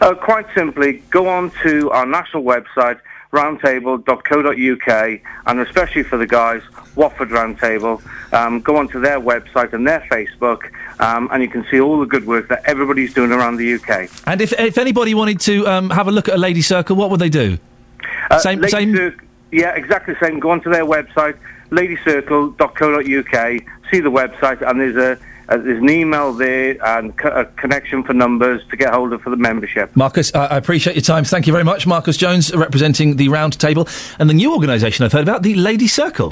Uh, quite simply, go on to our national website, roundtable.co.uk, and especially for the guys, Watford Roundtable. Um, go onto their website and their Facebook, um, and you can see all the good work that everybody's doing around the UK. And if if anybody wanted to um, have a look at a lady circle, what would they do? Uh, Same- Lady same- Cir- yeah, exactly the same. Go onto their website, ladycircle.co.uk, see the website, and there's a uh, there's an email there and co- a connection for numbers to get hold of for the membership. Marcus, I, I appreciate your time. Thank you very much. Marcus Jones, representing the Round Table and the new organisation I've heard about, the Lady Circle.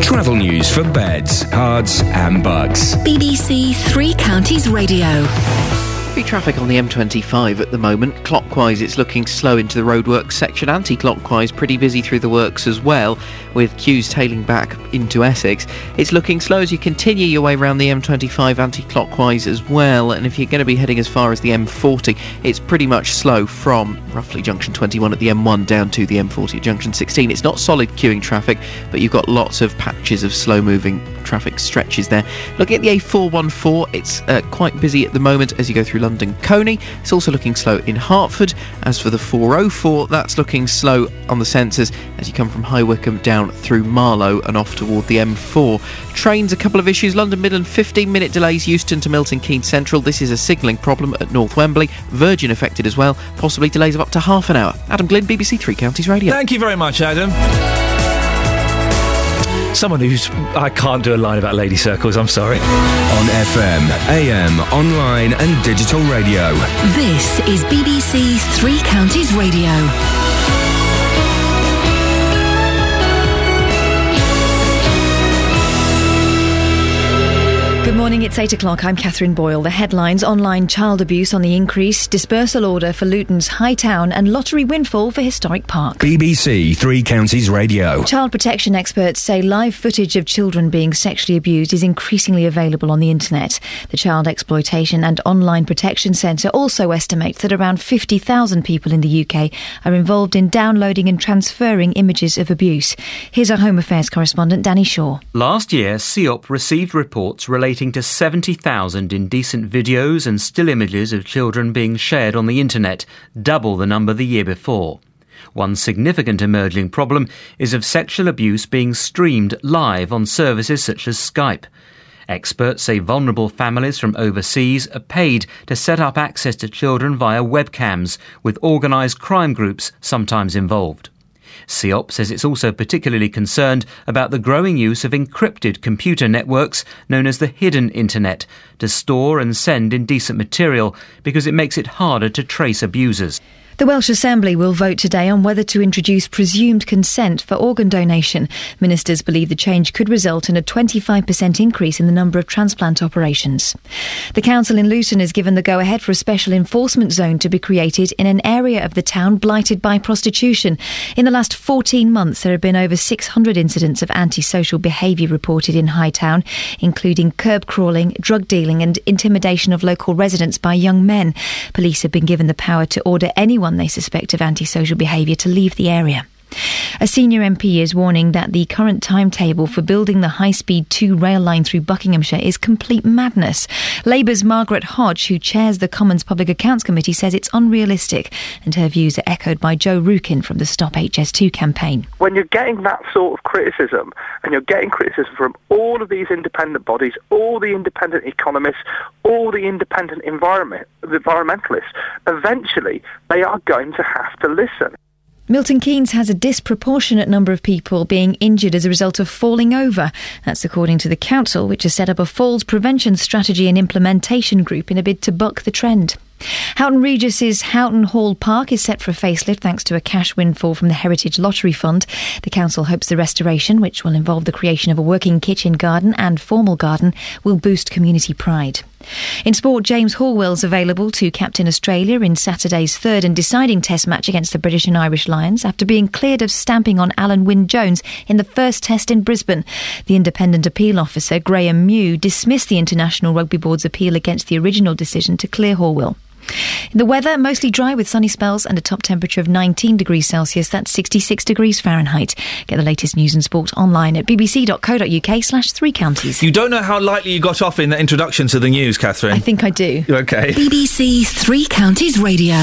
Travel news for beds, Herts, and Bucks. BBC Three Counties Radio. Heavy traffic on the M25 at the moment. Clockwise, it's looking slow into the roadworks section. Anti-clockwise, pretty busy through the works as well, with queues tailing back into Essex. It's looking slow as you continue your way around the M25 anti-clockwise as well. And if you're going to be heading as far as the M40, it's pretty much slow from roughly junction 21 at the M1 down to the M40 at junction 16. It's not solid queuing traffic, but you've got lots of patches of slow-moving traffic stretches there. Looking at the A414, it's uh, quite busy at the moment as you go through London Colney. It's also looking slow in Hertford. As for the 404, that's looking slow on the sensors as you come from High Wycombe down through Marlow and off toward the M4. Trains, a couple of issues. London Midland, 15 minute delays, Euston to Milton Keynes Central. This is a signalling problem at North Wembley. Virgin affected as well, possibly delays of up to half an hour. Adam Glynn, BBC Three Counties Radio. Thank you very much, Adam. Someone who's. I can't do a line about lady circles, I'm sorry. On FM, AM, online, and digital radio. This is BBC Three Counties Radio. Morning, it's 8 o'clock. I'm Catherine Boyle. The headlines online child abuse on the increase, dispersal order for Luton's High Town, and lottery windfall for Historic Park. BBC Three Counties Radio. Child protection experts say live footage of children being sexually abused is increasingly available on the internet. The Child Exploitation and Online Protection Centre also estimates that around 50,000 people in the UK are involved in downloading and transferring images of abuse. Here's our Home Affairs correspondent, Danny Shaw. Last year, CEOP received reports relating to 70,000 indecent videos and still images of children being shared on the internet, double the number the year before. One significant emerging problem is of sexual abuse being streamed live on services such as Skype. Experts say vulnerable families from overseas are paid to set up access to children via webcams, with organised crime groups sometimes involved. CEOP says it's also particularly concerned about the growing use of encrypted computer networks known as the hidden internet to store and send indecent material because it makes it harder to trace abusers. The Welsh Assembly will vote today on whether to introduce presumed consent for organ donation. Ministers believe the change could result in a 25% increase in the number of transplant operations. The council in Luton has given the go ahead for a special enforcement zone to be created in an area of the town blighted by prostitution. In the last 14 months, there have been over 600 incidents of antisocial behaviour reported in Hightown, including curb crawling, drug dealing, and intimidation of local residents by young men. Police have been given the power to order anyone they suspect of antisocial behaviour to leave the area. A senior MP is warning that the current timetable for building the high speed 2 rail line through Buckinghamshire is complete madness. Labour's Margaret Hodge, who chairs the Commons Public Accounts Committee, says it's unrealistic, and her views are echoed by Joe Rukin from the Stop HS2 campaign. when you're getting that sort of criticism, and you're getting criticism from all of these independent bodies, all the independent economists, all the independent environment, the environmentalists, eventually they are going to have to listen. Milton Keynes has a disproportionate number of people being injured as a result of falling over. That's according to the council, which has set up a falls prevention strategy and implementation group in a bid to buck the trend. Houghton Regis's Houghton Hall Park is set for a facelift thanks to a cash windfall from the Heritage Lottery Fund. The council hopes the restoration, which will involve the creation of a working kitchen garden and formal garden, will boost community pride. In sport, James Horwill's available to captain Australia in Saturday's third and deciding test match against the British and Irish Lions after being cleared of stamping on Alun Wyn Jones in the first test in Brisbane. The independent appeal officer, Graeme Mew, dismissed the International Rugby Board's appeal against the original decision to clear Horwell. The weather mostly dry with sunny spells and a top temperature of 19 degrees Celsius. That's 66 degrees Fahrenheit. Get the latest news and sport online at bbc.co.uk slash three counties. You don't know how lightly you got off in that introduction to the news, Catherine. I think I do. Okay. BBC Three Counties Radio.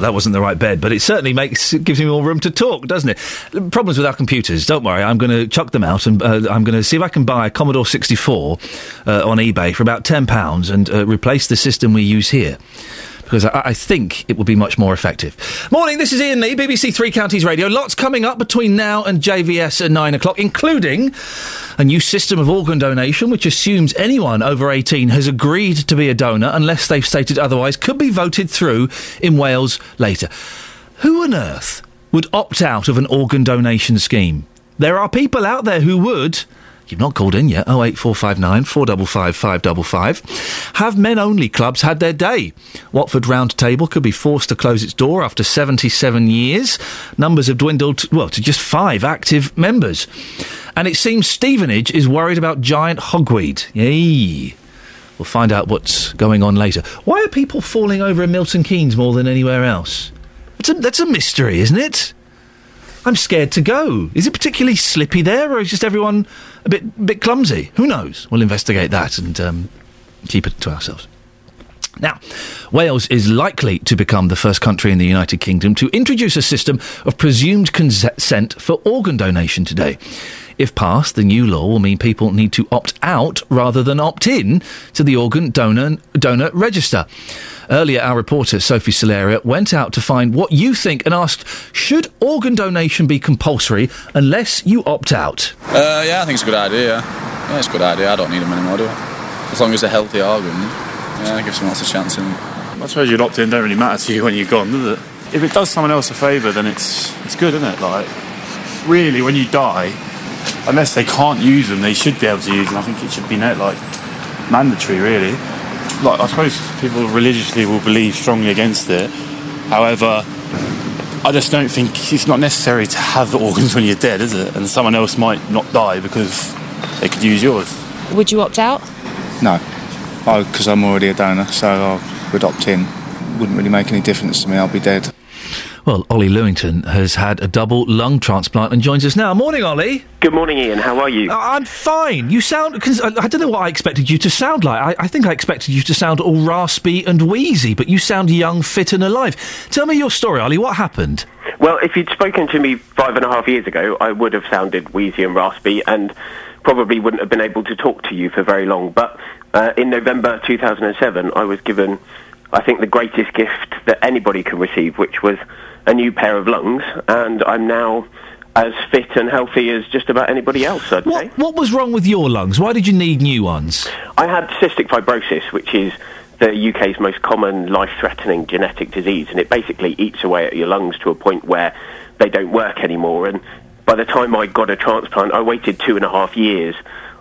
That wasn't the right bed, but it certainly makes it gives me more room to talk, doesn't it? Problems with our computers. Don't worry, I'm going to chuck them out and uh, I'm going to see if I can buy a Commodore 64 uh, on eBay for about ten pounds and uh, replace the system we use here. Because I, I think it will be much more effective. Morning, this is Iain Lee, BBC Three Counties Radio. Lots coming up between now and JVS at nine o'clock, including a new system of organ donation which assumes anyone over 18 has agreed to be a donor unless they've stated otherwise could be voted through in Wales later. Who on earth would opt out of an organ donation scheme? There are people out there who would. You've not called in yet. 08459 455 555. Have men only clubs had their day? Watford Round Table could be forced to close its door after 77 years. Numbers have dwindled, well, to just five active members. And it seems Stevenage is worried about giant hogweed. Yay. We'll find out what's going on later. Why are people falling over in Milton Keynes more than anywhere else? A, that's a mystery, isn't it? I'm scared to go. Is it particularly slippy there, or is just everyone a bit bit clumsy? Who knows? We'll investigate that and um, keep it to ourselves. Now, Wales is likely to become the first country in the United Kingdom to introduce a system of presumed consent for organ donation today. If passed, the new law will mean people need to opt out rather than opt in to the organ donor, donor register. Earlier, our reporter Sophie Solaria went out to find what you think and asked, should organ donation be compulsory unless you opt out? Uh, yeah, I think it's a good idea. Yeah. it's a good idea. I don't need them anymore, do I? As long as they're healthy organ, yeah, it gives someone else a chance. And I suppose you'd opt in don't really matter to you when you're gone, does it? If it does someone else a favour, then it's it's good, isn't it? Like, really, when you die, unless they can't use them, they should be able to use them. I think it should be net like mandatory, really. Like, I suppose people religiously will believe strongly against it. However, I just don't think it's not necessary to have the (laughs) organs when you're dead, is it? And someone else might not die because they could use yours. Would you opt out? No, because I'm already a donor, so I would opt in. Wouldn't really make any difference to me. I'll be dead. Well, Ollie Lewington has had a double lung transplant and joins us now. Morning, Ollie. Good morning, Iain. How are you? Uh, I'm fine. You sound. Cause I, I don't know what I expected you to sound like. I, I think I expected you to sound all raspy and wheezy, but you sound young, fit, and alive. Tell me your story, Ollie. What happened? Well, if you'd spoken to me five and a half years ago, I would have sounded wheezy and raspy and probably wouldn't have been able to talk to you for very long. But uh, in November 2007, I was given, I think, the greatest gift that anybody can receive, which was a new pair of lungs, and I'm now as fit and healthy as just about anybody else, I'd what, say. What was wrong with your lungs? Why did you need new ones? I had cystic fibrosis, which is the UK's most common life-threatening genetic disease, and it basically eats away at your lungs to a point where they don't work anymore. And by the time I got a transplant, I waited two and a half years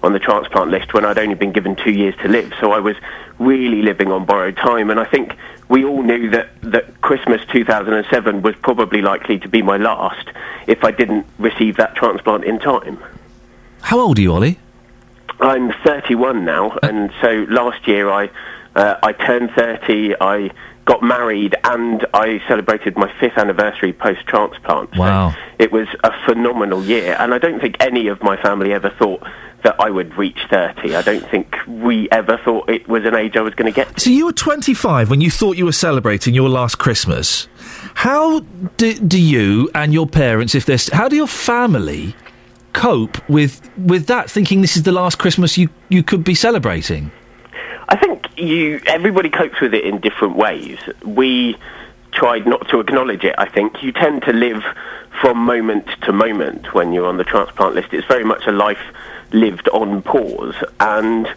on the transplant list when I'd only been given two years to live. So I was really living on borrowed time, and I think we all knew that, that Christmas 2007 was probably likely to be my last if I didn't receive that transplant in time. How old are you, Ollie? I'm 31 now, and so last year I uh, I turned 30. I got married, and I celebrated my fifth anniversary post transplant. Wow! It was a phenomenal year, and I don't think any of my family ever thought that I would reach 30. I don't think we ever thought it was an age I was going to get. So you were 25 when you thought you were celebrating your last Christmas. How do, do you and your parents, if there's, how do your family cope with with that? Thinking this is the last Christmas you you could be celebrating. I think you everybody copes with it in different ways. We tried not to acknowledge it. I think you tend to live from moment to moment when you're on the transplant list. It's very much a life lived on pause, and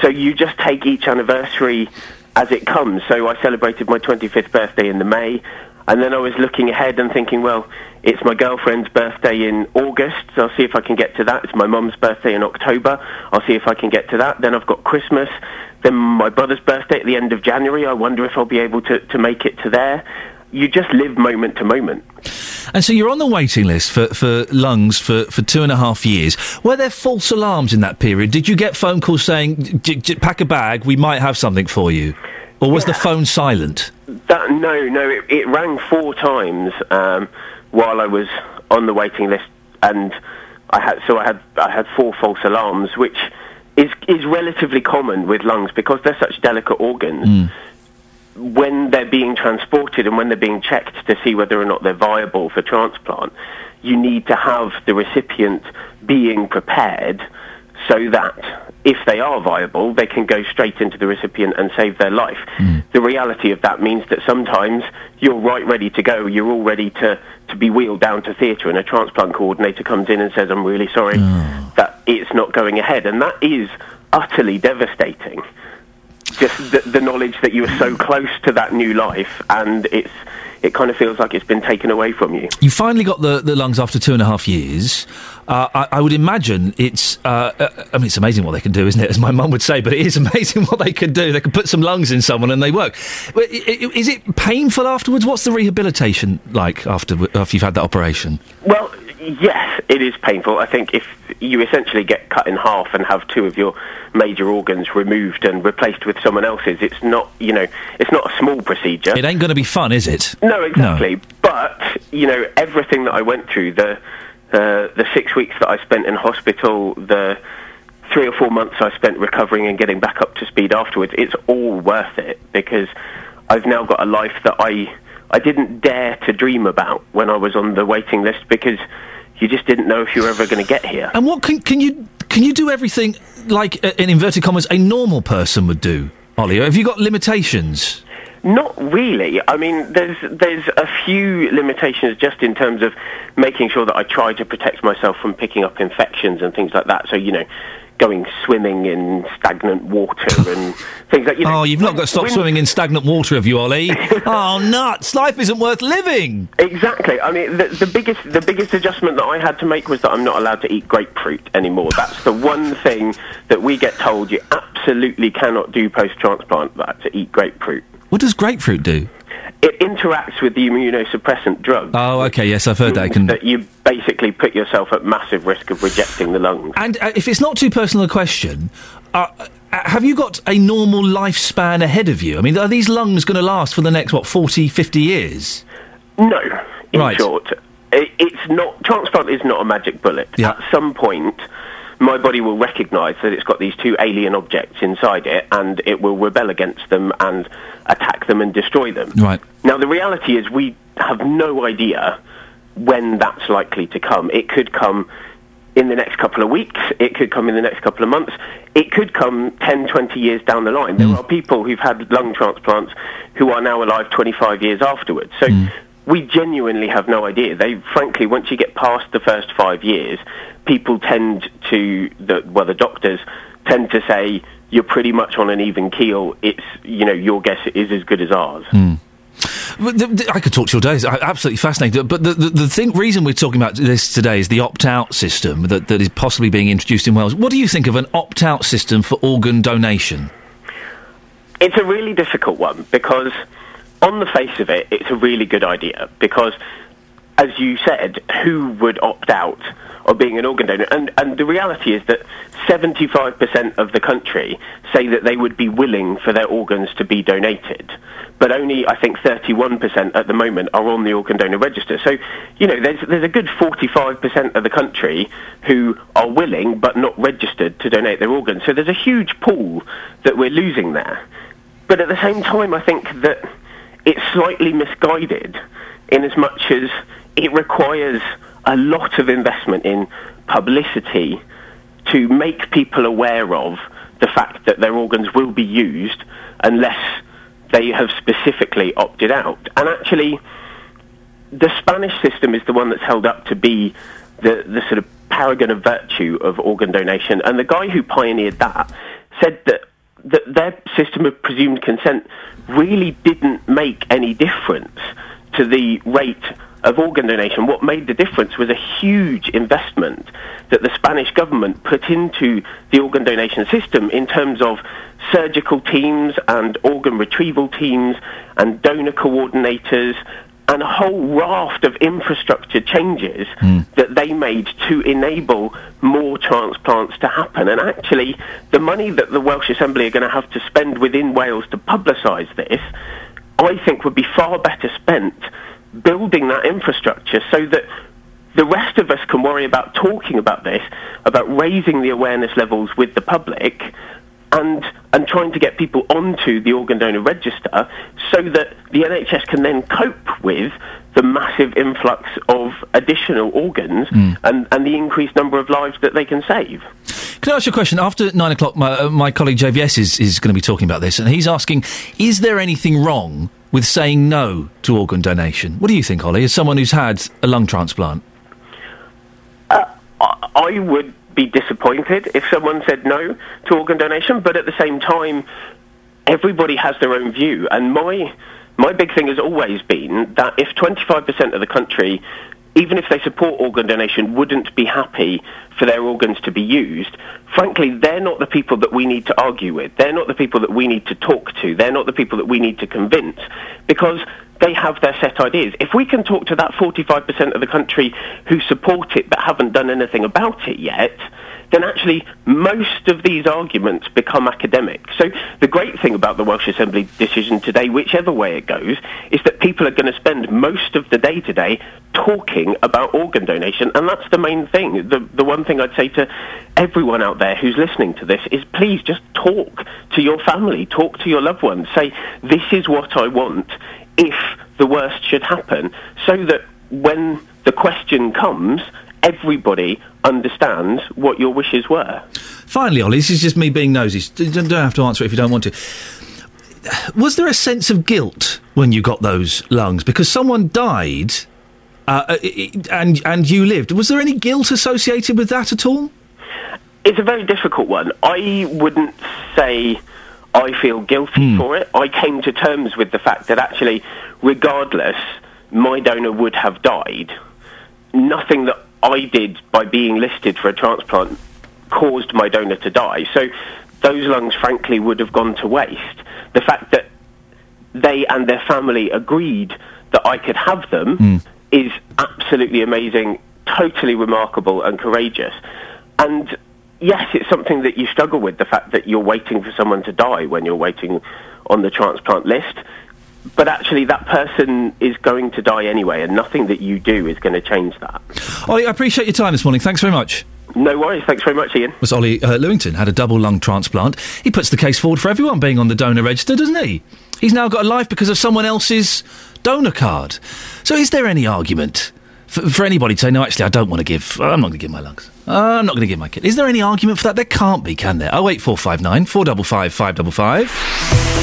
so you just take each anniversary as it comes. So I celebrated my 25th birthday in the May, and then I was looking ahead and thinking, well, it's my girlfriend's birthday in August, so I'll see if I can get to that. It's my mum's birthday in October. I'll see if I can get to that. Then I've got Christmas. Then my brother's birthday at the end of January. I wonder if I'll be able to, to make it to there. You just live moment to moment. And so you're on the waiting list for, for lungs for, for two and a half years. Were there false alarms in that period? Did you get phone calls saying, "J- j- pack a bag, we might have something for you? Or was the phone silent? That no, no, it, it rang four times um, while I was on the waiting list, and I had so I had I had four false alarms, which is is relatively common with lungs because they're such delicate organs. Hmm. when they're being transported and when they're being checked to see whether or not they're viable for transplant, you need to have the recipient being prepared so that if they are viable, they can go straight into the recipient and save their life. Hmm. The reality of that means that sometimes you're right ready to go, you're all ready to, to be wheeled down to theatre, and a transplant coordinator comes in and says, I'm really sorry that it's not going ahead. And that is utterly devastating. Just the, the knowledge that you are so close to that new life, and it's it kind of feels like it's been taken away from you. You finally got the, the lungs after two and a half years. Uh, I, I would imagine it's. Uh, uh, I mean, it's amazing what they can do, isn't it? As my mum would say, but it is (laughs) amazing what they can do. They can put some lungs in someone and they work. But i- i- Is it painful afterwards? What's the rehabilitation like after after you've had that operation? Well, yes, it is painful. I think if you essentially get cut in half and have two of your major organs removed and replaced with someone else's, it's not, you know, it's not a small procedure. It ain't going to be fun, is it? No, exactly. But you know, everything that I went through the uh, the six weeks that I spent in hospital, the three or four months I spent recovering and getting back up to speed afterwards, it's all worth it because I've now got a life that I I didn't dare to dream about when I was on the waiting list because you just didn't know if you were ever going to get here. And what can can you can you do everything like uh, in inverted commas a normal person would do, Ollie? Have you got limitations? Not really. I mean, there's there's a few limitations just in terms of making sure that I try to protect myself from picking up infections and things like that. So you know, going swimming in stagnant water (laughs) and things like. You know, oh, you've not got to stop when- swimming in stagnant water, have you, Ollie? (laughs) oh, nuts! Life isn't worth living. Exactly. I mean, the, the biggest the biggest adjustment that I had to make was that I'm not allowed to eat grapefruit anymore. That's the one thing that we get told you absolutely cannot do post transplant. That to eat grapefruit. What does grapefruit do? It interacts with the immunosuppressant drug. Oh, okay, yes, I've heard that. Can that you basically put yourself at massive risk of rejecting the lungs. And uh, if it's not too personal a question, uh, uh, have you got a normal lifespan ahead of you? I mean, are these lungs going to last for the next, what, 40, 50 years? No, in Right. short, it's not transplant is not a magic bullet. Yeah. At some point, my body will recognise that it's got these two alien objects inside it, and it will rebel against them and attack them and destroy them. Right. Now, the reality is we have no idea when that's likely to come. It could come in the next couple of weeks. It could come in the next couple of months. It could come 10, 20 years down the line. There mm. are people who've had lung transplants who are now alive 25 years afterwards. So mm. we genuinely have no idea. They, frankly, once you get past the first five years, people tend to, the, well, the doctors tend to say, you're pretty much on an even keel. It's, you know, your guess is as good as ours. Hmm. The- I could talk to you all days. I- uh, Absolutely fascinating. But the, the, the thing, reason we're talking about this today is the opt-out system that, that is possibly being introduced in Wales. What do you think of an opt-out system for organ donation? It's a really difficult one because, on the face of it, it's a really good idea because, as you said, who would opt out of being an organ donor? And, and the reality is that 75% of the country say that they would be willing for their organs to be donated. But only, I think, 31% at the moment are on the organ donor register. So, you know, there's, there's a good 45% of the country who are willing but not registered to donate their organs. So there's a huge pool that we're losing there. But at the same time, I think that it's slightly misguided in as much as it requires a lot of investment in publicity to make people aware of the fact that their organs will be used unless they have specifically opted out. And actually, the Spanish system is the one that's held up to be the, the sort of paragon of virtue of organ donation. And the guy who pioneered that said that, that their system of presumed consent really didn't make any difference to the rate of organ donation. What made the difference was a huge investment that the Spanish government put into the organ donation system in terms of surgical teams and organ retrieval teams and donor coordinators and a whole raft of infrastructure changes hmm. that they made to enable more transplants to happen. And actually, the money that the Welsh Assembly are going to have to spend within Wales to publicise this, I think would be far better spent building that infrastructure so that the rest of us can worry about talking about this, about raising the awareness levels with the public, and and trying to get people onto the organ donor register so that the NHS can then cope with the massive influx of additional organs and, and the increased number of lives that they can save. Can I ask you a question? After nine o'clock, my, uh, my colleague JVS is, is going to be talking about this, and he's asking Is there anything wrong with saying no to organ donation? What do you think, Ollie, as someone who's had a lung transplant? Uh, I I would be disappointed if someone said no to organ donation, but at the same time, everybody has their own view. And my my big thing has always been that if 25% of the country, even if they support organ donation, wouldn't be happy for their organs to be used, frankly, they're not the people that we need to argue with. They're not the people that we need to talk to. They're not the people that we need to convince because they have their set ideas. If we can talk to that 45% of the country who support it but haven't done anything about it yet, then actually most of these arguments become academic. So the great thing about the Welsh Assembly decision today, whichever way it goes, is that people are going to spend most of the day today talking about organ donation, and that's the main thing. The, the one thing I'd say to everyone out there who's listening to this is please just talk to your family, talk to your loved ones, say, this is what I want if the worst should happen, so that when the question comes, everybody understands what your wishes were. Finally, Ollie, this is just me being nosy. You don't have to answer it if you don't want to. Was there a sense of guilt when you got those lungs because someone died, uh, uh, and and you lived? Was there any guilt associated with that at all? It's a very difficult one. I wouldn't say I feel guilty for it. I came to terms with the fact that actually, regardless, my donor would have died. Nothing that I did by being listed for a transplant caused my donor to die. So those lungs, frankly, would have gone to waste. The fact that they and their family agreed that I could have them hmm. is absolutely amazing, totally remarkable and courageous. And yes, it's something that you struggle with, the fact that you're waiting for someone to die when you're waiting on the transplant list. But actually, that person is going to die anyway, and nothing that you do is going to change that. Ollie, I appreciate your time this morning. Thanks very much. No worries. Thanks very much, Iain. Was Ollie uh, Lewington had a double lung transplant? He puts the case forward for everyone being on the donor register, doesn't he? He's now got a life because of someone else's donor card. So, is there any argument for, for anybody to say, no, actually, I don't want to give, I'm not going to give my lungs. I'm not going to give my kid. Is there any argument for that? There can't be, can there? 08459 455 555.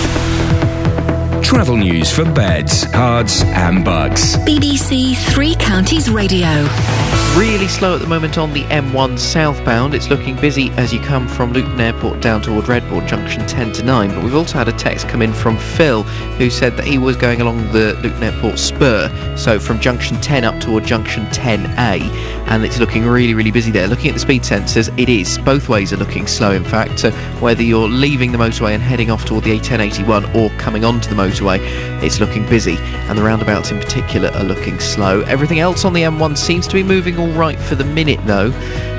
Travel news for beds, cards, and bugs. BBC Three Counties Radio. Really slow at the moment on the M1 southbound. It's looking busy as you come from Luton Airport down toward Redbourn Junction 10 to 9. But we've also had a text come in from Phil who said that he was going along the Luton Airport spur, so from Junction 10 up toward Junction 10A, and it's looking really, really busy there. Looking at the speed sensors, it is. Both ways are looking slow, in fact. So whether you're leaving the motorway and heading off toward the A1081 or coming onto the motorway, it's looking busy, and the roundabouts in particular are looking slow. Everything else on the M1 seems to be moving all right for the minute, though.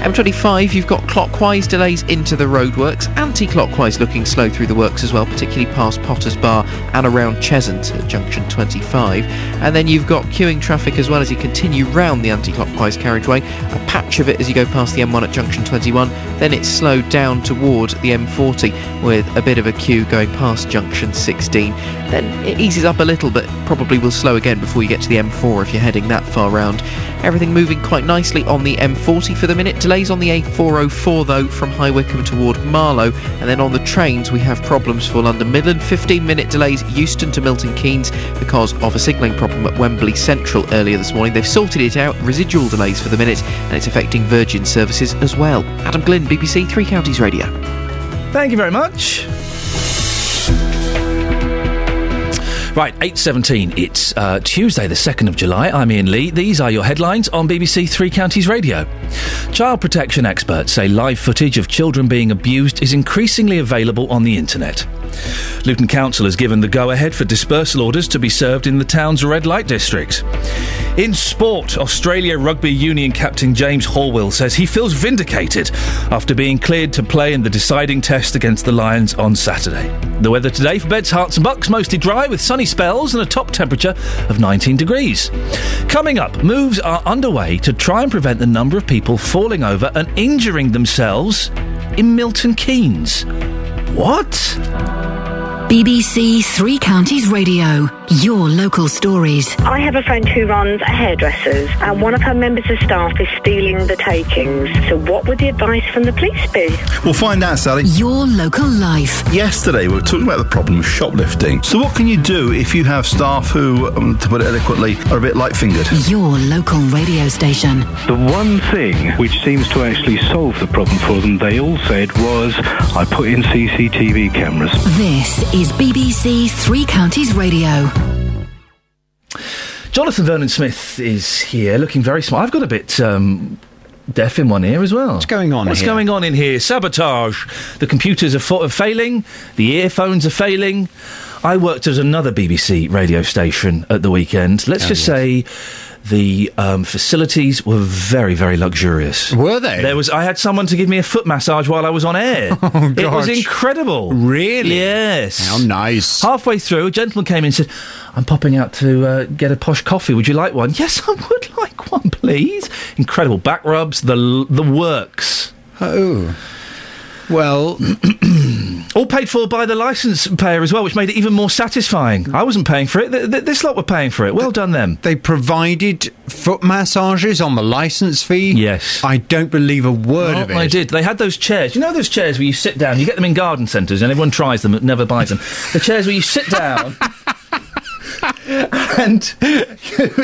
M25, you've got clockwise delays into the roadworks, anti-clockwise looking slow through the works as well, particularly past Potters Bar and around Cheshunt at junction 25. And then you've got queuing traffic as well as you continue round the anti-clockwise carriageway. A patch of it as you go past the M1 at junction 21. Then it's slowed down toward the M40 with a bit of a queue going past junction 16. Then it eases up a little, but probably will slow again before you get to the M4 if you're heading that far round. Everything moving quite nicely on the M40 for the minute. Delays on the A404 though from High Wycombe toward Marlow. And then on the trains we have problems for London Midland. 15 minute delays Euston to Milton Keynes because of a signalling problem at Wembley Central earlier this morning. They've sorted it out. Residual delays for the minute and it's affecting Virgin services as well. Adam Glynn, BBC Three Counties Radio. Thank you very much. Right, 8.17. It's uh, Tuesday, the 2nd of July. I'm Iain Lee. These are your headlines on BBC Three Counties Radio. Child protection experts say live footage of children being abused is increasingly available on the internet. Luton Council has given the go-ahead for dispersal orders to be served in the town's red light district. In sport, Australia Rugby Union captain James Horwill says he feels vindicated after being cleared to play in the deciding test against the Lions on Saturday. The weather today for Beds, Herts and Bucks mostly dry with sunny spells and a top temperature of 19 degrees. Coming up, moves are underway to try and prevent the number of people falling over and injuring themselves in Milton Keynes. What? BBC Three Counties Radio. Your local stories. I have a friend who runs a hairdresser's, and one of her members of staff is stealing the takings. So, what would the advice from the police be? We'll find out, Sally. Your local life. Yesterday, we were talking about the problem of shoplifting. So, what can you do if you have staff who, um, to put it eloquently, are a bit light fingered? Your local radio station. The one thing which seems to actually solve the problem for them, they all said, was I put in CCTV cameras. This is BBC Three Counties Radio. Jonathan Vernon Smith is here, looking very smart. I've got a bit um, deaf in one ear as well. What's going on What's here? going on in here? Sabotage. The computers are, fa- are failing. The earphones are failing. I worked at another BBC radio station at the weekend. Let's Oh, just yes. say. The um, facilities were very, very luxurious. Were they? There was. I had someone to give me a foot massage while I was on air. (laughs) Oh, It was incredible. Really? Yes. How nice. Halfway through, a gentleman came in and said, I'm popping out to uh, get a posh coffee. Would you like one? (laughs) Yes, I would like one, please. Incredible back rubs, the, the works. Oh. Well, (clears throat) all paid for by the licence payer as well, which made it even more satisfying. I wasn't paying for it. Th- th- this lot were paying for it. Well done, them. They provided foot massages on the licence fee? Yes. I don't believe a word of it. I did. They had those chairs. You know those chairs where you sit down. You get them in garden centres, and everyone tries them, but never buys them. The chairs where you sit down. (laughs) and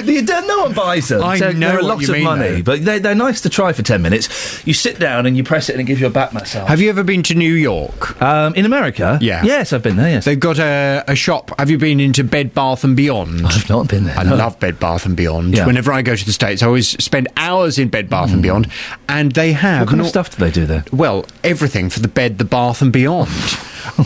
you don't- no one buys them. I So know they're a lot of mean, money, though. but they, they're nice to try for ten minutes. You sit down and you press it, and it gives you a back massage. Have you ever been to New York? Um, in America? Yeah. Yes, I've been there. Yes. They've got a, a shop. Have you been into Bed Bath and Beyond? I've not been there. I no. love Bed Bath and Beyond. Yeah. Whenever I go to the States, I always spend hours in Bed Bath and Beyond, and they have What kind of stuff do they do there? Well, everything for the bed, the bath, and beyond.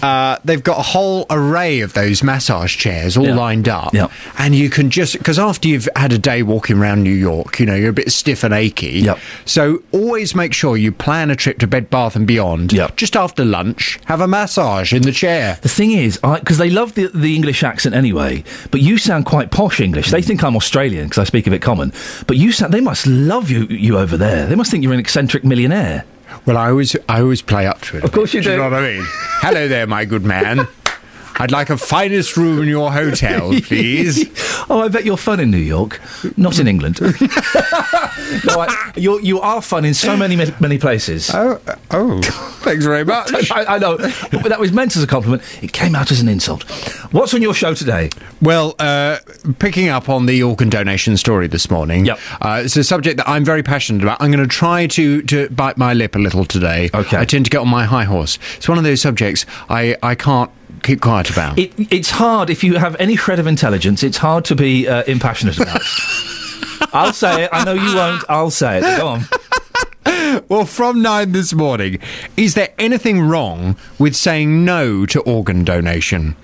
Uh, they've got a whole array of those massage chairs all Yeah. lined up, Yeah. and you can just because after you've had a day walking around New York, you know you're a bit stiff and achy. Yep. So always make sure you plan a trip to Bed Bath and Beyond. Yep. Just after lunch, have a massage in the chair. The thing is, because they love the, the English accent anyway, but you sound quite posh English. They think I'm Australian because I speak a bit common, but you sound, they must love you, you over there. They must think you're an eccentric millionaire. Well, I always I always play up to it. Of course bit, you You do. know what I mean? (laughs) Hello there, my good man. I'd like a finest room in your hotel, (laughs) please. oh, I bet you're fun in New York, not in England. (laughs) no, I, you're, you are fun in so many many places. Oh, oh, thanks very (laughs) much. I, I know, but that was meant as a compliment. It came out as an insult. What's on your show today? Well, uh, picking up on the organ donation story this morning, Yep. uh, it's a subject that I'm very passionate about. I'm going to try to, to bite my lip a little today. Okay. I tend to get on my high horse. It's one of those subjects I, I can't keep quiet about. It, it's hard if you have any shred of intelligence. It's hard to be uh, impassionate about. (laughs) I'll say it. I know you won't. I'll say it. Go on. (laughs) well, from nine this morning, is there anything wrong with saying no to organ donation?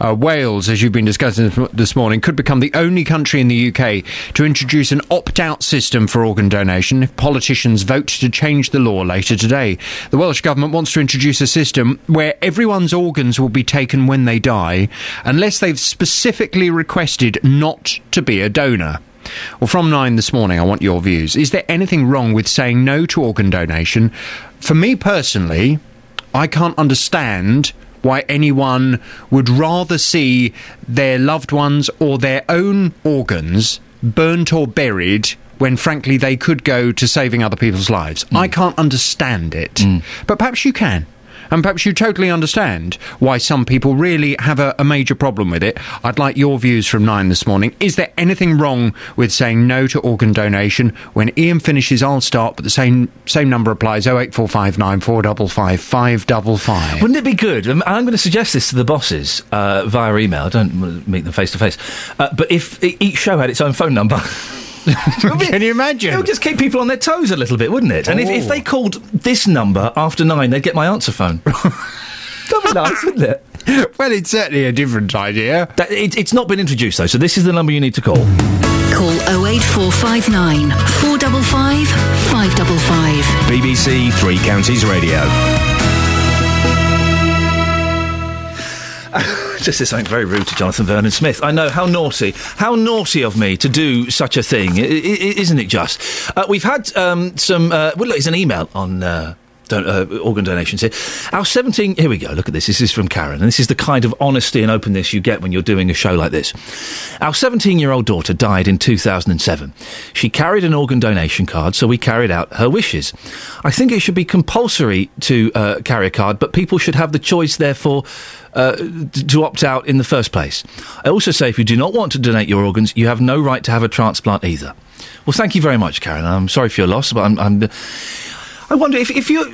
Uh, Wales, as you've been discussing this- morning, could become the only country in the UK to introduce an opt out system for organ donation if politicians vote to change the law later today. The Welsh Government wants to introduce a system where everyone's organs will be taken when they die, unless they've specifically requested not to be a donor. Well, from nine this morning, I want your views. Is there anything wrong with saying no to organ donation? For me personally, I can't understand why anyone would rather see their loved ones or their own organs burnt or buried when frankly they could go to saving other people's lives. Hmm. I can't understand it. Hmm. But perhaps you can. And perhaps you totally understand why some people really have a, a major problem with it. I'd like your views from nine this morning. Is there anything wrong with saying no to organ donation? When Iain finishes, I'll start, but the same same number applies 08459 455 555. Wouldn't it be good? and I'm going to suggest this to the bosses uh, via email. I don't meet them face to face. Uh, But if each show had its own phone number. (laughs) (laughs) Can you imagine? It would just keep people on their toes a little bit, wouldn't it? And if, if Oh. they called this number after nine, they'd get my answer phone. (laughs) That'd be nice, wouldn't it? Well, it's certainly a different idea. That, it, it's not been introduced, though, so this is the number you need to call. Call 08459 455 555. BBC Three Counties Radio. (laughs) Just said something very rude to Jonathan Vernon Smith. I know how naughty, how naughty of me to do such a thing, I- I- isn't it? Just uh, we've had um, some. Uh, well, look, it's an email on. Uh, don- uh, organ donations here. Our 17. Here we go. Look at this. This is from Karen, and this is the kind of honesty and openness you get when you're doing a show like this. Our 17 year old daughter died in 2007. She carried an organ donation card, so we carried out her wishes. I think it should be compulsory to uh, carry a card, but people should have the choice, therefore, uh, to opt out in the first place. I also say if you do not want to donate your organs, you have no right to have a transplant either. Well, thank you very much, Karen. I'm sorry for your loss, but I'm. I'm I wonder if, if you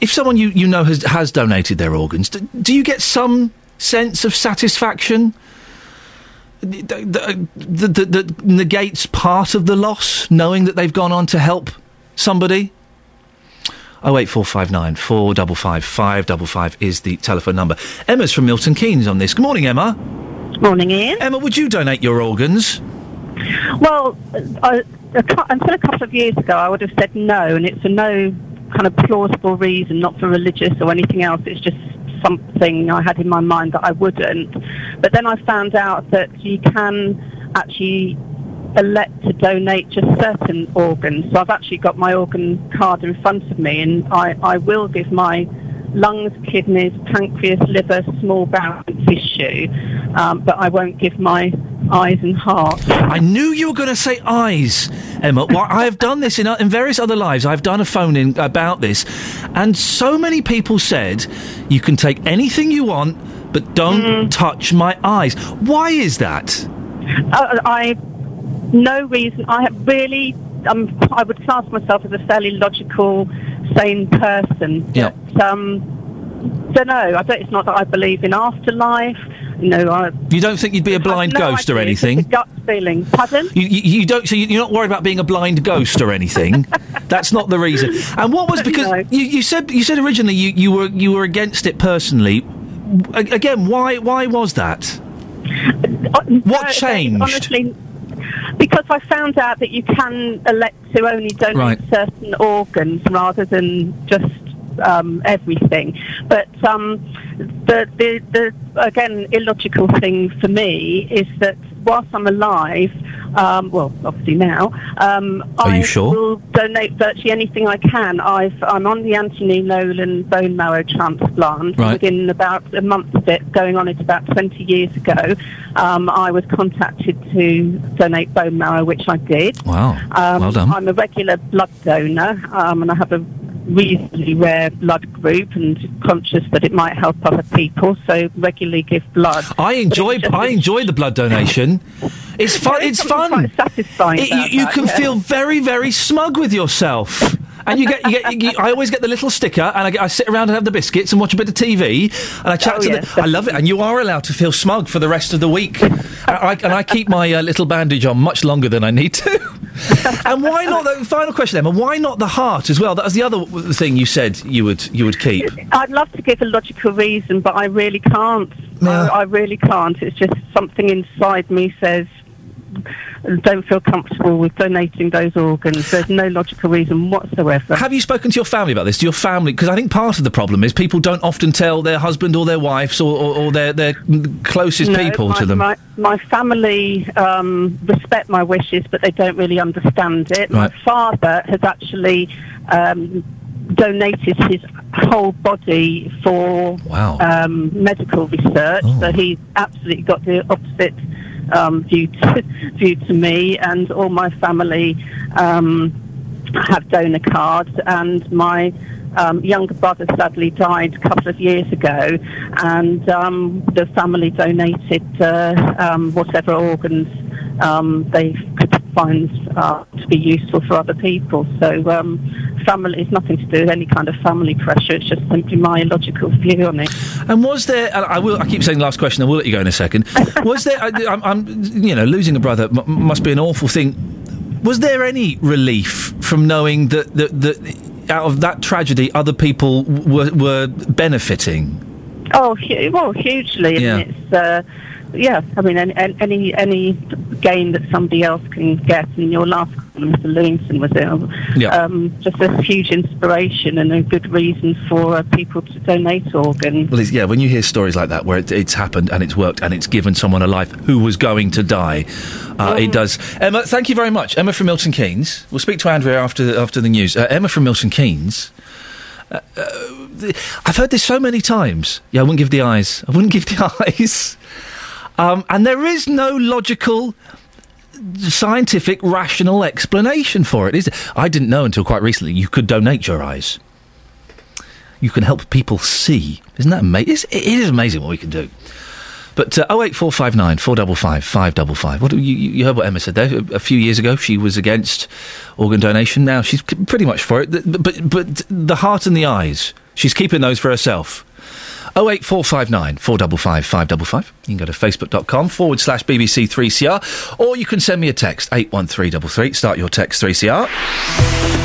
if someone you, you know has has donated their organs, do, do you get some sense of satisfaction that, negates part of the loss, knowing that they've gone on to help somebody? Oh eight four five nine four double five five double five is the telephone number. Emma's from Milton Keynes on this. Good morning, Emma. Morning, Iain. Emma, would you donate your organs? Well, I, until a couple of years ago, I would have said no, and it's for no kind of plausible reason, not for religious or anything else. It's just something I had in my mind that I wouldn't. But then I found out that you can actually elect to donate just certain organs. So I've actually got my organ card in front of me, and I, I will give my lungs, kidneys, pancreas, liver, small bowel, tissue, um, but I won't give my eyes and heart. I knew you were going to say eyes, Emma. Well, I have done this in, in various other lives. I've done a phone in about this, and so many people said you can take anything you want, but don't touch my eyes. Why is that? Uh, I no reason. I have really. Um, I would class myself as a fairly logical, sane person. Yeah. But, um, don't know. I don't, it's not that I believe in afterlife. No, I. You don't think you'd be a blind no ghost or idea. It's anything? a gut feeling. Pardon? You, you, you don't. So you- you're not worried about being a blind ghost or anything. (laughs) That's not the reason. And what was because you, you said you said originally you, you were you were against it personally. A- Again, why why was that? What Uh, changed? Honestly, because I found out that you can elect to only donate Right. certain organs rather than just um, everything. But um, the, the the again illogical thing for me is that whilst I'm alive, um, well, obviously now, um, Are I you sure? will donate virtually anything I can. I've, I'm on the Anthony Nolan bone marrow transplant. Right. Within about a month of it going on, it's about 20 years ago, um, I was contacted to donate bone marrow, which I did. Wow. Um, well done. I'm a regular blood donor, um, and I have a reasonably rare blood group, and conscious that it might help other people, so regularly give blood. I enjoy I enjoy the blood donation. (laughs) It's fun. It's fun. satisfying It- you, you that, can yeah. feel very very smug with yourself. And you get, you get, you, I always get the little sticker, and I, get, I sit around and have the biscuits and watch a bit of TV, and I chat Oh, to yes, the. I love it, and you are allowed to feel smug for the rest of the week. and, I, and I keep my uh, little bandage on much longer than I need to. (laughs) and why not? The final question, Emma. Why not the heart as well? That was the other thing you said you would you would keep. I'd love to give a logical reason, but I really can't. I, I really can't. It's just something inside me says don't feel comfortable with donating those organs. There's no logical reason whatsoever. Have you spoken to your family about this? To your family, because I think part of the problem is people don't often tell their husband or their wives or, or, or their their closest No, people my, to them. My, my family um, respect my wishes, but they don't really understand it. Right. My father has actually um, donated his whole body for Wow. um, medical research, Oh. so he's absolutely got the opposite um, view to, (laughs) view to me, and all my family um, have donor cards, and my um, younger brother sadly died a couple of years ago, and um, the family donated uh, um, whatever organs um, they could find uh, to be useful for other people. So um, family is nothing to do with any kind of family pressure. It's just simply my logical view on it. And was there? and I will. I keep saying the last question. I will let you go in a second. (laughs) Was there? I, I'm, I'm. You know, losing a brother m- must be an awful thing. Was there any relief from knowing that that, that out of that tragedy, other people were were benefiting? Oh, hu- well, hugely. Yeah. mean, it's, uh, yeah, I mean, any, any any gain that somebody else can get, and your last column, Mr. Lewington was it? Yeah. Um, just a huge inspiration and a good reason for uh, people to donate organs. Well, yeah. When you hear stories like that, where it, it's happened and it's worked and it's given someone a life who was going to die, uh, it does. Emma, thank you very much. Emma from Milton Keynes. We'll speak to Andrea after after the news. Uh, Emma from Milton Keynes. Uh, uh, I've heard this so many times. Yeah, I wouldn't give the eyes. I wouldn't give the (laughs) eyes. Um, and there is no logical, scientific, rational explanation for it. Is? I didn't know until quite recently you could donate your eyes. You can help people see. Isn't that amazing? It is amazing what we can do. But uh, 08459 455 555. What you, you heard what Emma said there? A, few years ago, she was against organ donation. Now she's pretty much for it. Th- But, but the heart and the eyes, she's keeping those for herself. 08459 455 555. You can go to facebook.com forward slash BBC 3CR or you can send me a text 81333. Start your text 3CR.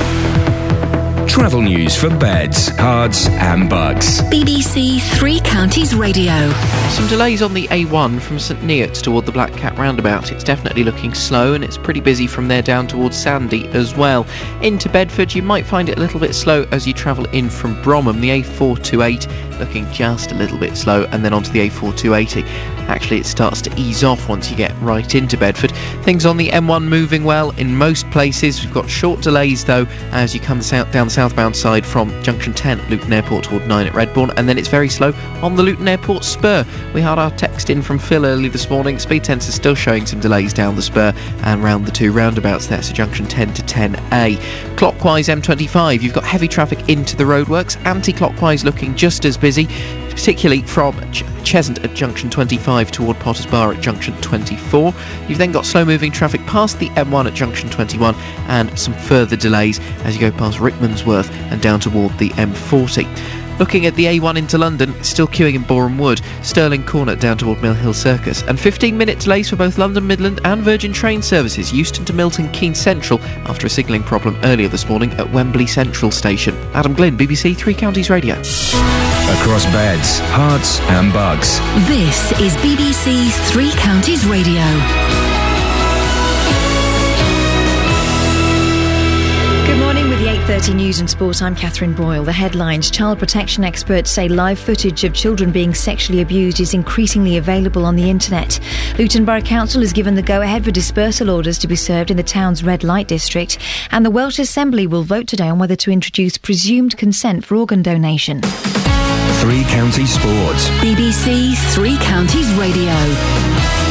Travel news for beds, cards, and bugs. BBC Three Counties Radio. Some delays on the A1 from St Neots toward the Black Cat roundabout. It's definitely looking slow and it's pretty busy from there down towards Sandy as well. Into Bedford, you might find it a little bit slow as you travel in from Bromham. The A428 looking just a little bit slow, and then onto the A4280. Actually, it starts to ease off once you get right into Bedford. Things on the M1 moving well in most places. We've got short delays though as you come south, down the southbound side from Junction 10 at Luton Airport toward 9 at Redbourn, and then it's very slow on the Luton Airport spur. We had our text in from Phil early this morning. Speed sensors still showing some delays down the spur and round the two roundabouts there, so Junction 10 to 10A. Clockwise M25, you've got heavy traffic into the roadworks. Anti-clockwise looking just as busy, particularly from Ch- Cheshunt at Junction 25 toward Potters Bar at Junction 24. You've then got slow-moving traffic past the M1 at Junction 21 and some further delays as you go past Rickmansworth and down toward the M40. Looking at the A1 into London, still queuing in Borehamwood, Stirling Corner down toward Mill Hill Circus, and 15 minute delays for both London Midland and Virgin train services, Euston to Milton Keynes Central, after a signalling problem earlier this morning at Wembley Central Station. Adam Glynn, BBC Three Counties Radio. Across beds, Herts, and Bucks. This is BBC Three Counties Radio. News and Sport, I'm Catherine Boyle. The headlines, child protection experts say live footage of children being sexually abused is increasingly available on the internet. Luton Borough Council has given the go-ahead for dispersal orders to be served in the town's red light district and the Welsh Assembly will vote today on whether to introduce presumed consent for organ donation. Three Counties Sports. BBC Three Counties Radio.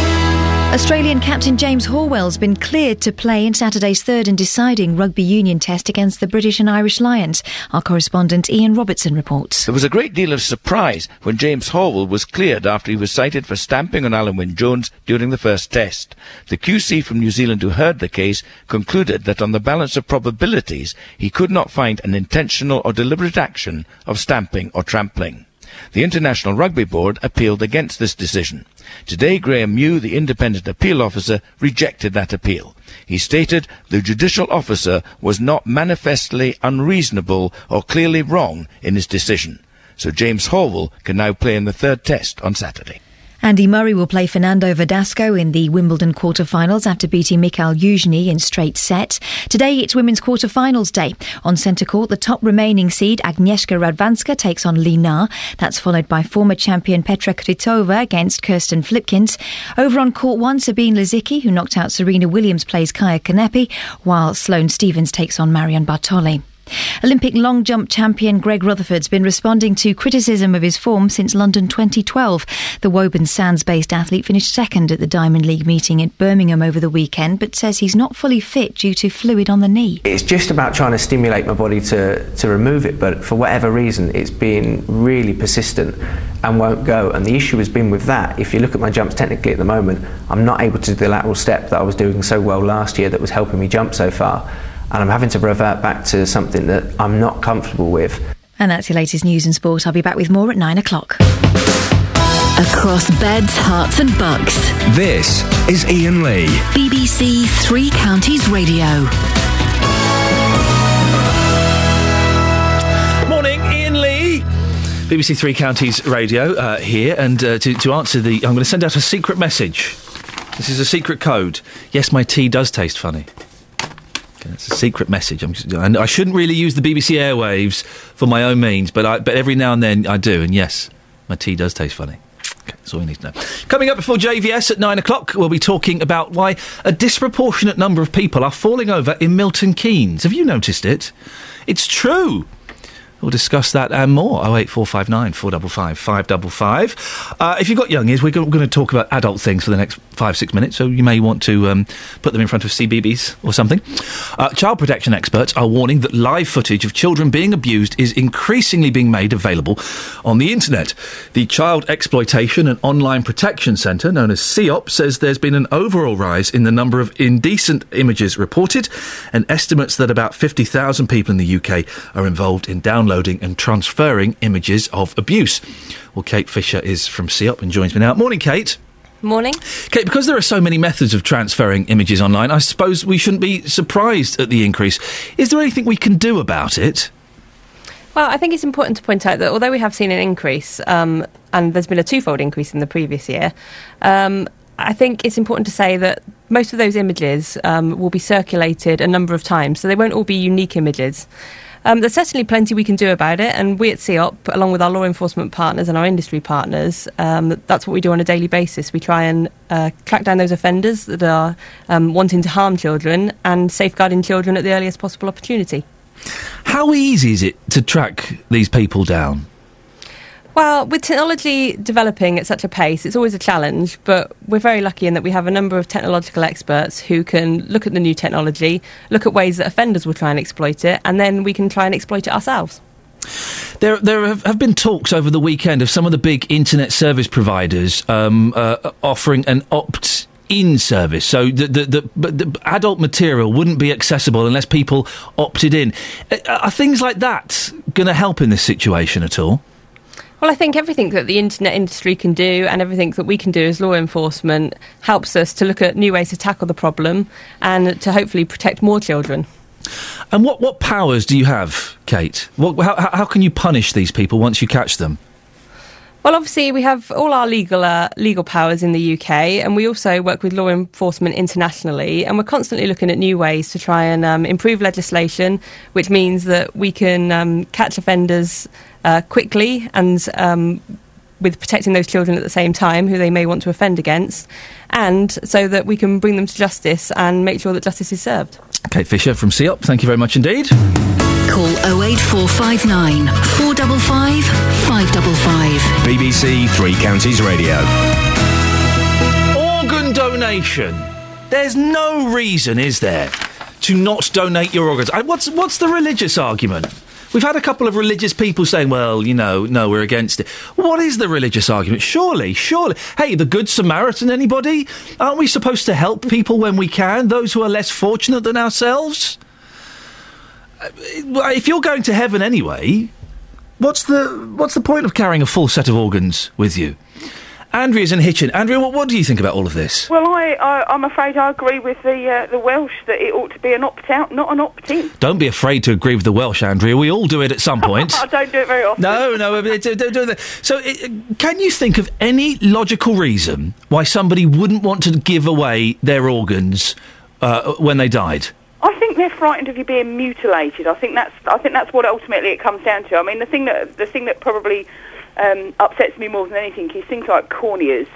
Australian captain James Horwill's been cleared to play in Saturday's third and deciding rugby union test against the British and Irish Lions. Our correspondent Ian Robertson reports. There was a great deal of surprise when James Horwell was cleared after he was cited for stamping on Alun Wyn Jones during the first test. The QC from New Zealand who heard the case concluded that on the balance of probabilities, he could not find an intentional or deliberate action of stamping or trampling. The International Rugby Board appealed against this decision. Today, Graeme Mew, the independent appeal officer, rejected that appeal. He stated the judicial officer was not manifestly unreasonable or clearly wrong in his decision. So James Horwill can now play in the third test on Saturday. Andy Murray will play Fernando Verdasco in the Wimbledon quarter-finals after beating Mikhail Yuzhny in straight sets. Today it's women's quarter-finals day. On centre court, the top remaining seed Agnieszka Radwanska takes on Li Na. That's followed by former champion Petra Kvitova against Kirsten Flipkens. Over on court one, Sabine Lisicki, who knocked out Serena Williams, plays Kaia Kanepi, while Sloane Stevens takes on Marion Bartoli. Olympic long jump champion Greg Rutherford's been responding to criticism of his form since London 2012. The Woburn Sands based athlete finished second at the Diamond League meeting at Birmingham over the weekend, but says he's not fully fit due to fluid on the knee. It's just about trying to stimulate my body to, to remove it, but for whatever reason, it's been really persistent and won't go. And the issue has been with that. If you look at my jumps technically at the moment, I'm not able to do the lateral step that I was doing so well last year that was helping me jump so far. And I'm having to revert back to something that I'm not comfortable with. And that's your latest news and sport. I'll be back with more at nine o'clock. Across beds, Herts, and bucks. This is Iain Lee. BBC Three Counties Radio. Morning, Iain Lee. BBC Three Counties Radio uh, here, and uh, to, to answer the, I'm going to send out a secret message. This is a secret code. Yes, my tea does taste funny. It's a secret message. I'm, I shouldn't really use the BBC airwaves for my own means, but I, but every now and then I do. And yes, my tea does taste funny. Okay, that's all you need to know. Coming up before JVS at nine o'clock, we'll be talking about why a disproportionate number of people are falling over in Milton Keynes. Have you noticed it? It's true. We'll discuss that and more. 08459 455 555. Uh, if you've got young ears, we're going to talk about adult things for the next five, six minutes, so you may want to um, put them in front of CBBC or something. Uh, child protection experts are warning that live footage of children being abused is increasingly being made available on the internet. The Child Exploitation and Online Protection Centre, known as CEOP, says there's been an overall rise in the number of indecent images reported and estimates that about 50,000 people in the UK are involved in downloading and transferring images of abuse. Well, Kate Fisher is from CEOP and joins me now. Morning, Kate. Morning. Kate, because there are so many methods of transferring images online, I suppose we shouldn't be surprised at the increase. Is there anything we can do about it? Well, I think it's important to point out that although we have seen an increase, um, and there's been a twofold increase in the previous year, um, I think it's important to say that most of those images um, will be circulated a number of times, so they won't all be unique images. Um, there's certainly plenty we can do about it, and we at CEOP, along with our law enforcement partners and our industry partners, um, that's what we do on a daily basis. We try and uh, track down those offenders that are um, wanting to harm children and safeguarding children at the earliest possible opportunity. How easy is it to track these people down? Well, with technology developing at such a pace, it's always a challenge, but we're very lucky in that we have a number of technological experts who can look at the new technology, look at ways that offenders will try and exploit it, and then we can try and exploit it ourselves. There, there have, been talks over the weekend of some of the big internet service providers um, uh, offering an opt in service. So the, the, the, the, adult material wouldn't be accessible unless people opted in. Uh, are things like that going to help in this situation at all? Well, I think everything that the internet industry can do and everything that we can do as law enforcement helps us to look at new ways to tackle the problem and to hopefully protect more children. And what, what powers do you have, Kate? What, how, how can you punish these people once you catch them? Well, obviously, we have all our legal uh, legal powers in the UK, and we also work with law enforcement internationally, and we're constantly looking at new ways to try and um, improve legislation, which means that we can um, catch offenders uh, quickly and um, with protecting those children at the same time who they may want to offend against, and so that we can bring them to justice and make sure that justice is served. Kate Fisher from CEOP, thank you very much indeed. Call 08459 455 555. BBC Three Counties Radio. Organ donation. There's no reason, is there, to not donate your organs? I, what's what's the religious argument? We've had a couple of religious people saying, well, you know, no, we're against it. What is the religious argument? Surely, surely. Hey, the Good Samaritan, anybody? Aren't we supposed to help people when we can, those who are less fortunate than ourselves? Uh, If you're going to heaven anyway, what's the what's the point of carrying a full set of organs with you? Andrea's in Hitchin. Andrea, what, what do you think about all of this? Well, I, I, I'm afraid I agree with the uh, the Welsh that it ought to be an opt out, not an opt in. Don't be afraid to agree with the Welsh, Andrea. We all do it at some (laughs) point. I don't do it very often. No, no. it- it- don't do that. So, it, can you think of any logical reason why somebody wouldn't want to give away their organs uh, when they died? I think they're frightened of you being mutilated. I think that's I think that's what ultimately it comes down to. I mean, the thing that the thing that probably um, upsets me more than anything is things like corneas.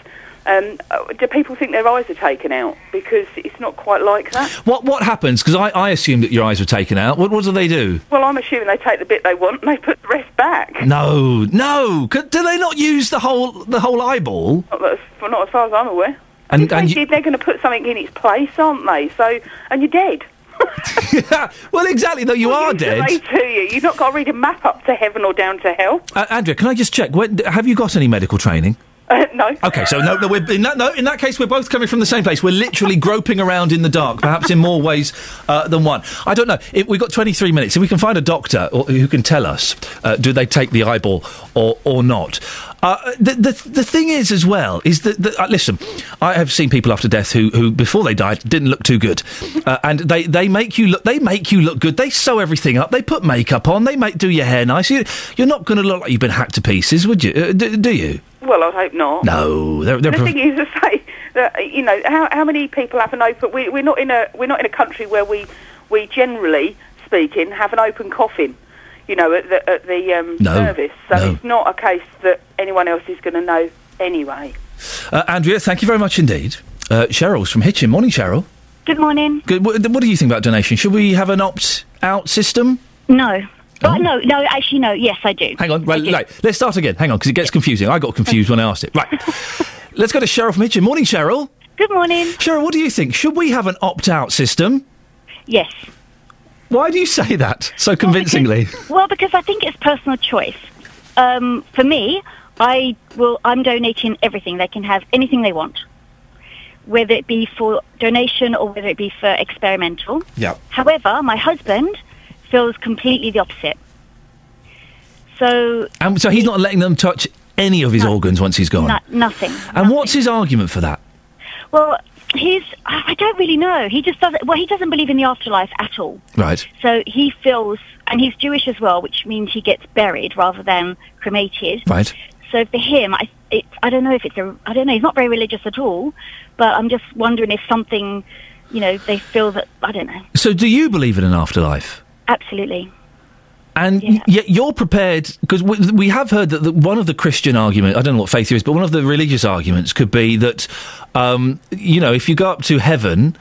Um, uh, do people think their eyes are taken out? Because it's not quite like that. What what happens? Because I, I assumed that your eyes were taken out. What what do they do? Well, I'm assuming they take the bit they want and they put the rest back. No, no. C- Do they not use the whole the whole eyeball? Not, as, well, not as far as I'm aware. And- If they, you... they're going to put something in its place, aren't they? So, and you're dead. (laughs) well, exactly. Though you are dead. To you. You've not got to read a map up to heaven or down to hell. Uh, Andrea, can I just check? When, have you got any medical training? (laughs) No. Okay, so no, no, we're, in that, no, in that case, we're both coming from the same place. We're literally groping around in the dark, perhaps in more ways uh, than one. I don't know. If we've got 23 minutes. If we can find a doctor or, who can tell us, uh, do they take the eyeball or, or not? Uh, the, the the thing is, as well, is that, that uh, listen, I have seen people after death who, who before they died didn't look too good, uh, and they, they make you look they make you look good. They sew everything up. They put makeup on. They make do your hair nice. You, you're not going to look like you've been hacked to pieces, would you? Do, do you? Well, I hope not. No, they're, they're the prof- thing is (laughs) to say that you know how, how many people have an open. We, we're not in a we're not in a country where we we generally speaking have an open coffin. You know, at the at the um, No, service, so no. it's not a case that anyone else is going to know anyway. Uh, Andrea, thank you very much indeed. Uh, Cheryl's from Hitchin. Morning, Cheryl. Good morning. Good. What, what do you think about donation? Should we have an opt-out system? No. Right, no, no, actually, no. Yes, I do. Hang on, right, right, let's start again. Hang on, because it gets confusing. I got confused when I asked it. Right. (laughs) let's go to Cheryl from Hitchin. Morning, Cheryl. Good morning. Cheryl, what do you think? Should we have an opt out system? Yes. Why do you say that so convincingly? Well, because I think it's personal choice. Um, for me, I will. I'm donating everything. They can have anything they want, whether it be for donation or whether it be for experimental. Yeah. However, my husband feels completely the opposite. So And so he's not letting them touch any of his organs once he's gone. no, nothing. and what's his argument for that? Well, he's. I I don't really know. He just doesn't. Well, he doesn't believe in the afterlife at all. Right. So he feels, and he's Jewish as well, which means he gets buried rather than cremated. Right. So for him, I, it, I don't know if it's a, I don't know. He's not very religious at all, but I'm just wondering if something, you know, they feel that I don't know. So do you believe in an afterlife? Absolutely. And y- yet you're prepared because we, we have heard that the, one of the Christian argument I don't know what faith here is, but one of the religious arguments could be that um, you know if you go up to heaven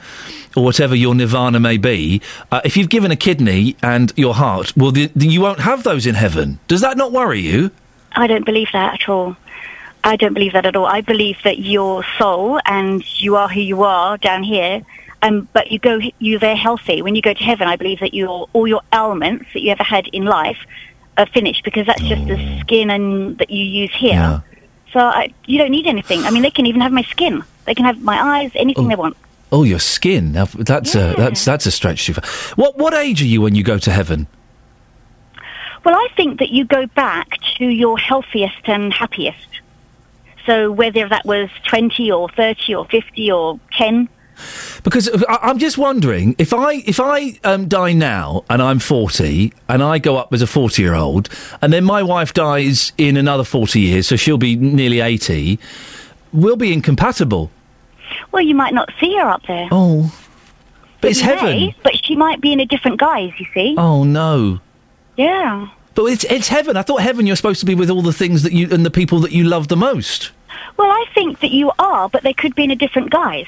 or whatever your nirvana may be, uh, if you've given a kidney and your heart, well, the, the, you won't have those in heaven. Does that not worry you? I don't believe that at all. I don't believe that at all. I believe that your soul and you are who you are down here, um, but you go you're there healthy. When you go to heaven, I believe that your all your ailments that you ever had in life are finished because that's just the skin and that you use here. So I, you don't need anything. I mean, they can even have my skin. They can have my eyes, anything they want. Oh, your skin. Now, that's a that's that's a stretch too far. What what age are you when you go to heaven? Well, I think that you go back to your healthiest and happiest. So whether that was 20 or 30 or 50 or 10, Because I, I'm just wondering if I if I um, die now and I'm 40 and I go up as a 40 year old and then my wife dies in another 40 years, so she'll be nearly 80. We'll be incompatible. well, you might not see her up there. Oh, but it's heaven. may, but she might be in a different guise, you see. Oh no. Yeah. But it's it's heaven. I thought heaven you're supposed to be with all the things that you and the people that you love the most. Well, I think that you are, but they could be in a different guise.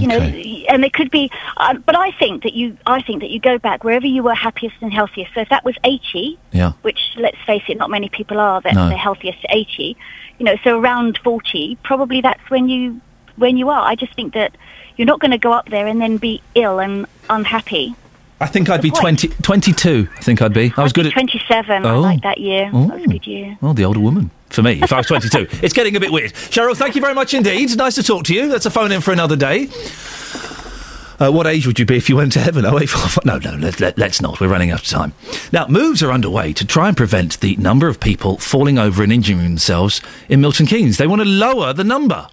You know, and they could be. Um, but I think that you, I think that you go back wherever you were happiest and healthiest. So if that was eighty, Yeah. which let's face it, not many people are that No. they're healthiest at eighty. You know, so around forty, probably that's when you when you are. I just think that you're not going to go up there and then be ill and unhappy. I think I'd be The 20, 22. I think I'd be. I was good at. Twenty-seven. I Oh. like that year. Oh. That was a good year. Well, the older woman. For me, if I was 22. (laughs) it's getting a bit weird. Cheryl, thank you very much indeed. Nice to talk to you. That's a phone in for another day. Uh, what age would you be if you went to heaven? Oh, no, no, let, let, let's not. We're running out of time. Now, moves are underway to try and prevent the number of people falling over and injuring themselves in Milton Keynes. They want to lower the number.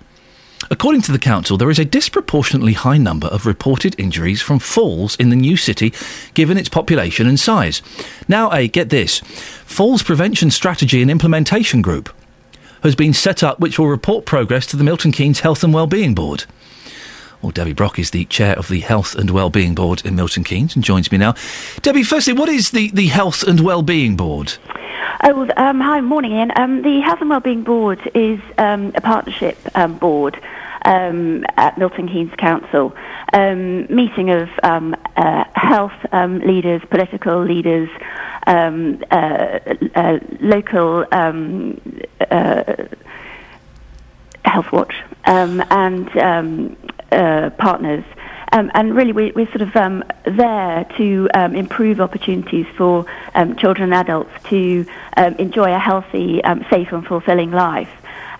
According to the council, there is a disproportionately high number of reported injuries from falls in the new city, given its population and size. Now, a get this Falls Prevention Strategy and Implementation Group has been set up, which will report progress to the Milton Keynes Health and Wellbeing Board. Well, Debbie Brock is the chair of the Health and Wellbeing Board in Milton Keynes and joins me now. Debbie, firstly, what is the, the Health and Wellbeing Board? Oh, um, hi, morning, Iain. Um, the Health and Wellbeing Board is um, a partnership um, board um, at Milton Keynes Council, um, meeting of uh, health leaders, political leaders, uh, uh, local uh, Health Watch, and partners. Um, and really, we, we're sort of um, there to um, improve opportunities for um, children and adults to um, enjoy a healthy, um, safe, and fulfilling life.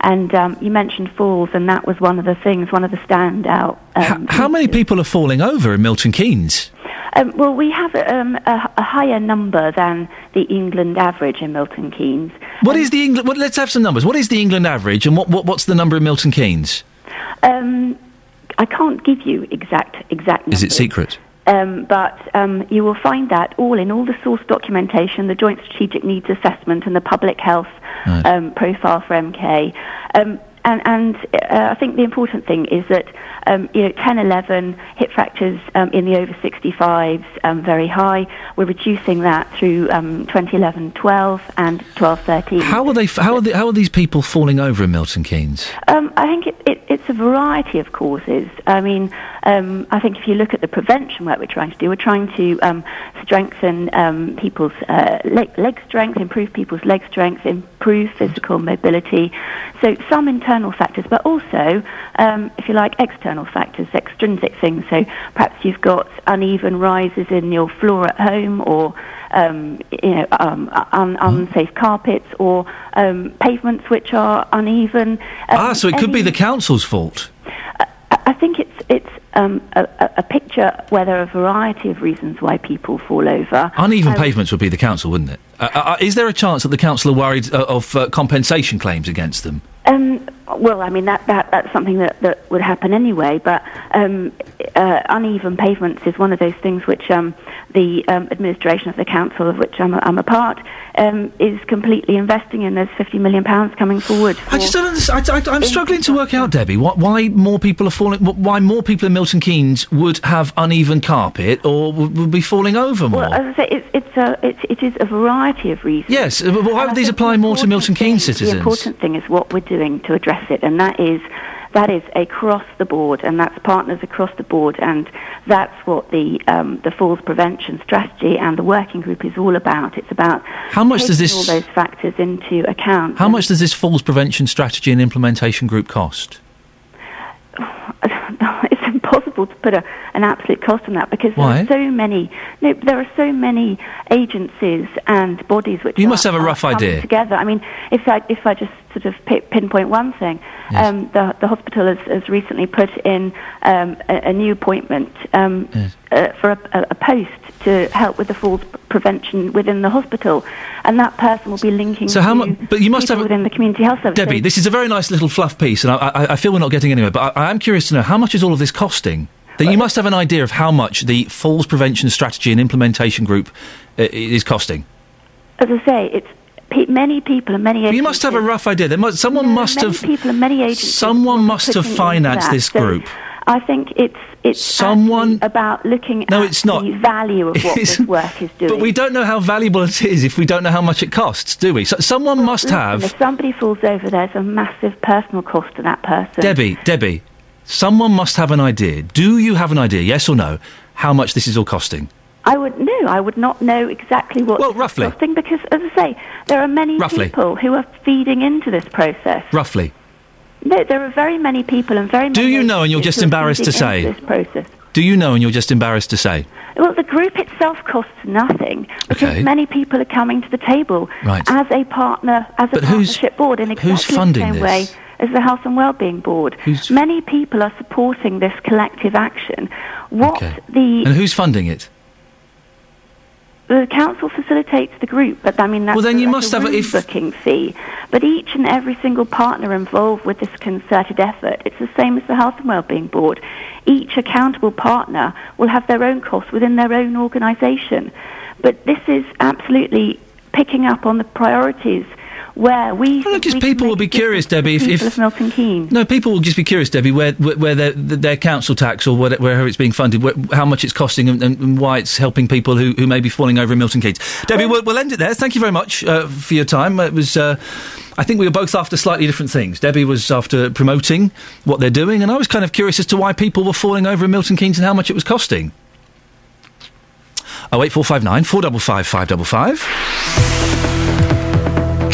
And um, you mentioned falls, and that was one of the things, one of the standout. Um, How many people are falling over in Milton Keynes? um, well, we have um, a, a higher number than the England average in Milton Keynes. What is the England? Well, let's have some numbers. What is the England average, and what, what what's the number in Milton Keynes? Um, I can't give you exact exact numbers. Is it secret? Um, but um, you will find that all in all the source documentation, the Joint Strategic Needs Assessment, and the Public Health um, Profile for MK. Um, and and uh, I think the important thing is that um, you know 10, 11 hip fractures um, in the over 65s um, very high. We're reducing that through um, 2011, 12, and 12, 13. How are they? How are they, How are these people falling over in Milton Keynes? Um, I think it, it, it's a variety of causes. I mean, um, I think if you look at the prevention work we're trying to do, we're trying to um, strengthen um, people's uh, leg, leg strength, improve people's leg strength, improve physical mobility. So some internal factors, but also, um, if you like, external factors, extrinsic things. So perhaps you've got uneven rises in your floor at home, or um, you know, um, un- unsafe carpets, or um, pavements which are uneven. ah, so it could be the council's fault. I I think it's it's um, a, a- a picture where there are a variety of reasons why people fall over. Uneven Um, pavements would be the council, wouldn't it? Uh, uh, is there a chance that the council are worried uh, of uh, compensation claims against them? Um, well, I mean that, that that's something that, that would happen anyway. But um, uh, uneven pavements is one of those things which um, the um, administration of the council, of which I'm a, I'm a part, um, is completely investing in. There's 50 million pounds coming forward. I just don't understand. I, am struggling to work out, Debbie, why, why more people are falling. Why more people in Milton Keynes would have uneven carpet or would, would be falling over more. Well, as I say, it's, it's a, it's, it is a variety of reasons. yes, uh, but why would these apply more to Milton Keynes citizens? The important thing is what we're doing to address it, and that is that is across the board, and that's partners across the board, and that's what the um, the falls prevention strategy and the working group is all about. It's about How much does taking this- all those factors into account. How much does this falls prevention strategy and implementation group cost? (sighs) it's impossible to put a, an absolute cost on that because Why? there are so many. No, there are so many agencies and bodies which You are- must have a rough idea. together. I mean, if I if I just sort of pinpoint one thing, um, the the hospital has, has recently put in um, a, a new appointment um, uh, for a, a, a post to help with the falls prevention within the hospital, and that person will be linking. So how to mu- but you must have- within the community health service. Debbie, this is a very nice little fluff piece, and I, I, I feel we're not getting anywhere. But I, I am curious to know how much is all of this costing. That you must have an idea of how much the falls prevention strategy and implementation group uh, is costing. as I say, it's pe- many people and many agencies. You must have a rough idea. There must, someone must many have. people and many agencies. Someone must have financed this So group. I think it's it's Someone about looking No, at it's not. the value of what (laughs) this work is doing. But we don't know how valuable it is if we don't know how much it costs, do we? So, someone must Listen, have. If somebody falls over, there's a massive personal cost to that person. Debbie, Debbie, someone must have an idea. Do you have an idea, yes or no, how much this is all costing? I would no, I would not know exactly what well, roughly. costing because, as I say, there are many Roughly. people who are feeding into this process. Roughly. No, there are very many people and very many Do you know and you're just embarrassed to say? This process. Do you know and you're just embarrassed to say? Well, the group itself costs nothing because Okay. many people are coming to the table Right. as a partner, as a But who's- partnership board in exactly who's the same this? way as the Health and Wellbeing Board. Many people are supporting this collective action. What the And who's funding it? The council facilitates the group, but I mean that's Well, then a, you must a have a- if- booking fee. But each and every single partner involved with this concerted effort, it's the same as the Health and Wellbeing Board. Each accountable partner will have their own costs within their own organisation. But this is absolutely picking up on the priorities where we. I people will be curious, Debbie. If, if Milton Keynes. No, people will just be curious, Debbie, where where their, their council tax or wherever it's being funded, where, how much it's costing, and, and, why it's helping people who, who may be falling over in Milton Keynes. Debbie, well, we'll, we'll, end it there. Thank you very much uh, for your time. It was. Uh, I think we were both after slightly different things. Debbie was after promoting what they're doing, and I was kind of curious as to why people were falling over in Milton Keynes and how much it was costing. 08459 455 555.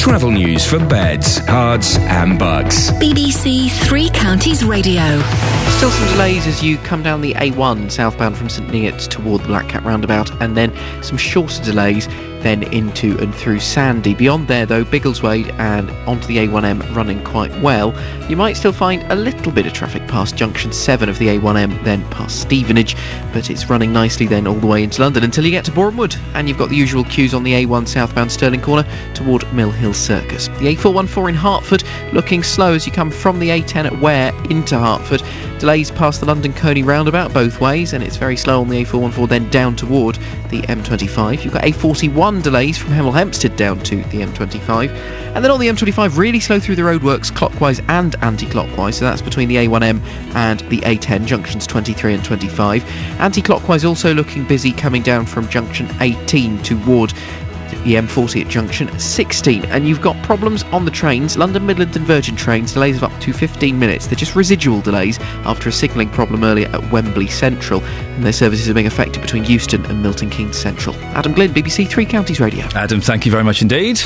Travel news for beds, cards, and Bucks. BBC Three Counties Radio. Still some delays as you come down the A1 southbound from St Neots toward the Black Cat roundabout, and then some shorter delays then into and through Sandy. Beyond there, though, Biggleswade and onto the A1M running quite well. You might still find a little bit of traffic past junction 7 of the A1M, then past Stevenage, but it's running nicely then all the way into London until you get to Wood, and you've got the usual queues on the A1 southbound Stirling Corner toward Mill Hill Circus. The A414 in Hertford looking slow as you come from the A10 at Ware into Hertford. Delays past the London Colney roundabout both ways, and it's very slow on the A414 then down toward the M25. You've got A41 delays from Hemel Hempstead down to the M25. And then on the M25, really slow through the roadworks clockwise and anti clockwise, so that's between the A1M and the A10, junctions 23 and 25. Anti clockwise also looking busy coming down from junction 18 toward the M40 at junction 16. And you've got problems on the trains, London Midland and Virgin trains, delays of up to 15 minutes. They're just residual delays after a signalling problem earlier at Wembley Central. And their services are being affected between Euston and Milton Keynes Central. Adam Glynn, BBC Three Counties Radio. Adam, thank you very much indeed.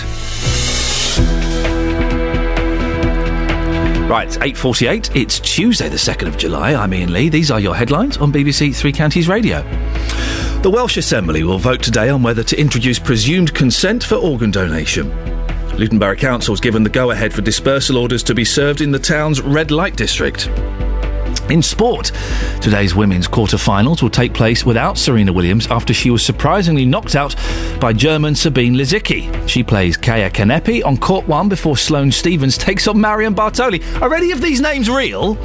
Right, 8.48. It's Tuesday, the 2nd of July. I'm Iain Lee. These are your headlines on BBC Three Counties Radio. The Welsh Assembly will vote today on whether to introduce presumed consent for organ donation. Luton Borough Council has given the go-ahead for dispersal orders to be served in the town's red light district. In sport, today's women's quarter-finals will take place without Serena Williams after she was surprisingly knocked out by German Sabine Lisicki. She plays Kaia Kanepi on court one before Sloane Stevens takes on Marion Bartoli. Are any of these names real?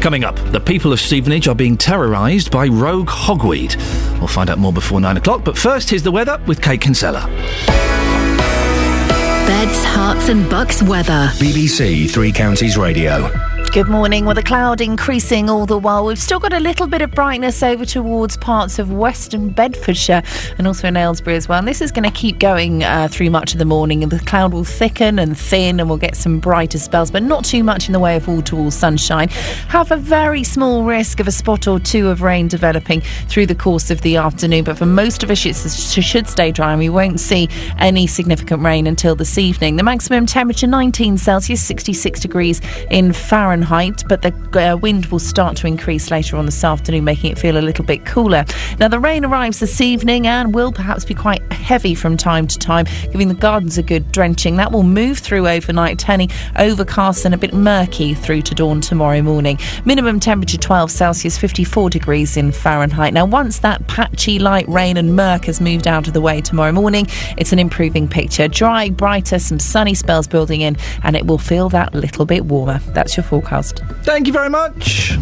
Coming up, the people of Stevenage are being terrorised by rogue hogweed. We'll find out more before nine o'clock, but first, here's the weather with Kate Kinsella. Beds, Herts and Bucks weather. BBC Three Counties Radio. Good morning. Well, the cloud increasing all the while. We've still got a little bit of brightness over towards parts of western Bedfordshire and also in Aylesbury as well. And this is going to keep going uh, through much of the morning. And the cloud will thicken and thin and we'll get some brighter spells, but not too much in the way of all to all sunshine. Have a very small risk of a spot or two of rain developing through the course of the afternoon. But for most of us, it should stay dry and we won't see any significant rain until this evening. The maximum temperature 19 Celsius, 66 degrees in Fahrenheit. But the uh, wind will start to increase later on this afternoon, making it feel a little bit cooler. Now, the rain arrives this evening and will perhaps be quite heavy from time to time, giving the gardens a good drenching. That will move through overnight, turning overcast and a bit murky through to dawn tomorrow morning. Minimum temperature 12 Celsius, 54 degrees in Fahrenheit. Now, once that patchy light rain and murk has moved out of the way tomorrow morning, it's an improving picture. Dry, brighter, some sunny spells building in, and it will feel that little bit warmer. That's your forecast. Thank you very much.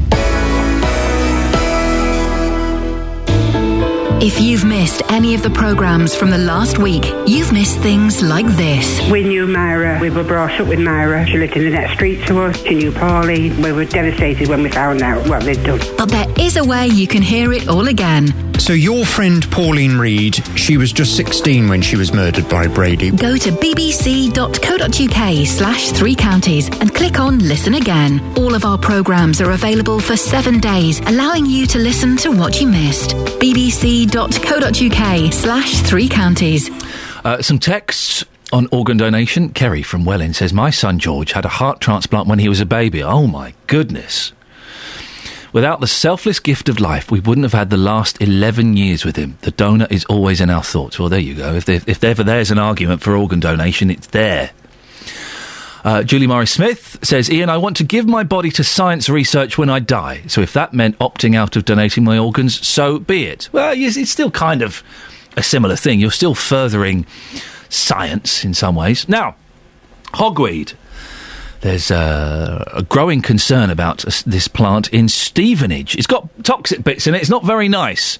If you've missed any of the programmes from the last week, you've missed things like this. We knew Myra. We were brought up with Myra. She lived in the next street to us. She knew Paulie. We were devastated when we found out what they'd done. But there is a way you can hear it all again. So your friend Pauline Reade, she was just 16 when she was murdered by Brady. Go to bbc.co.uk slash three counties and click on Listen Again. All of our programmes are available for seven days, allowing you to listen to what you missed. bbc.co.uk slash three counties. Uh, some texts on organ donation. Kerry from Welling says, My son George had a heart transplant when he was a baby. Oh my goodness. Without the selfless gift of life, we wouldn't have had the last 11 years with him. The donor is always in our thoughts. Well, there you go. If, if ever there's an argument for organ donation, it's there. Uh, Julie Morris Smith says, Iain, I want to give my body to science research when I die. So if that meant opting out of donating my organs, so be it. Well, it's still kind of a similar thing. You're still furthering science in some ways. Now, hogweed. There's uh, a growing concern about this plant in Stevenage. It's got toxic bits in it. It's not very nice.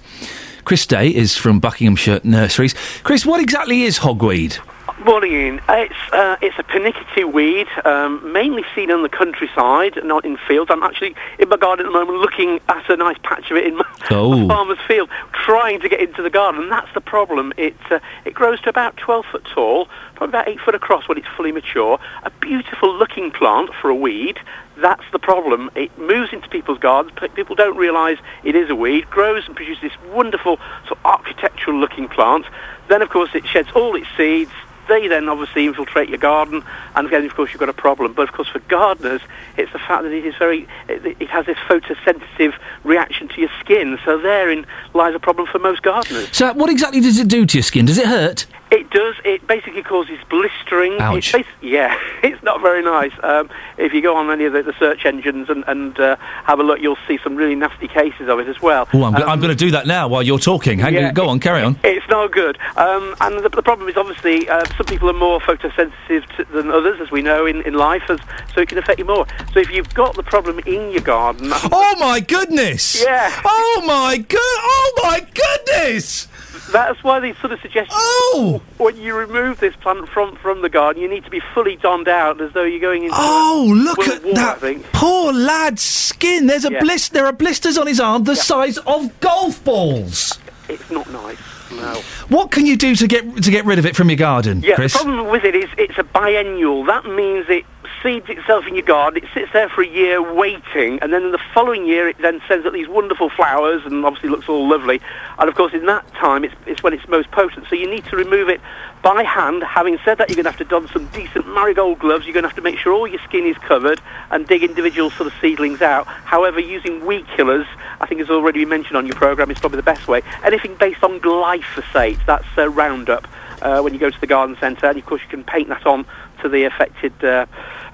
Chris Day is from Buckinghamshire Nurseries. Chris, what exactly is hogweed? Morning, Iain. It's uh, it's a panicky weed, um, mainly seen on the countryside, not in fields. I'm actually in my garden at the moment, looking at a nice patch of it in my, (laughs) Oh. my farmer's field, trying to get into the garden. And that's the problem. It uh, it grows to about 12 foot tall, probably about eight foot across when it's fully mature. A beautiful looking plant for a weed. That's the problem. It moves into people's gardens. but People don't realise it is a weed. Grows and produces this wonderful sort of architectural looking plant. Then, of course, it sheds all its seeds. They then obviously infiltrate your garden, and again, of course, you've got a problem. But of course, for gardeners, it's the fact that it is very, it, it has this photosensitive reaction to your skin. So therein lies a problem for most gardeners. So, what exactly does it do to your skin? Does it hurt? It does. It basically causes blistering. Ouch. It's yeah, (laughs) it's not very nice. Um, if you go on any of the, the search engines and, and uh, have a look, you'll see some really nasty cases of it as well. Oh, I'm, Um, I'm going to do that now while you're talking. Hang yeah, go on, carry on. It's not good. Um, and the, the problem is obviously uh, some people are more photosensitive to, than others, as we know in, in life, as, so it can affect you more. So if you've got the problem in your garden, Oh my goodness! Yeah. Oh my good. Oh my goodness! That's why they sort of suggest oh! when you remove this plant from, from the garden, you need to be fully donned out as though you're going into Oh, look at War, that poor lad's skin. There's a Yeah. blister. There are blisters on his arm the size of golf balls. It's not nice. No. What can you do to get to get rid of it from your garden, Yeah, Chris? the problem with it is it's a biennial. That means it seeds itself in your garden, it sits there for a year waiting, and then in the following year it then sends out these wonderful flowers and obviously looks all lovely. And of course, in that time, it's, it's when it's most potent. So you need to remove it by hand. Having said that, you're going to have to don some decent marigold gloves. You're going to have to make sure all your skin is covered and dig individual sort of seedlings out. However, using weed killers, I think has already been mentioned on your program, is probably the best way. Anything based on glyphosate, that's uh, Roundup. Uh, when you go to the garden centre, and of course you can paint that on to the affected uh,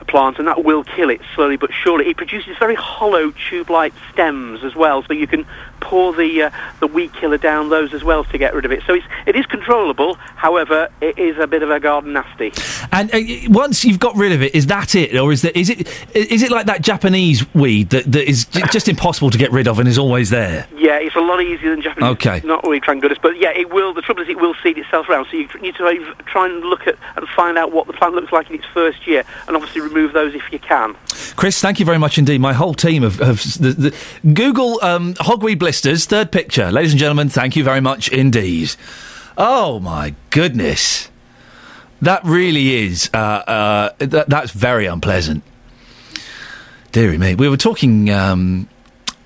plant, and that will kill it slowly but surely. It produces very hollow tube-like stems as well, so you can pour the uh, the weed killer down those as well to get rid of it. So it's, it is controllable. However, it is a bit of a garden nasty. And uh, once you've got rid of it, is that it, or is there, is it is it like that Japanese weed that, that is just impossible to get rid of and is always there? Yeah, it's a lot easier than Japanese. Okay. Not really goodness, but yeah, it will. The trouble is, it will seed itself around. So you need to try and look at and find out what the plant looks like in its first year, and obviously remove those if you can. Chris, thank you very much indeed. My whole team of, of the, the Google um, hogweed third picture. Ladies and gentlemen, thank you very much indeed. Oh my goodness. That really is, uh, uh, that, that's very unpleasant. Deary me. We were talking um,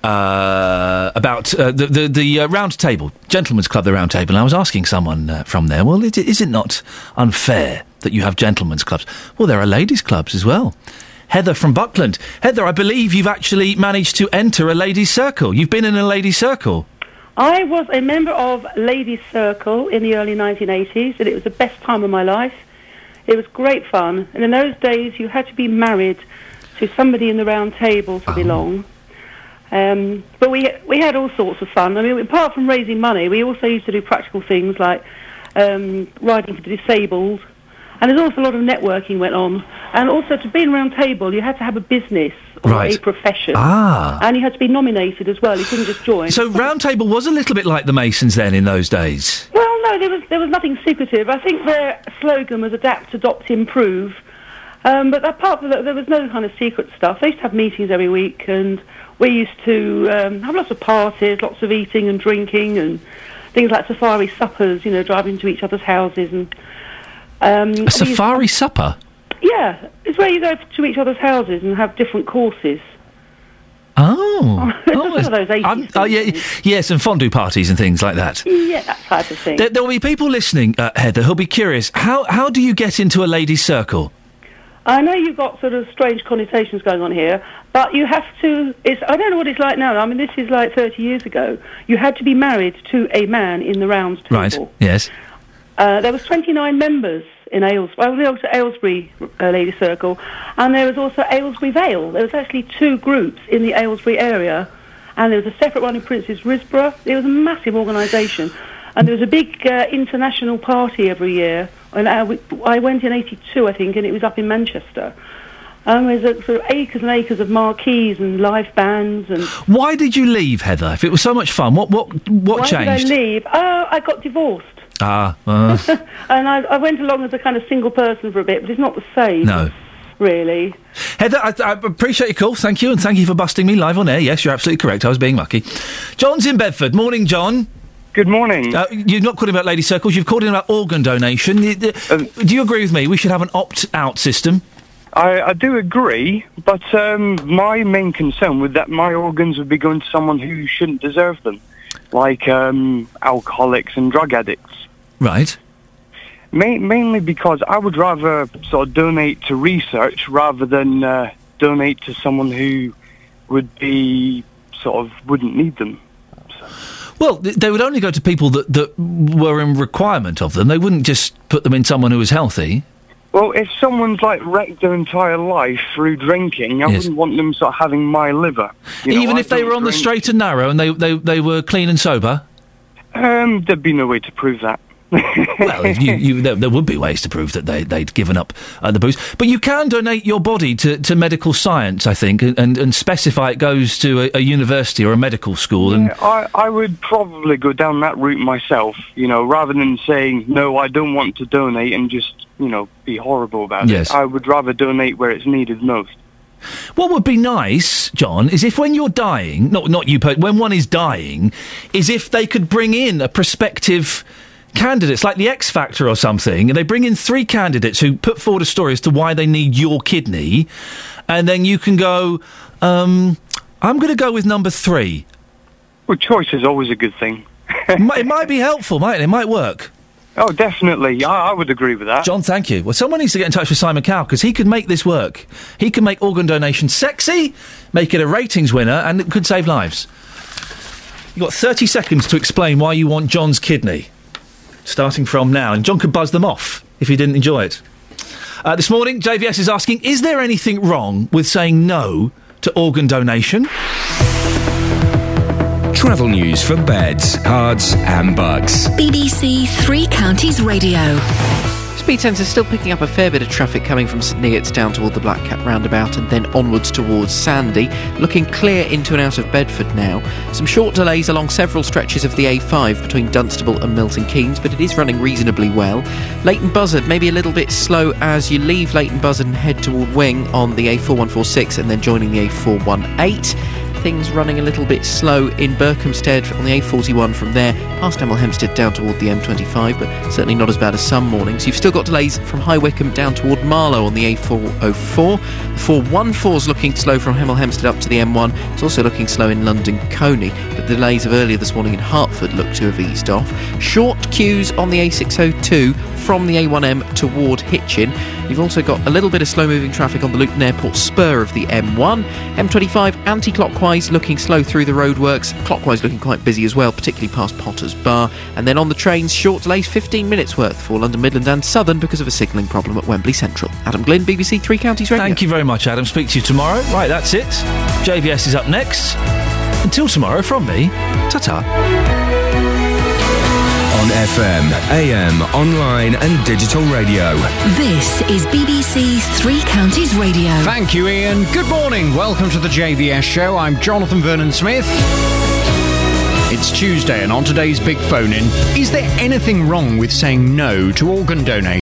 uh, about uh, the, the, the uh, round table, Gentlemen's Club, the round table, and I was asking someone uh, from there, well, is it not unfair that you have gentlemen's clubs? Well, there are ladies' clubs as well. Heather from Buckland. Heather, I believe you've actually managed to enter a ladies' circle. You've been in a ladies' circle. I was a member of Ladies Circle in the early 1980s, and it was the best time of my life. It was great fun, and in those days you had to be married to somebody in the round table to belong. Um, but we we had all sorts of fun. I mean, apart from raising money, we also used to do practical things like um, riding for the disabled, and there's also a lot of networking went on. And also, to be in round table, you had to have a business or Right. a profession, Ah. and you had to be nominated as well. You couldn't just join. So Round Table was a little bit like the Masons then in those days. Well, no, there was there was nothing secretive. I think their slogan was adapt, adopt, improve. Um, but apart from that, there was no kind of secret stuff. They used to have meetings every week, and we used to um, have lots of parties, lots of eating and drinking, and things like safari suppers. You know, driving to each other's houses and. Um, A safari supper? yeah, it's where you go to each other's houses and have different courses. Oh. (laughs) It's just of those 80s I'm- oh, yeah, yes, and fondue parties and things like that. Yeah, that type of thing. There, will be people listening, uh, Heather, who'll be curious. How how do you get into a ladies' circle? I know you've got sort of strange connotations going on here, but you have to. It's I don't know what it's like now. I mean, this is like 30 years ago. You had to be married to a man in the round table. Right. Yes. Uh, there was 29 members in Aylesbury. I was also Aylesbury uh, Lady Circle, and there was also Aylesbury Vale. There was actually two groups in the Aylesbury area, and there was a separate one in Prince's Risborough. It was a massive organisation, and there was a big uh, international party every year. And I, I went in '82, I think, and it was up in Manchester. Um, there's a, sort of acres and acres of marquees and live bands and. Why did you leave, Heather? If it was so much fun, what what what Why changed? Why did I leave? Oh, I got divorced. Ah, uh, (laughs) and I, I went along as a kind of single person for a bit, but it's not the same. no. Really. Heather, I, I appreciate your call. Thank you, and thank you for busting me live on air. Yes, you're absolutely correct. I was being mucky. John's in Bedford. Morning, John. Good morning. Uh, you're not calling about lady circles. You've called in about organ donation. You- the- Do you agree with me? We should have an opt-out system. I, I do agree, but um, my main concern was that my organs would be going to someone who shouldn't deserve them, like um, alcoholics and drug addicts. Right. Ma- mainly because I would rather sort of donate to research rather than uh, donate to someone who would be sort of wouldn't need them. Well, they would only go to people that, that were in requirement of them. They wouldn't just put them in someone who was healthy. Well, if someone's like wrecked their entire life through drinking, I Yes. wouldn't want them sort of having my liver. You know, Even if they were on the straight and narrow and they, they, they were clean and sober. Um, there'd be no way to prove that. Well, you, you, there, there would be ways to prove that they, they'd given up uh, the booze. But you can donate your body to, to medical science, I think, and, and, specify it goes to a, a university or a medical school. And Yeah, I, I would probably go down that route myself, you know, rather than saying, no, I don't want to donate and just, you know, be horrible about Yes. it. I would rather donate where it's needed most. What would be nice, John, is if when you're dying, not not you, when one is dying, is if they could bring in a prospective candidates, like the X Factor or something, and they bring in three candidates who put forward a story as to why they need your kidney, and then you can go, um, I'm going to go with number three. Well, choice is always a good thing. it, (laughs) might, it might be helpful, might it? It might work. Oh, definitely. I, I would agree with that. John, thank you. Well, someone needs to get in touch with Simon Cowell because he could make this work. He can make organ donation sexy, make it a ratings winner, and it could save lives. You've got 30 seconds to explain why you want John's kidney, starting from now. And John could buzz them off if he didn't enjoy it. Uh, this morning, JVS is asking Is there anything wrong with saying no to organ donation? Travel news for beds, cards, and Bucks. BBC Three Counties Radio. Speed sensors still picking up a fair bit of traffic coming from St Neots down toward the Black Cat roundabout and then onwards towards Sandy. Looking clear into and out of Bedford now. Some short delays along several stretches of the A5 between Dunstable and Milton Keynes, but it is running reasonably well. Leighton Buzzard maybe a little bit slow as you leave Leighton Buzzard and head toward Wing on the A4146 and then joining the A418 things running a little bit slow in Berkhamsted on the A41 from there, past Hemel Hempstead down toward the M25, but certainly not as bad as some mornings. You've still got delays from High Wycombe down toward Marlow on the A404. The 414 is looking slow from Hemel Hempstead up to the M1. It's also looking slow in London Colney, but the delays of earlier this morning in Hertford look to have eased off. Short queues on the A602 from the A1M toward Hitchin. You've also got a little bit of slow moving traffic on the Luton Airport spur of the M1. M25 anti clockwise looking slow through the roadworks, clockwise looking quite busy as well, particularly past Potter's Bar. And then on the trains, short delays 15 minutes worth for London Midland and Southern because of a signalling problem at Wembley Central. Adam Glynn, BBC Three Counties Radio. Thank you very much, Adam. Speak to you tomorrow. Right, that's it. JVS is up next. Until tomorrow, from me, ta ta. On FM, AM, online, and digital radio. This is BBC Three Counties Radio. Thank you, Iain. Good morning. Welcome to the JVS show. I'm Jonathan Vernon Smith. It's Tuesday, and on today's big phone in, is there anything wrong with saying no to organ donation?